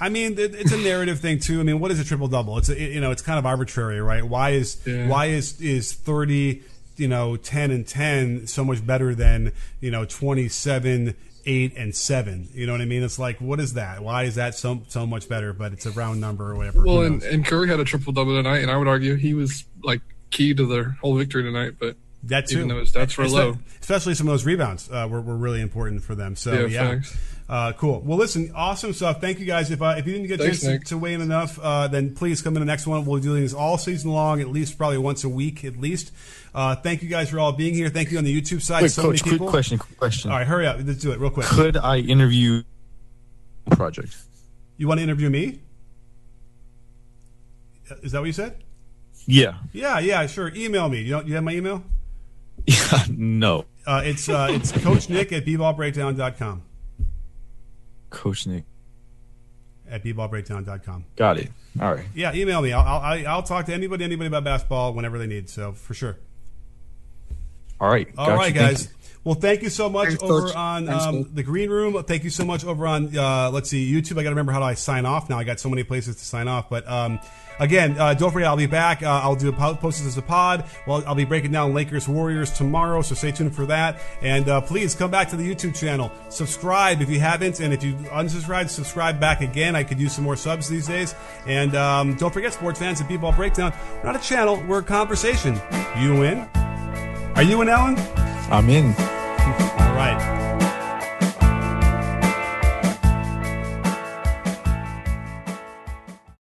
A: I mean, it's a narrative thing too. I mean, what is a triple double? It's a, you know, it's kind of arbitrary, right? Why is yeah. why is is thirty, you know, ten and ten so much better than you know twenty seven, eight and seven? You know what I mean? It's like, what is that? Why is that so so much better? But it's a round number or whatever.
S: Well, and, and Curry had a triple double tonight, and I would argue he was like key to their whole victory tonight. But
A: that too,
S: even though his stats were low,
A: especially some of those rebounds uh, were, were really important for them. So yeah. yeah. Uh, cool. Well, listen, awesome stuff. Thank you guys. If uh, if you didn't get a chance to, to, weigh in enough, uh, then please come in the next one. We'll do these all season long, at least probably once a week, at least. Uh, thank you guys for all being here. Thank you on the YouTube side.
O: Wait, so Coach, quick question, quick question.
A: All right, hurry up. Let's do it real quick.
O: Could I interview project?
A: You want to interview me? Is that what you said?
O: Yeah.
A: Yeah, yeah, sure. Email me. You, don't, you have my email? [laughs]
O: Yeah, no.
A: Uh, it's uh, it's Coach Nick at bballbreakdown.com.
O: Coach Nick
A: at bballbreakdown.com.
O: Got it. All right.
A: Yeah, email me. I'll, I'll, I'll talk to anybody, anybody about basketball whenever they need. So for sure.
O: All right.
A: All right, you. guys. Well, thank you so much Thanks, over Coach. on um, the green room. Thank you so much over on uh, let's see YouTube. I got to remember how do I sign off now. I got so many places to sign off, but um, Again, uh, don't forget, I'll be back. Uh, I'll do a post this as a pod. Well, I'll be breaking down Lakers Warriors tomorrow, so stay tuned for that. And uh, please come back to the YouTube channel. Subscribe if you haven't, and if you unsubscribe, subscribe back again. I could use some more subs these days. And um, don't forget, sports fans and people Breakdown. We're not a channel, we're a conversation. You in? Are you in, Alan?
O: I'm in.
A: All right.